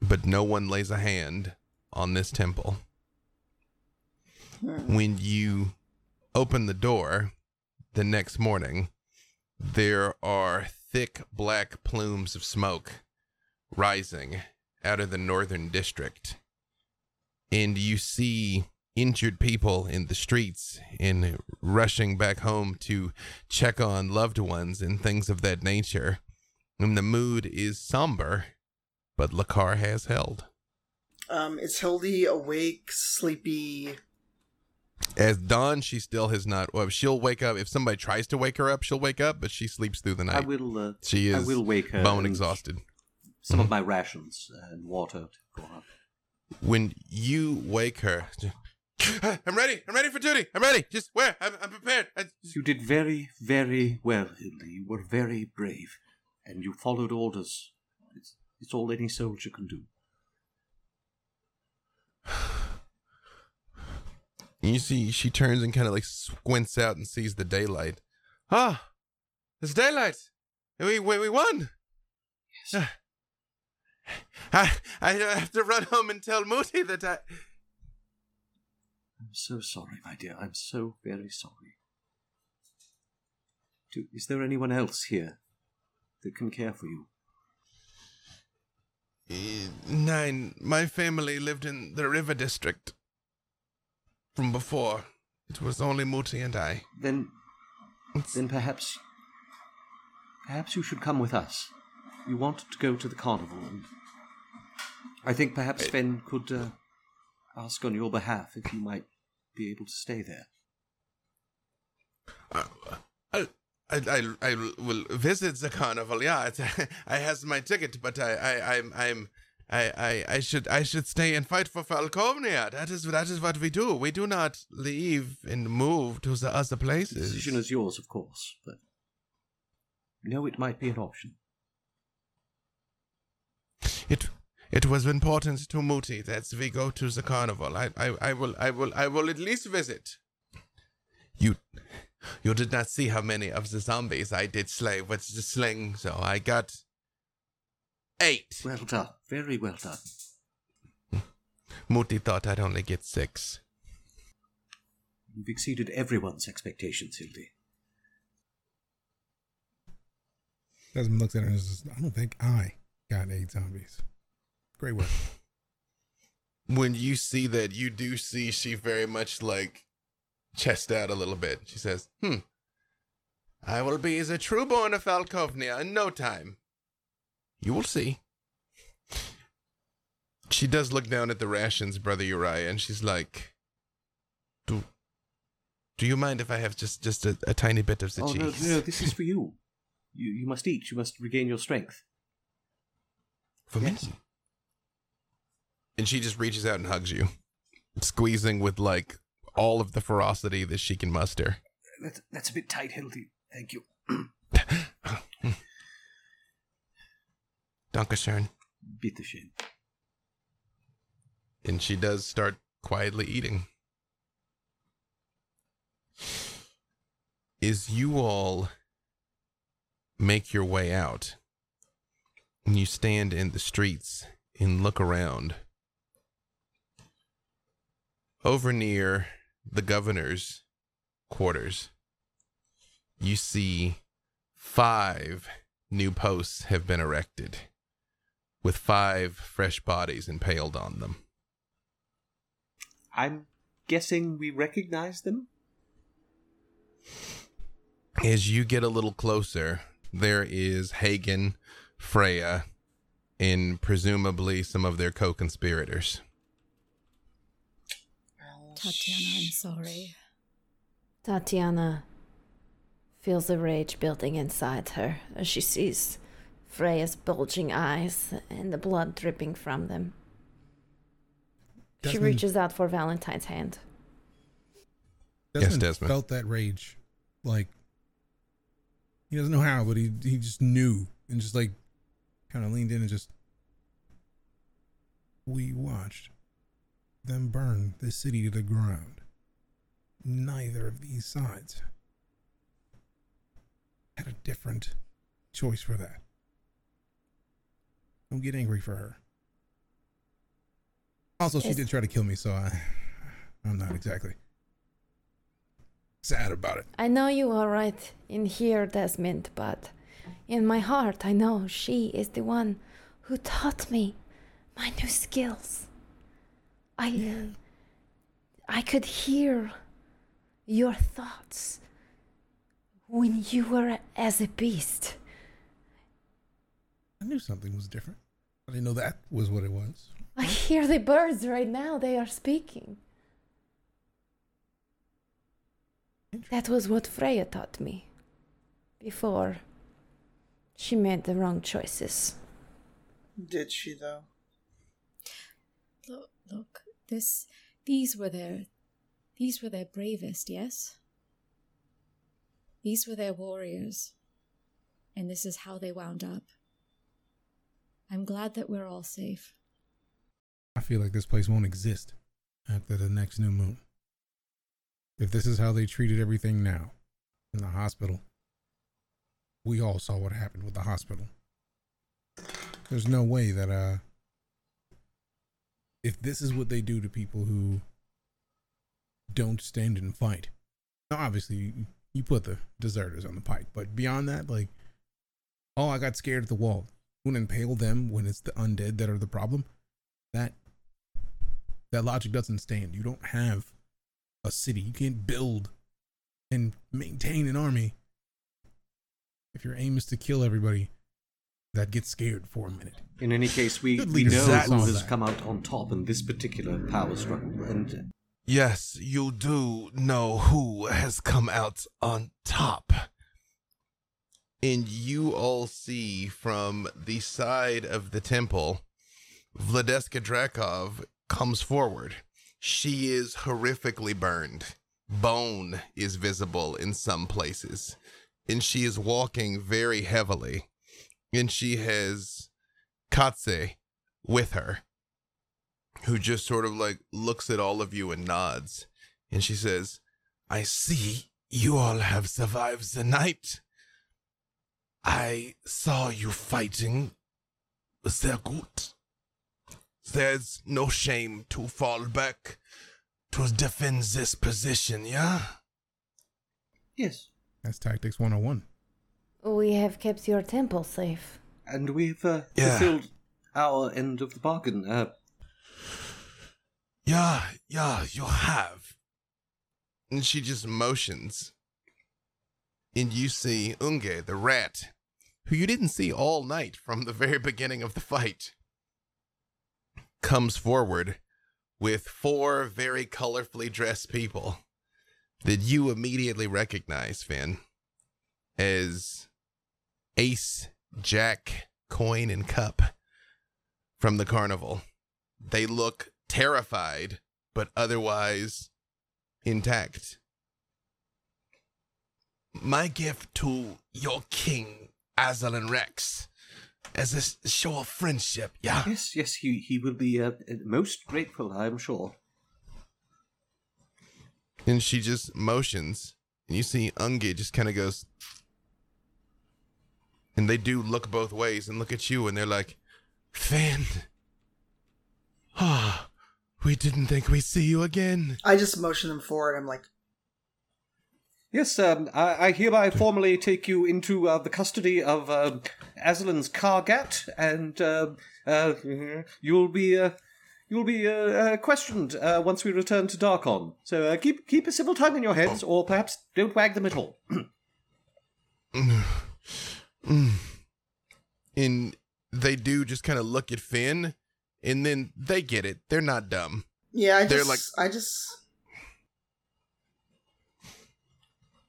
But no one lays a hand on this temple. When you open the door the next morning, there are thick black plumes of smoke rising out of the northern district. And you see injured people in the streets and rushing back home to check on loved ones and things of that nature. And the mood is somber, but Lekar has held.
Um, is Hildy awake, sleepy?
As dawn, she still has not. Well, she'll wake up if somebody tries to wake her up. She'll wake up, but she sleeps through the night.
I will. Uh,
She
I
is
will wake her.
bone exhausted.
Some
Mhm.
of my rations and water to go up.
When you wake her, I'm ready. I'm ready for duty. I'm ready. Just where? I'm, I'm prepared. I,
You did very, very well, Hildy. You were very brave, and you followed orders. It's, it's all any soldier can do.
you see, she turns and kind of like squints out and sees the daylight. Ah, it's daylight. We we, we won. Yes. I I have to run home and tell Moody that I.
I'm so sorry, my dear. I'm so very sorry. Do, is there anyone else here that can care for you?
Uh, Nine. My family lived in the river district. From before, it was only Muti and I.
Then, then perhaps, perhaps you should come with us. You want to go to the carnival, and I think perhaps Sven could uh, ask on your behalf if you might be able to stay there.
Uh, I, I, I, I will visit the carnival. Yeah, I has my ticket, but I, I, I'm, I'm, I, I, I should, I should stay and fight for Falkovnia. That is, that is what we do. We do not leave and move to the other
The
places.
decision is yours, of course, but no, it might be an option.
It, it was important to Muti that we go to the carnival. I, I, I will, I will, I will at least visit. You, you did not see how many of the zombies I did slay with the sling, so I got eight.
Well done, very well done.
Muti thought I'd only get six.
You've exceeded everyone's expectations, Hildy.
Desmond looks at her and says, I don't think I got eight zombies. Great work.
When you see that, you do see she very much like chest out a little bit. She says, "Hmm, I will be the true born of Falkovnia in no time. You will see." She does look down at the rations, brother Uriah, and she's like, "Do, do you mind if I have just just a, a tiny bit of the
oh no,
cheese
no, this is for you. You you must eat. You must regain your strength.
for
Yes.
me?" And she just reaches out and hugs you, squeezing with like all of the ferocity that she can muster.
That's that's a bit tight, Hildy. Thank you.
Dankeschön.
Bitteschön.
And she does start quietly eating. Is you all make your way out and you stand in the streets and look around. Over near the governor's quarters, you see five new posts have been erected with five fresh bodies impaled on them.
I'm guessing we recognize them.
As you get a little closer, there is Hagen, Freya, and presumably some of their co conspirators.
Tatiana, I'm sorry.
Tatiana feels a rage building inside her as she sees Freya's bulging eyes and the blood dripping from them. She reaches out for Valentine's hand.
Yes,
Desmond,
Desmond.
felt that rage. Like he doesn't know how, but he he just knew and just like kind of leaned in and just we watched them burn the city to the ground. Neither of these sides had a different choice for that. Don't get angry for her. Also, she did try to kill me, so I, I'm not exactly sad about it.
I know you are right in here, Desmond, but in my heart, I know she is the one who taught me my new skills. I, I could hear your thoughts when you were as a beast.
I knew something was different. I didn't know that was what it was.
I hear the birds right now. They are speaking. That was what Freya taught me before she made the wrong choices.
Did she though?
Look, look, this, these were their, these were their bravest, yes? These were their warriors. And this is how they wound up. I'm glad that we're all safe.
I feel like this place won't exist after the next new moon. If this is how they treated everything now in the hospital, we all saw what happened with the hospital. There's no way that uh if this is what they do to people who don't stand and fight. Now obviously you, put the deserters on the pike, but beyond that, like oh I got scared at the wall. To impale them when it's the undead that are the problem? That that logic doesn't stand. You don't have a city. You can't build and maintain an army if your aim is to kill everybody that gets scared for a minute.
In any case, we,
Good
we know
is
who has
that.
come out on top in this particular power struggle, and uh,
Yes, you do know who has come out on top. And you all see from the side of the temple, Vladeska Drakov comes forward. She is horrifically burned. Bone is visible in some places. And she is walking very heavily. And she has Katse with her who just sort of like looks at all of you and nods. And she says, I see you all have survived the night. I saw you fighting. Sehr gut. There's no shame to fall back to defend this position, yeah?
yes,
That's tactics 101.
We have kept your temple safe.
and we've uh,
Yeah.
fulfilled our end of the bargain. Uh,
Yeah, yeah, you have. And she just motions. And you see Unge, the rat, who you didn't see all night from the very beginning of the fight, comes forward with four very colorfully dressed people that you immediately recognize, Finn, as Ace, Jack, Coin, and Cup from the carnival. They look terrified, but otherwise intact. My gift to your king, Azalin Rex, as a show of friendship, yeah?
yes, yes, he he will be uh, most grateful, I am sure.
And she just motions, and you see Unge just kind of goes. And they do look both ways and look at you, and they're like, Finn. Ah, we didn't think we'd see you again.
I just motion them forward. I'm like,
Yes, um, I, I hereby formally take you into uh, the custody of uh, Azalin's Kargat, and uh, uh, you'll be uh, you'll be uh, uh, questioned uh, once we return to Darkon. So uh, keep keep a civil tongue in your heads, or perhaps don't wag them at all.
And they do just kind of look at Finn, and then they get it. They're not dumb.
yeah, I
They're
just,
like-
I just,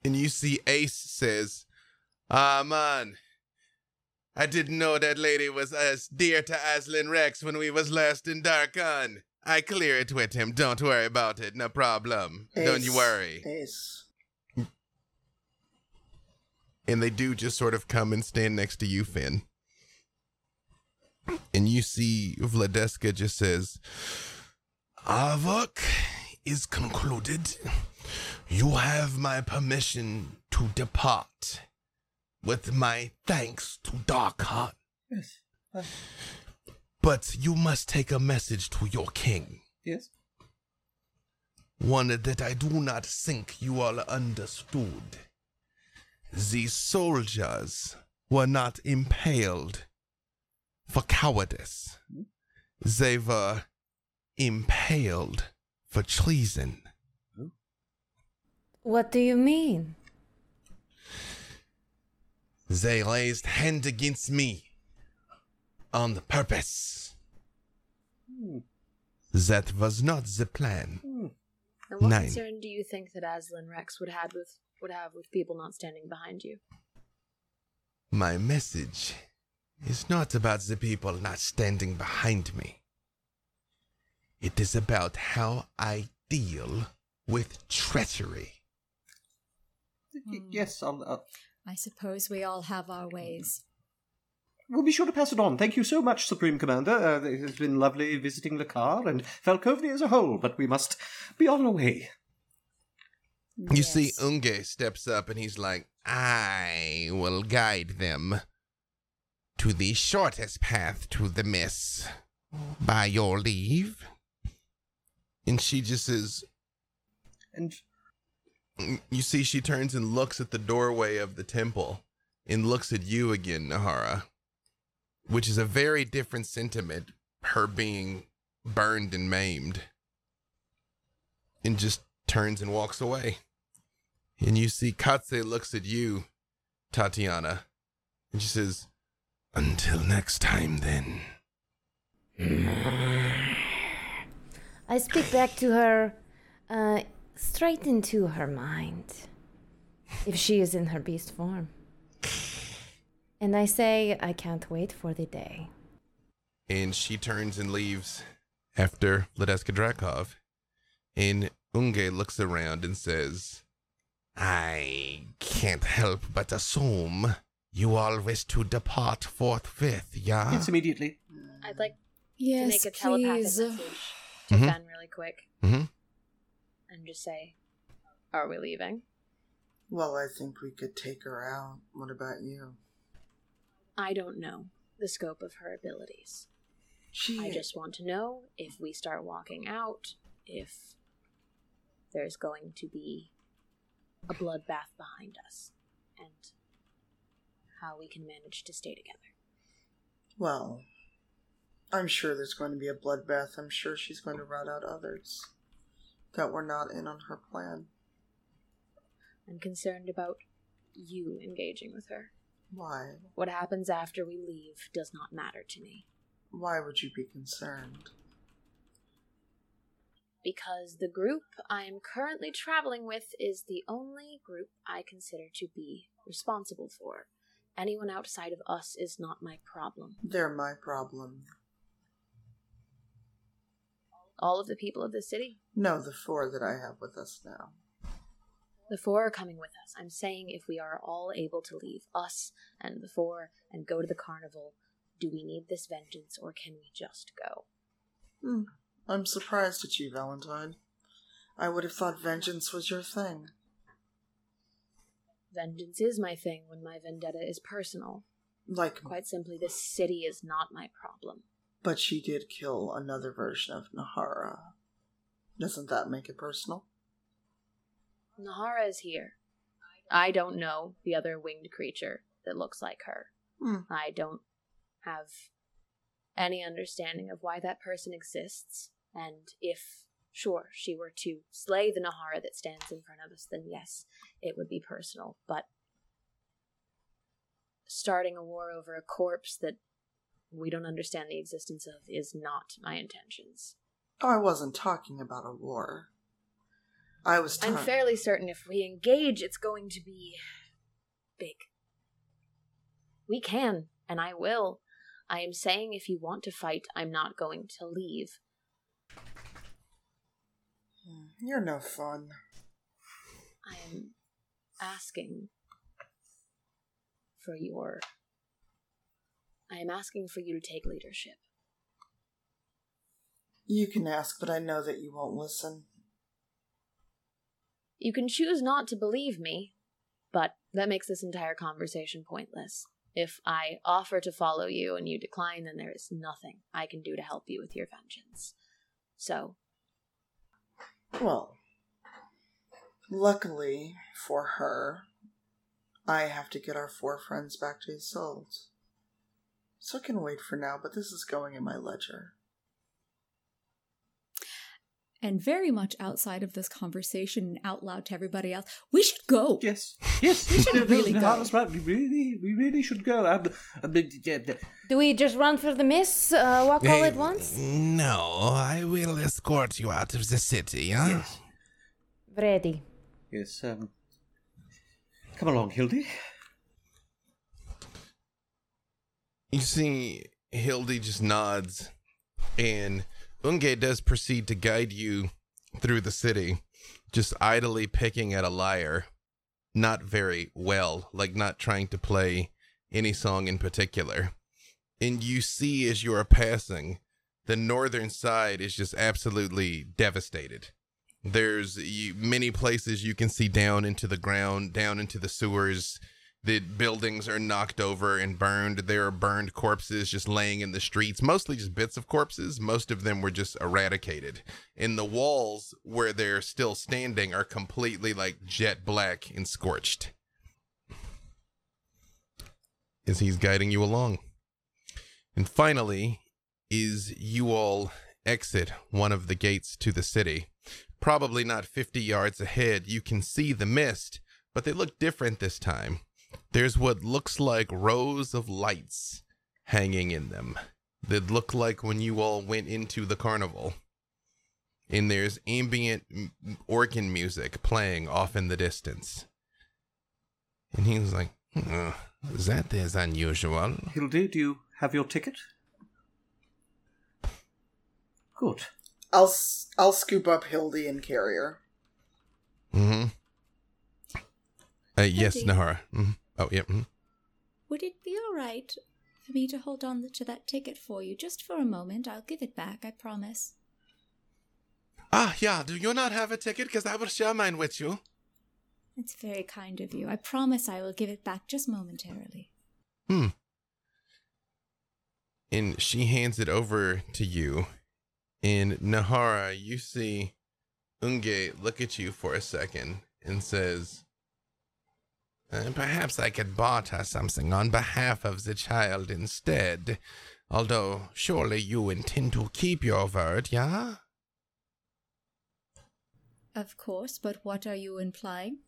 And you see Ace says, Ah, man. I didn't know that lady was as dear to Azalin Rex when we was last in Darkon. I clear it with him. Don't worry about it. No problem. Don't you worry.
Ace.
And they do just sort of come and stand next to you, Finn. And you see Vladeska just says, Our work is concluded. You have my permission to depart. With my thanks to Darkheart.
Yes.
But you must take a message to your king.
Yes.
One that I do not think you all understood. The soldiers were not impaled for cowardice. They were impaled for treason.
What do you mean?
They raised hand against me on purpose. That was not the plan. Hmm.
And what
Nine.
concern do you think that Azalin Rex would have with would have with people not standing behind you?
My message is not about the people not standing behind me. It is about how I deal with treachery.
Y- Yes, I'll, uh,
I suppose we all have our ways.
we'll be sure to pass it on. Thank you so much, Supreme Commander. Uh, it has been lovely visiting Lekar and Falkovnia as a whole, but we must be on our way.
You see, Unge steps up and he's like, I will guide them to the shortest path to the miss. By your leave. And she just says,
And mm,
You see, she turns and looks at the doorway of the temple and looks at you again, Nahara, which is a very different sentiment, her being burned and maimed, and just turns and walks away. And you see, Katse looks at you, Tatiana, and she says, Until next time, then.
I speak back to her, uh, straight into her mind, if she is in her beast form. And I say, I can't wait for the day.
and she turns and leaves after Vladeska Drakov. And Unge looks around and says, I can't help but assume you all wish to depart forthwith, yeah?
yes, immediately.
I'd like
Yes,
to make a telepathic
please.
message to
Mhm.
Fen really quick
hmm
and just say, "Are we leaving?"
Well, I think we could take her out. What about you?
I don't know the scope of her abilities.
She.
I just want to know if we start walking out, if there's going to be a bloodbath behind us, and how we can manage to stay together.
Well, I'm sure there's going to be a bloodbath. I'm sure she's going to rout out others that were not in on her plan.
I'm concerned about you engaging with her.
Why?
What happens after we leave does not matter to me.
Why would you be concerned?
Because the group I am currently traveling with is the only group I consider to be responsible for. Anyone outside of us is not my problem.
They're my problem.
All of the people of the city,
No, the four that I have with us now.
the four are coming with us. I'm saying if we are all able to leave, us and the four, and go to the carnival, do we need this vengeance or can we just go?
Hmm. I'm surprised at you, Valentine. I would have thought vengeance was your thing.
Vengeance is my thing when my vendetta is personal.
Like,
Quite simply, this city is not my problem.
but she did kill another version of Nahara. Doesn't that make it personal?
Nahara is here. I don't know the other winged creature that looks like her.
Hmm.
I don't have any understanding of why that person exists, and if, sure, she were to slay the Nahara that stands in front of us, then yes, it would be personal. But starting a war over a corpse that we don't understand the existence of is not my intentions.
Oh, I wasn't talking about a war. I was talking I'm
fairly certain if we engage, it's going to be big. We can, and I will. I am saying if you want to fight, I'm not going to leave.
You're no fun.
I am asking for your. I am asking for you to take leadership.
You can ask, but I know that you won't listen.
You can choose not to believe me, but that makes this entire conversation pointless. If I offer to follow you and you decline, then there is nothing I can do to help you with your vengeance. So,
Well, luckily for her, I have to get our four friends back to Isolde. So I can wait for now, but this is going in my ledger.
And very much outside of this conversation and out loud to everybody else, we should go.
Yes, yes,
We should
no, no,
really
no,
go.
That's right. We really, we really should go. I'm, I'm, yeah, yeah.
Do we just run for the miss, uh, walk all at once?
No, I will escort you out of the city, huh?
Yes,
Ready.
yes. Um, come along, Hildy.
You see, Hildy just nods, and Unge does proceed to guide you through the city, just idly picking at a lyre. Not very well, like not trying to play any song in particular. And you see as you are passing, the northern side is just absolutely devastated. There's many places you can see down into the ground, down into the sewers. The buildings are knocked over and burned. There are burned corpses just laying in the streets, mostly just bits of corpses. Most of them were just eradicated. And the walls where they're still standing are completely like jet black and scorched. As he's guiding you along. And finally, is you all exit one of the gates to the city. Probably not 50 yards ahead, you can see the mist, but they look different this time. There's what looks like rows of lights hanging in them that look like when you all went into the carnival. And there's ambient organ music playing off in the distance. And he was like, "Hmm, that is unusual.
Hildy, do you have your ticket? Good.
I'll s- I'll scoop up Hildy and Carrier.
Mm-hmm. Uh, yes. Nahara. hmm Oh, yeah. mhm.
Would it be all right for me to hold on to that ticket for you just for a moment? I'll give it back, I promise.
Ah, yeah. Do you not have a ticket? Because I will share mine with you.
It's very kind of you. I promise I will give it back just momentarily.
Hmm. And she hands it over to you. And Nahara, you see Unge look at you for a second and says, "Uh, Perhaps I could barter something on behalf of the child instead. Although, surely you intend to keep your word, yeah?
Of course, but what are you implying?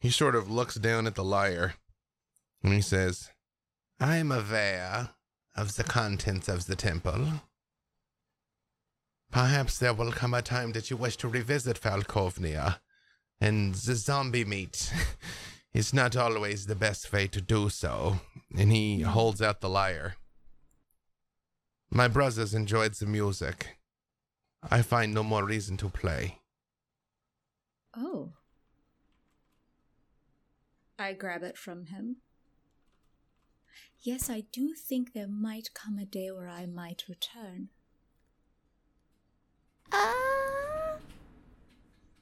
He sort of looks down at the lyre and he says, I am aware of the contents of the temple. Perhaps there will come a time that you wish to revisit Falkovnia, and the zombie meat is not always the best way to do so. And he holds out the lyre. My brothers enjoyed the music. I find no more reason to play.
Oh. I grab it from him. Yes, I do think there might come a day where I might return.
Ah.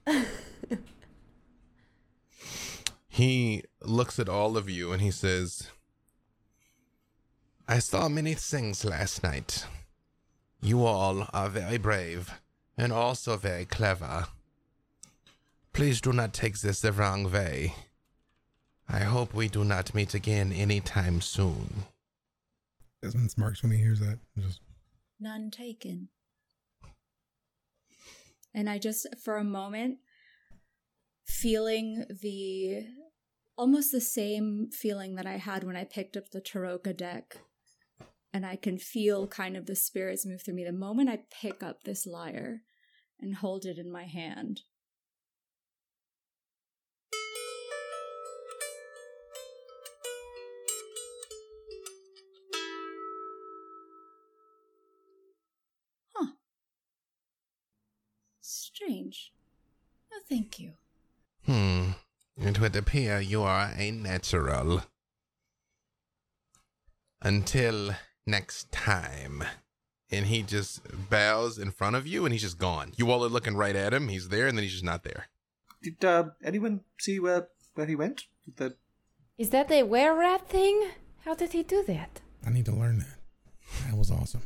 He looks at all of you and he says, I saw many things last night. You all are very brave and also very clever. Please do not take this the wrong way. I hope we do not meet again anytime soon.
Desmond smirks when he hears that. Just
None taken. And I just, for a moment, feeling the almost the same feeling that I had when I picked up the Tarokka deck. And I can feel kind of the spirits move through me the moment I pick up this lyre and hold it in my hand. Huh. Strange. No, thank you.
Hmm. It would appear you are a natural. Until next time. And he just bows in front of you and he's just gone. You all are looking right at him. He's there and then he's just not there.
Did uh, anyone see where where he went? Did the
Is that a were rat thing? How did he do that?
I need to learn that. That was awesome.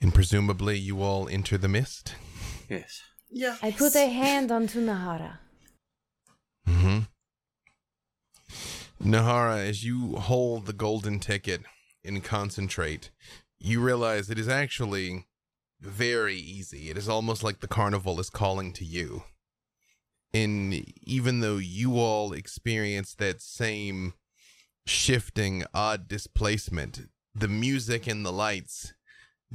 And presumably you all enter the mist.
yes.
Yeah.
I put a hand onto Nahara.
Mm-hmm. Nahara, as you hold the golden ticket and concentrate, you realize it is actually very easy. It is almost like the carnival is calling to you. And even though you all experience that same shifting, odd displacement, the music and the lights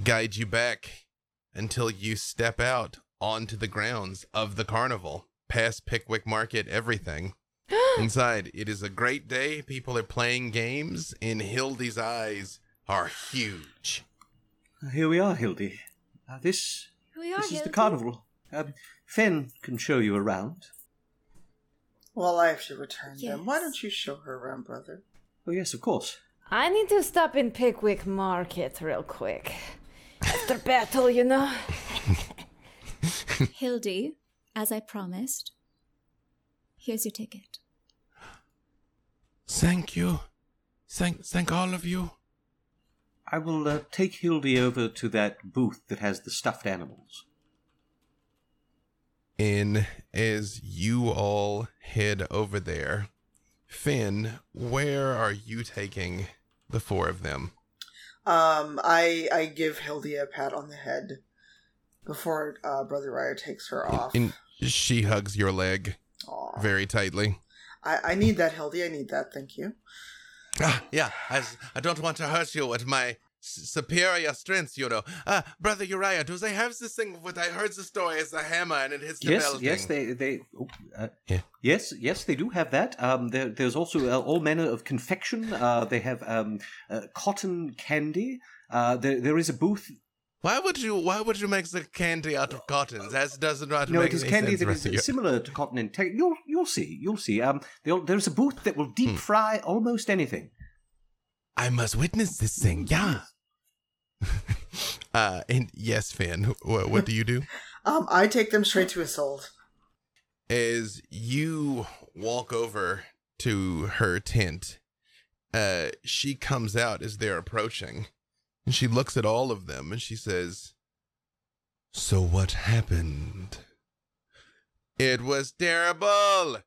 guide you back until you step out onto the grounds of the carnival, past Pickwick Market, everything. Inside, it is a great day. People are playing games, and Hildy's eyes are huge.
Here we are, Hildy. Uh, this
We are
this is the carnival. Um, Fen can show you around.
Well, I have to return them. Why don't you show her around, brother?
Oh yes, of course.
I need to stop in Pickwick Market real quick. After battle, you know.
Hildy, as I promised, here's your ticket.
Thank you. Thank thank all of you.
I will uh, take Hildy over to that booth that has the stuffed animals.
And as you all head over there, Finn, where are you taking the four of them?
Um, I I give Hildy a pat on the head before uh, Brother Uriah takes her off.
And she hugs your leg
Aw.
very tightly.
I, I need that, Hildy. I need that. Thank you.
Ah, yeah, I, I don't want to hurt you with my superior strength, you know. Ah, Brother Uriah, do they have this thing? What I heard the story is a hammer and it hits the
Yes,
bell
yes,
thing.
they they oh, uh,
Yeah.
yes, yes, they do have that. Um, there, there's also uh, all manner of confection. Uh, they have um, uh, cotton candy. Uh, there, there is a booth.
Why would you? Why would you make the candy out of cotton? That doesn't not
No,
make
it is candy
sense,
that
Brother Uri-
is similar to cotton in te- you'll you'll see, you'll see. Um, there's a booth that will
Hmm.
deep fry almost anything.
I must witness this thing. Yeah. uh, and yes, Finn. What, what do you do?
Um, I take them straight to Isolde.
as you walk over to her tent, uh, she comes out as they're approaching, and she looks at all of them and she says, "So what happened?" It was terrible.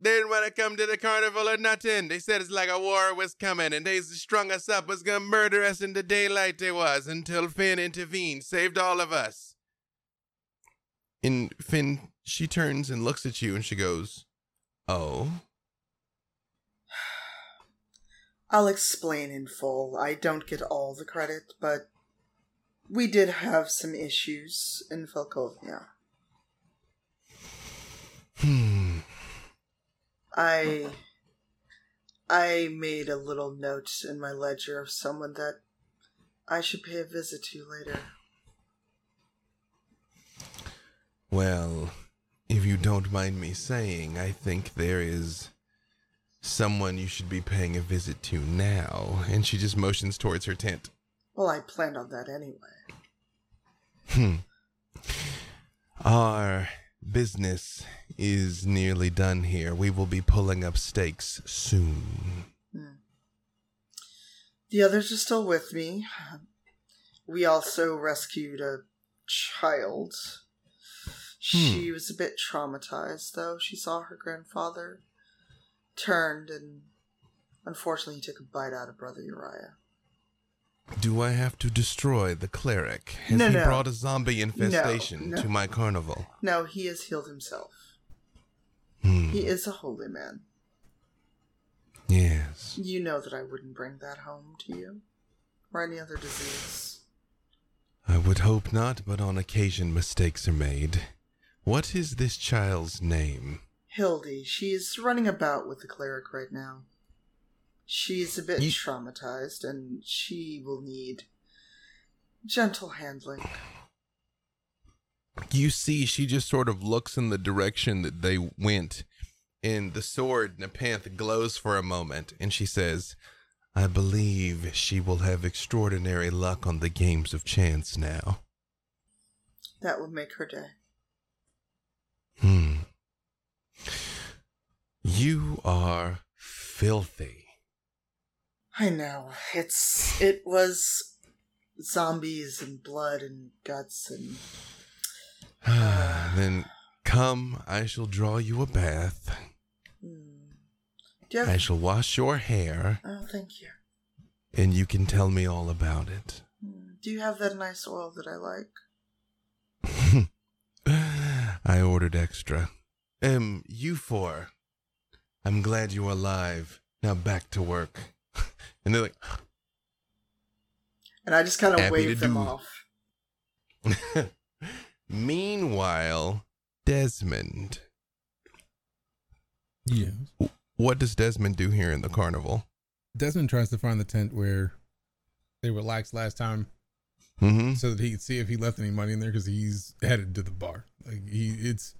They didn't want to come to the carnival or nothing. They said it's like a war was coming, and they strung us up, was gonna murder us in the daylight. They was until Finn intervened, saved all of us. And Finn, she turns and looks at you and she goes, Oh,
I'll explain in full. I don't get all the credit, but we did have some issues in Falkovnia.
hmm.
I I made a little note in my ledger of someone that I should pay a visit to later.
Well, if you don't mind me saying, I think there is someone you should be paying a visit to now. And she just motions towards her tent.
Well, I planned on that anyway.
Hmm. Our business is nearly done here. We will be pulling up stakes soon.
The others are still with me. We also rescued a child. She was a bit traumatized, though. She saw her grandfather turned, and unfortunately, he took a bite out of Brother Uriah.
Do I have to destroy the cleric? Has
No,
he
no.
brought a zombie infestation
no.
to my carnival?
No, he has healed himself.
Hmm.
He is a holy man.
Yes.
You know that I wouldn't bring that home to you. Or any other disease.
I would hope not, but on occasion mistakes are made. What is this child's name?
Hildy, she's running about with the cleric right now. She's a bit
You-
traumatized, and she will need gentle handling.
You see, she just sort of looks in the direction that they went, and the sword Nepanthe glows for a moment, and she says, I believe she will have extraordinary luck on the games of chance now.
That would make her day.
Hmm. You are filthy.
I know. It's it was zombies and blood and guts and
then come, I shall draw you a bath.
hmm. Do you
I shall wash your hair,
Oh, thank you.
and you can tell me all about it.
Hmm. Do you have that nice oil that I like?
I ordered extra. Um, you four. I'm glad you're alive. Now back to work. and they're like,
And I just kind of
Happy
wave them
do-
off.
Meanwhile, Desmond.
Yeah.
What does Desmond do here in the carnival?
Desmond tries to find the tent where they relaxed last time
Mm-hmm.
so that he could see if he left any money in there because he's headed to the bar. Like he, it's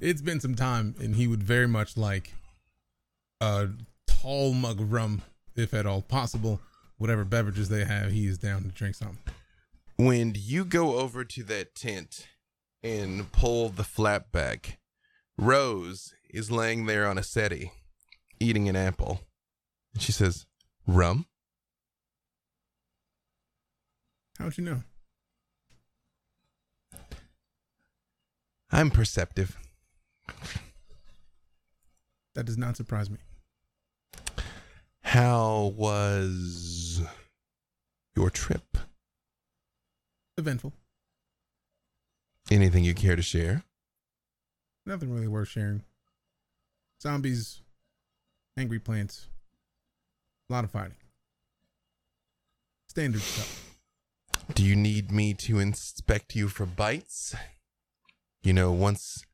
it's been some time, and he would very much like a tall mug of rum, if at all possible. Whatever beverages they have, he is down to drink some.
When you go over to that tent and pull the flap back, Rose is laying there on a settee, eating an apple. And she says, Rum?
How'd you know?
I'm perceptive.
That does not surprise me.
How was your trip?
Eventful.
Anything you care to share?
Nothing really worth sharing. Zombies, angry plants, a lot of fighting. Standard stuff.
Do you need me to inspect you for bites? You know, once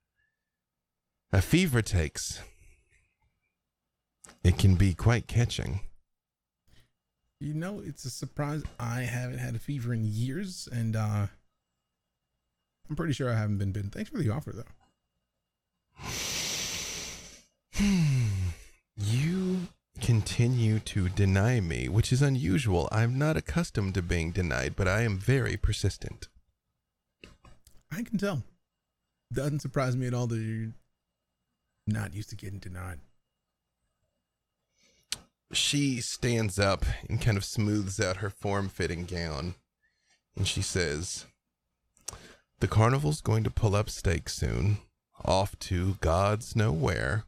a fever takes, it can be quite catching.
You know, it's a surprise. I haven't had a fever in years, and uh I'm pretty sure I haven't been bitten. Thanks for the offer, though.
You continue to deny me, which is unusual. I'm not accustomed to being denied, but I am very persistent.
I can tell. Doesn't surprise me at all that you're not used to getting denied.
She stands up and kind of smooths out her form fitting gown, and she says, The carnival's going to pull up stakes soon, off to God's know where.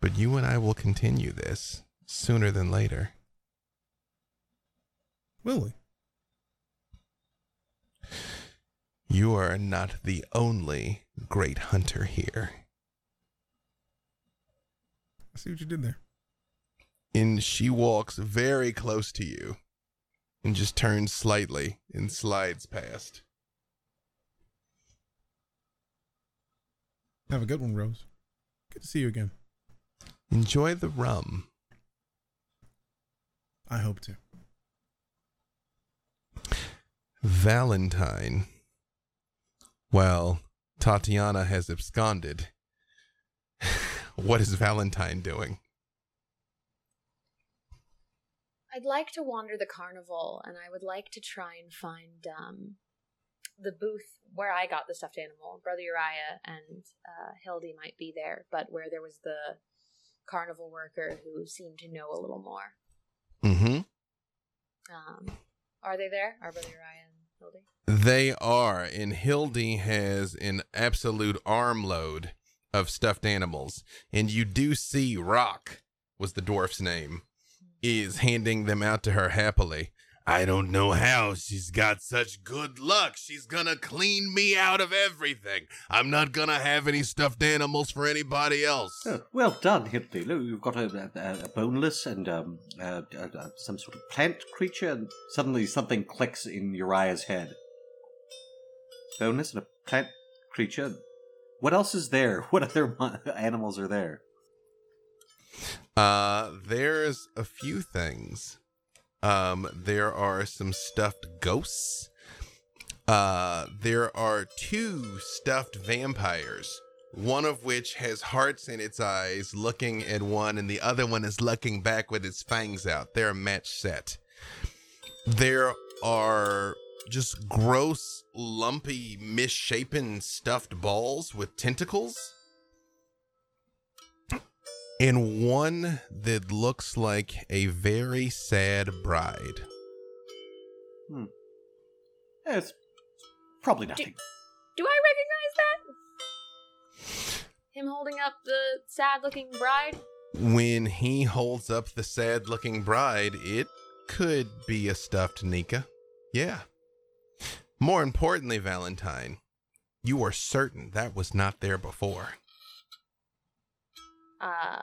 But you and I will continue this sooner than later.
Will we?
You are not the only great hunter here.
I see what you did there.
And she walks very close to you and just turns slightly and slides past.
Have a good one, Rose. Good to see you again.
Enjoy the rum.
I hope to.
Valentine. Well, Tatiana has absconded. what is Valentine doing?
I'd like to wander the carnival, and I would like to try and find um, the booth where I got the stuffed animal. Brother Uriah and uh, Hildy might be there, but where there was the carnival worker who seemed to know a little more.
Mm-hmm.
Um, are they there? Are Brother Uriah and Hildy?
They are, and Hildy has an absolute armload of stuffed animals. And you do see Rock, was the dwarf's name, is handing them out to her happily. I don't know how she's got such good luck. She's gonna clean me out of everything. I'm not gonna have any stuffed animals for anybody else.
Oh, well done, Hildy. Look, you've got a, a, a boneless and um, some sort of plant creature, and suddenly something clicks in Uriah's head. Boneless and a plant creature. What else is there? What other animals are there?
Uh, there's a few things. Um, there are some stuffed ghosts. Uh, there are two stuffed vampires. One of which has hearts in its eyes, looking at one, and the other one is looking back with its fangs out. They're a match set. There are just gross, lumpy, misshapen stuffed balls with tentacles and one that looks like a very sad bride.
Hmm. Yeah, it's probably nothing.
Do I recognize that? Him holding up the sad looking bride?
When he holds up the sad looking bride, it could be a stuffed Nika. Yeah. More importantly, Valentine, you are certain that was not there before.
Uh,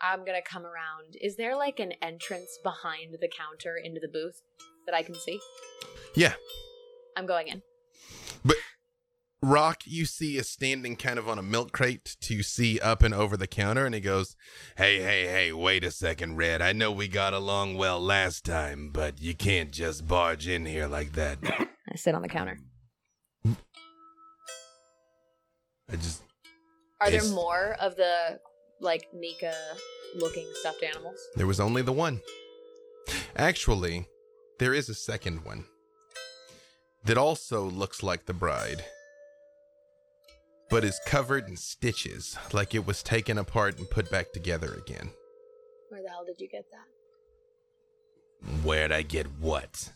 I'm gonna come around. Is there like an entrance behind the counter into the booth that I can see?
Yeah.
I'm going in.
But Rock, you see, is standing kind of on a milk crate to see up and over the counter, and he goes, Hey, hey, hey, wait a second, Red. I know we got along well last time, but you can't just barge in here like that.
I sit on the counter.
I just.
Are there more of the like Nika looking stuffed animals?
There was only the one. Actually, there is a second one. that also looks like the bride, but is covered in stitches, like it was taken apart and put back together again.
Where the hell did you get that?
Where'd I get what?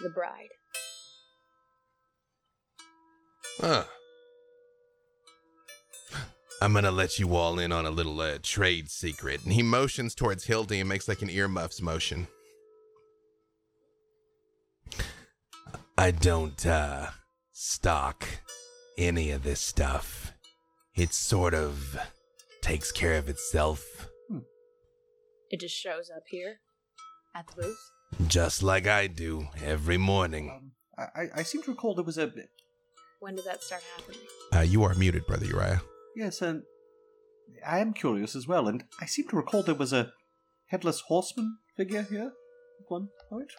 The bride.
Huh. I'm gonna let you all in on a little uh, trade secret. And he motions towards Hildy and makes like an earmuffs motion. I don't, uh, stock any of this stuff. It sort of takes care of itself,
It just shows up here at the booth.
just like I do every morning.
Um, I, I- I seem to recall there was a
When did that start happening?
Uh, you are muted, Brother Uriah.
yes, and I am curious as well, and I seem to recall there was a headless horseman figure here at one point.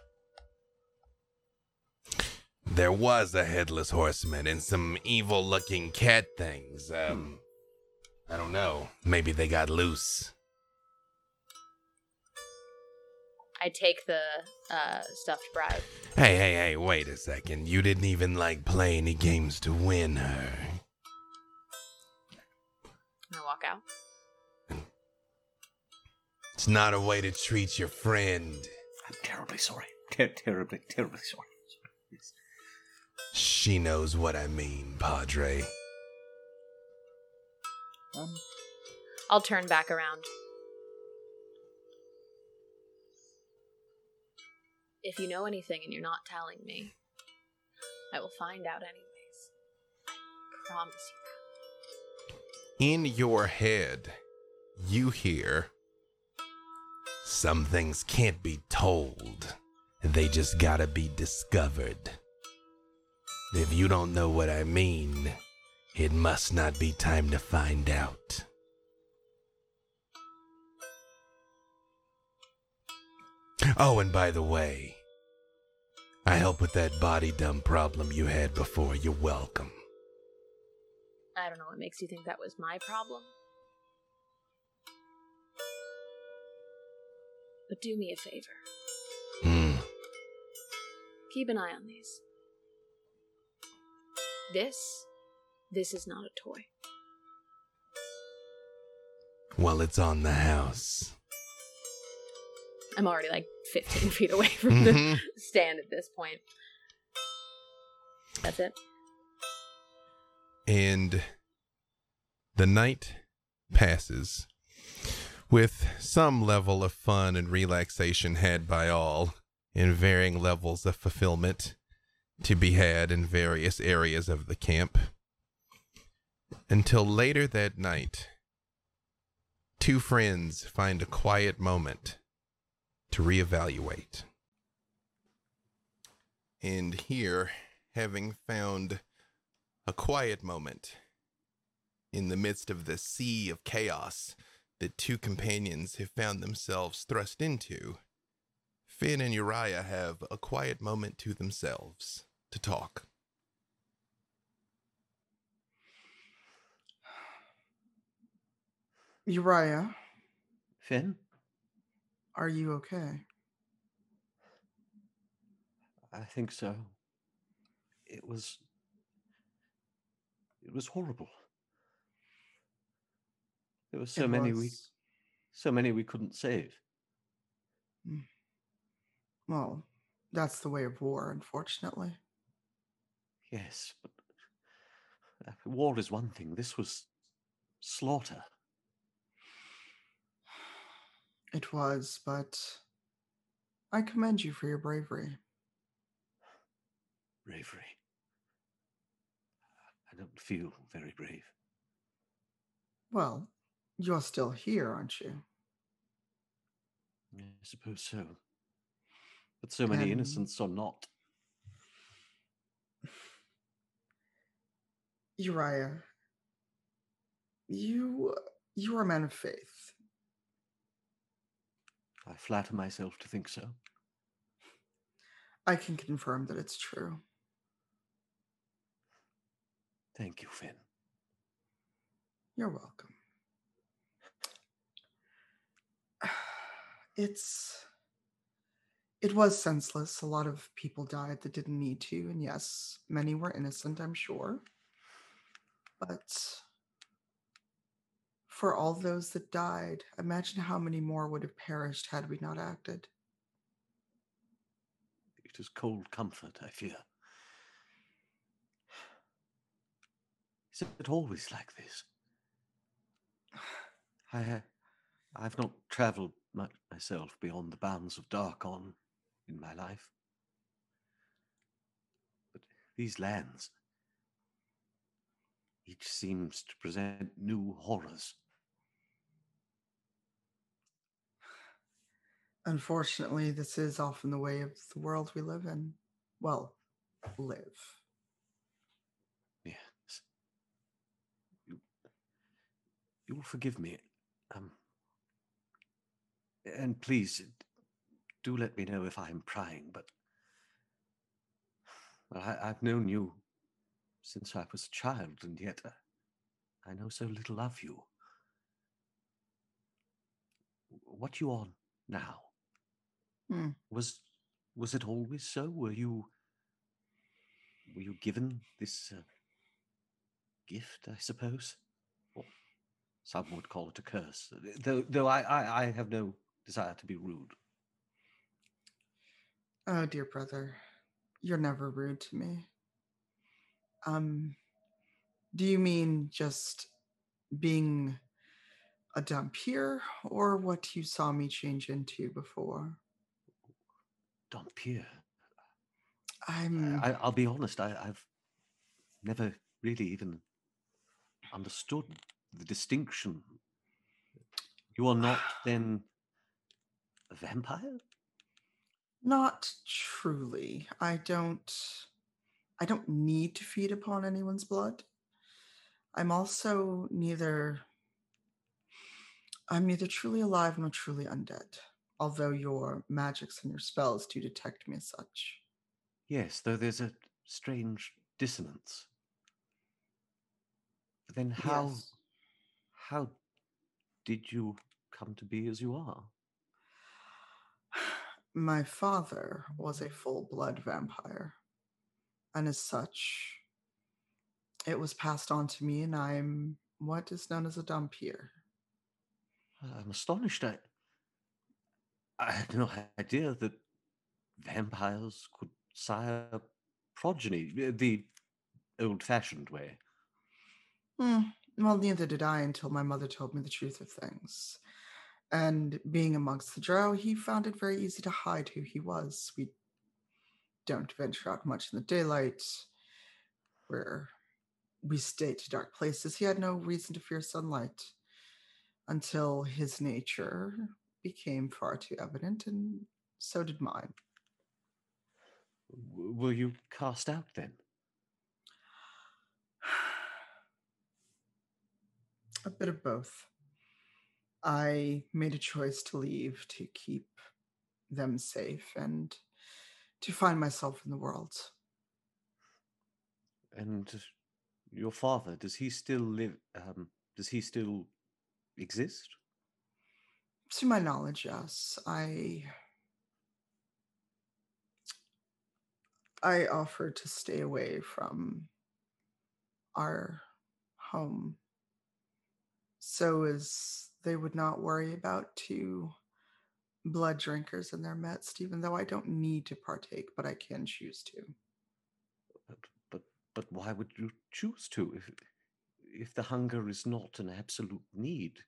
There was a headless horseman and some evil looking cat things. Um, I don't know. Maybe they got loose.
I take the uh, stuffed bride.
Hey, hey, hey, wait a second. You didn't even like play any games to win her.
And I walk out.
It's not a way to treat your friend.
I'm terribly sorry. Ter- terribly, terribly sorry.
She knows what I mean, Padre.
Um,
I'll turn back around. If you know anything and you're not telling me, I will find out anyways. I promise you
In your head, you hear some things can't be told, they just gotta be discovered. If you don't know what I mean, it must not be time to find out. Oh, and by the way, I help with that body dump problem you had before. You're welcome.
I don't know what makes you think that was my problem. But do me a favor.
Hmm.
Keep an eye on these. This, this is not a toy.
Well, it's on the house.
I'm already like 15 feet away from the
Mhm.
stand at this point. That's it.
And the night passes with some level of fun and relaxation had by all, and varying levels of fulfillment to be had in various areas of the camp. Until later that night, two friends find a quiet moment to reevaluate. And here, having found a quiet moment in the midst of the sea of chaos that two companions have found themselves thrust into, Finn and Uriah have a quiet moment to themselves to talk.
Uriah,
Finn,
are you okay?
I think so. It was. It was horrible. There were so
It
many we, so many we couldn't save. Hmm.
Well, that's the way of war, unfortunately.
Yes, but uh, war is one thing. This was slaughter.
It was, but I commend you for your bravery.
Bravery. I don't feel very brave.
Well, you're still here, aren't you?
I suppose so. But so many
And-
innocents are not.
Uriah, you you are a man of faith.
I flatter myself to think so.
I can confirm that it's true.
Thank you, Finn.
You're welcome. It's It was senseless. A lot of people died that didn't need to, and yes, many were innocent, I'm sure. But for all those that died, imagine how many more would have perished had we not acted.
It is cold comfort, I fear. Is it always like this? I, uh, I've not travelled much myself beyond the bounds of Darkon in my life. But these lands, each seems to present new horrors.
Unfortunately, this is often the way of the world we live in. Well, live.
Yes. You, you will forgive me. Um, and please do let me know if I'm prying, but well, I, I've known you since I was a child, and yet uh, I know so little of you. What you are now?
Hmm.
Was was it always so? Were you were you given this uh, gift? I suppose. Or some would call it a curse. Though, though I, I, I have no desire to be rude.
Oh, dear brother, you're never rude to me. Um, do you mean just being a Dhampir, or what you saw me change into before?
Dhampir.
I'm.
I, I'll be honest. I, I've never really even understood the distinction. You are not then a vampire.
Not truly. I don't I don't need to feed upon anyone's blood. I'm also neither I'm neither truly alive nor truly undead, although your magics and your spells do detect me as such.
Yes, though there's a strange dissonance. But then how
Yes.
how did you come to be as you are?
My father was a full blood vampire, and as such, it was passed on to me, and I'm what is known as a Dhampir.
I'm astonished. I, I had no idea that vampires could sire progeny uh, the old fashioned way.
Hmm. Well, neither did I until my mother told me the truth of things. And being amongst the drow, he found it very easy to hide who he was. We don't venture out much in the daylight, where we stay to dark places. He had no reason to fear sunlight until his nature became far too evident, and so did mine.
W- were you cast out then?
A bit of both. I made a choice to leave to keep them safe and to find myself in the world.
And your father, does he still live? Um, does he still exist?
To my knowledge, yes. I I offered to stay away from our home so as they would not worry about two blood drinkers in their midst, even though I don't need to partake, but I can choose to.
But but but why would you choose to if if the hunger is not an absolute need?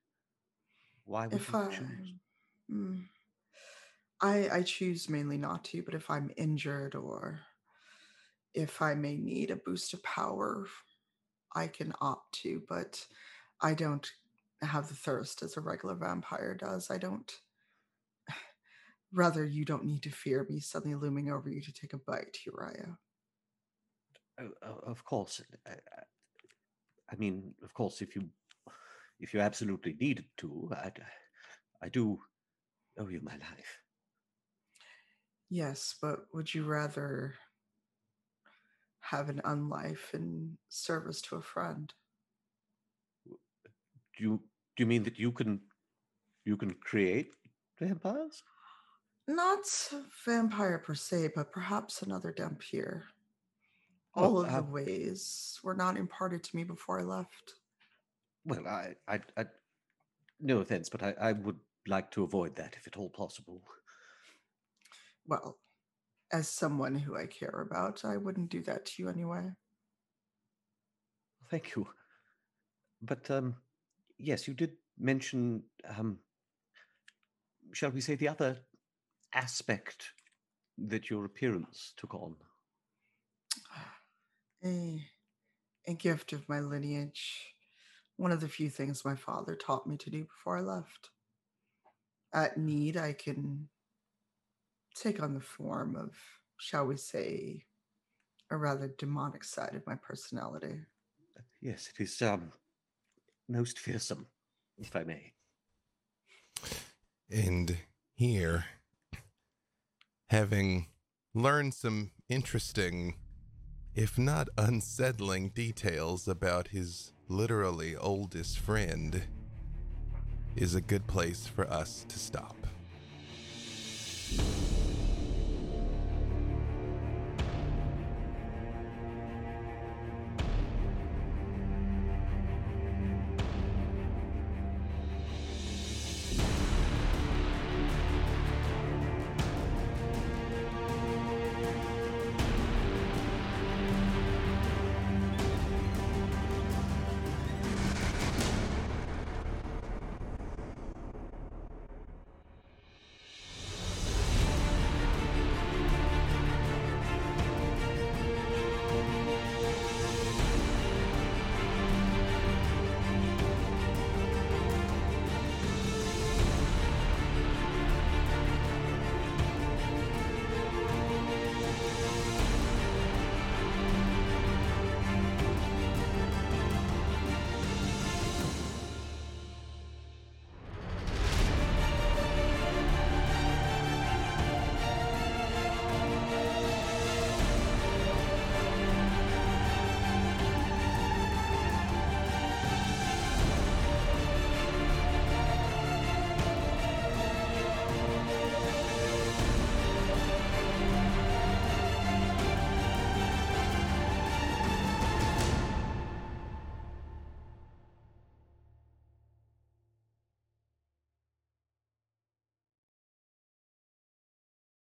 Why would
If
you
I,
choose?
Mm, I I choose mainly not to, but if I'm injured or if I may need a boost of power, I can opt to, but I don't have the thirst as a regular vampire does. I don't. Rather, you don't need to fear me suddenly looming over you to take a bite, Uriah.
Uh, o- Of course. I, I- uh, I mean, of course, if you if you absolutely needed to, I, I do owe you my life.
Yes, but would you rather have an unlife in service to a friend?
Do you do you mean that you can you can create vampires?
Not vampire per se, but perhaps another
Dhampir.
All of
uh,
the ways were not imparted to me before I left.
Well, I, I, I no offense, but I, I would like to avoid that if at all possible.
Well, as someone who I care about, I wouldn't do that to you anyway.
Thank you. But um, yes, you did mention, um, shall we say, the other aspect that your appearance took on.
A, a gift of my lineage. One of the few things my father taught me to do before I left. At need, I can take on the form of, shall we say, a rather demonic side of my personality.
Yes, it is um, most fearsome, if I may.
And here, having learned some interesting, if not unsettling, details about his literally oldest friend, is a good place for us to stop.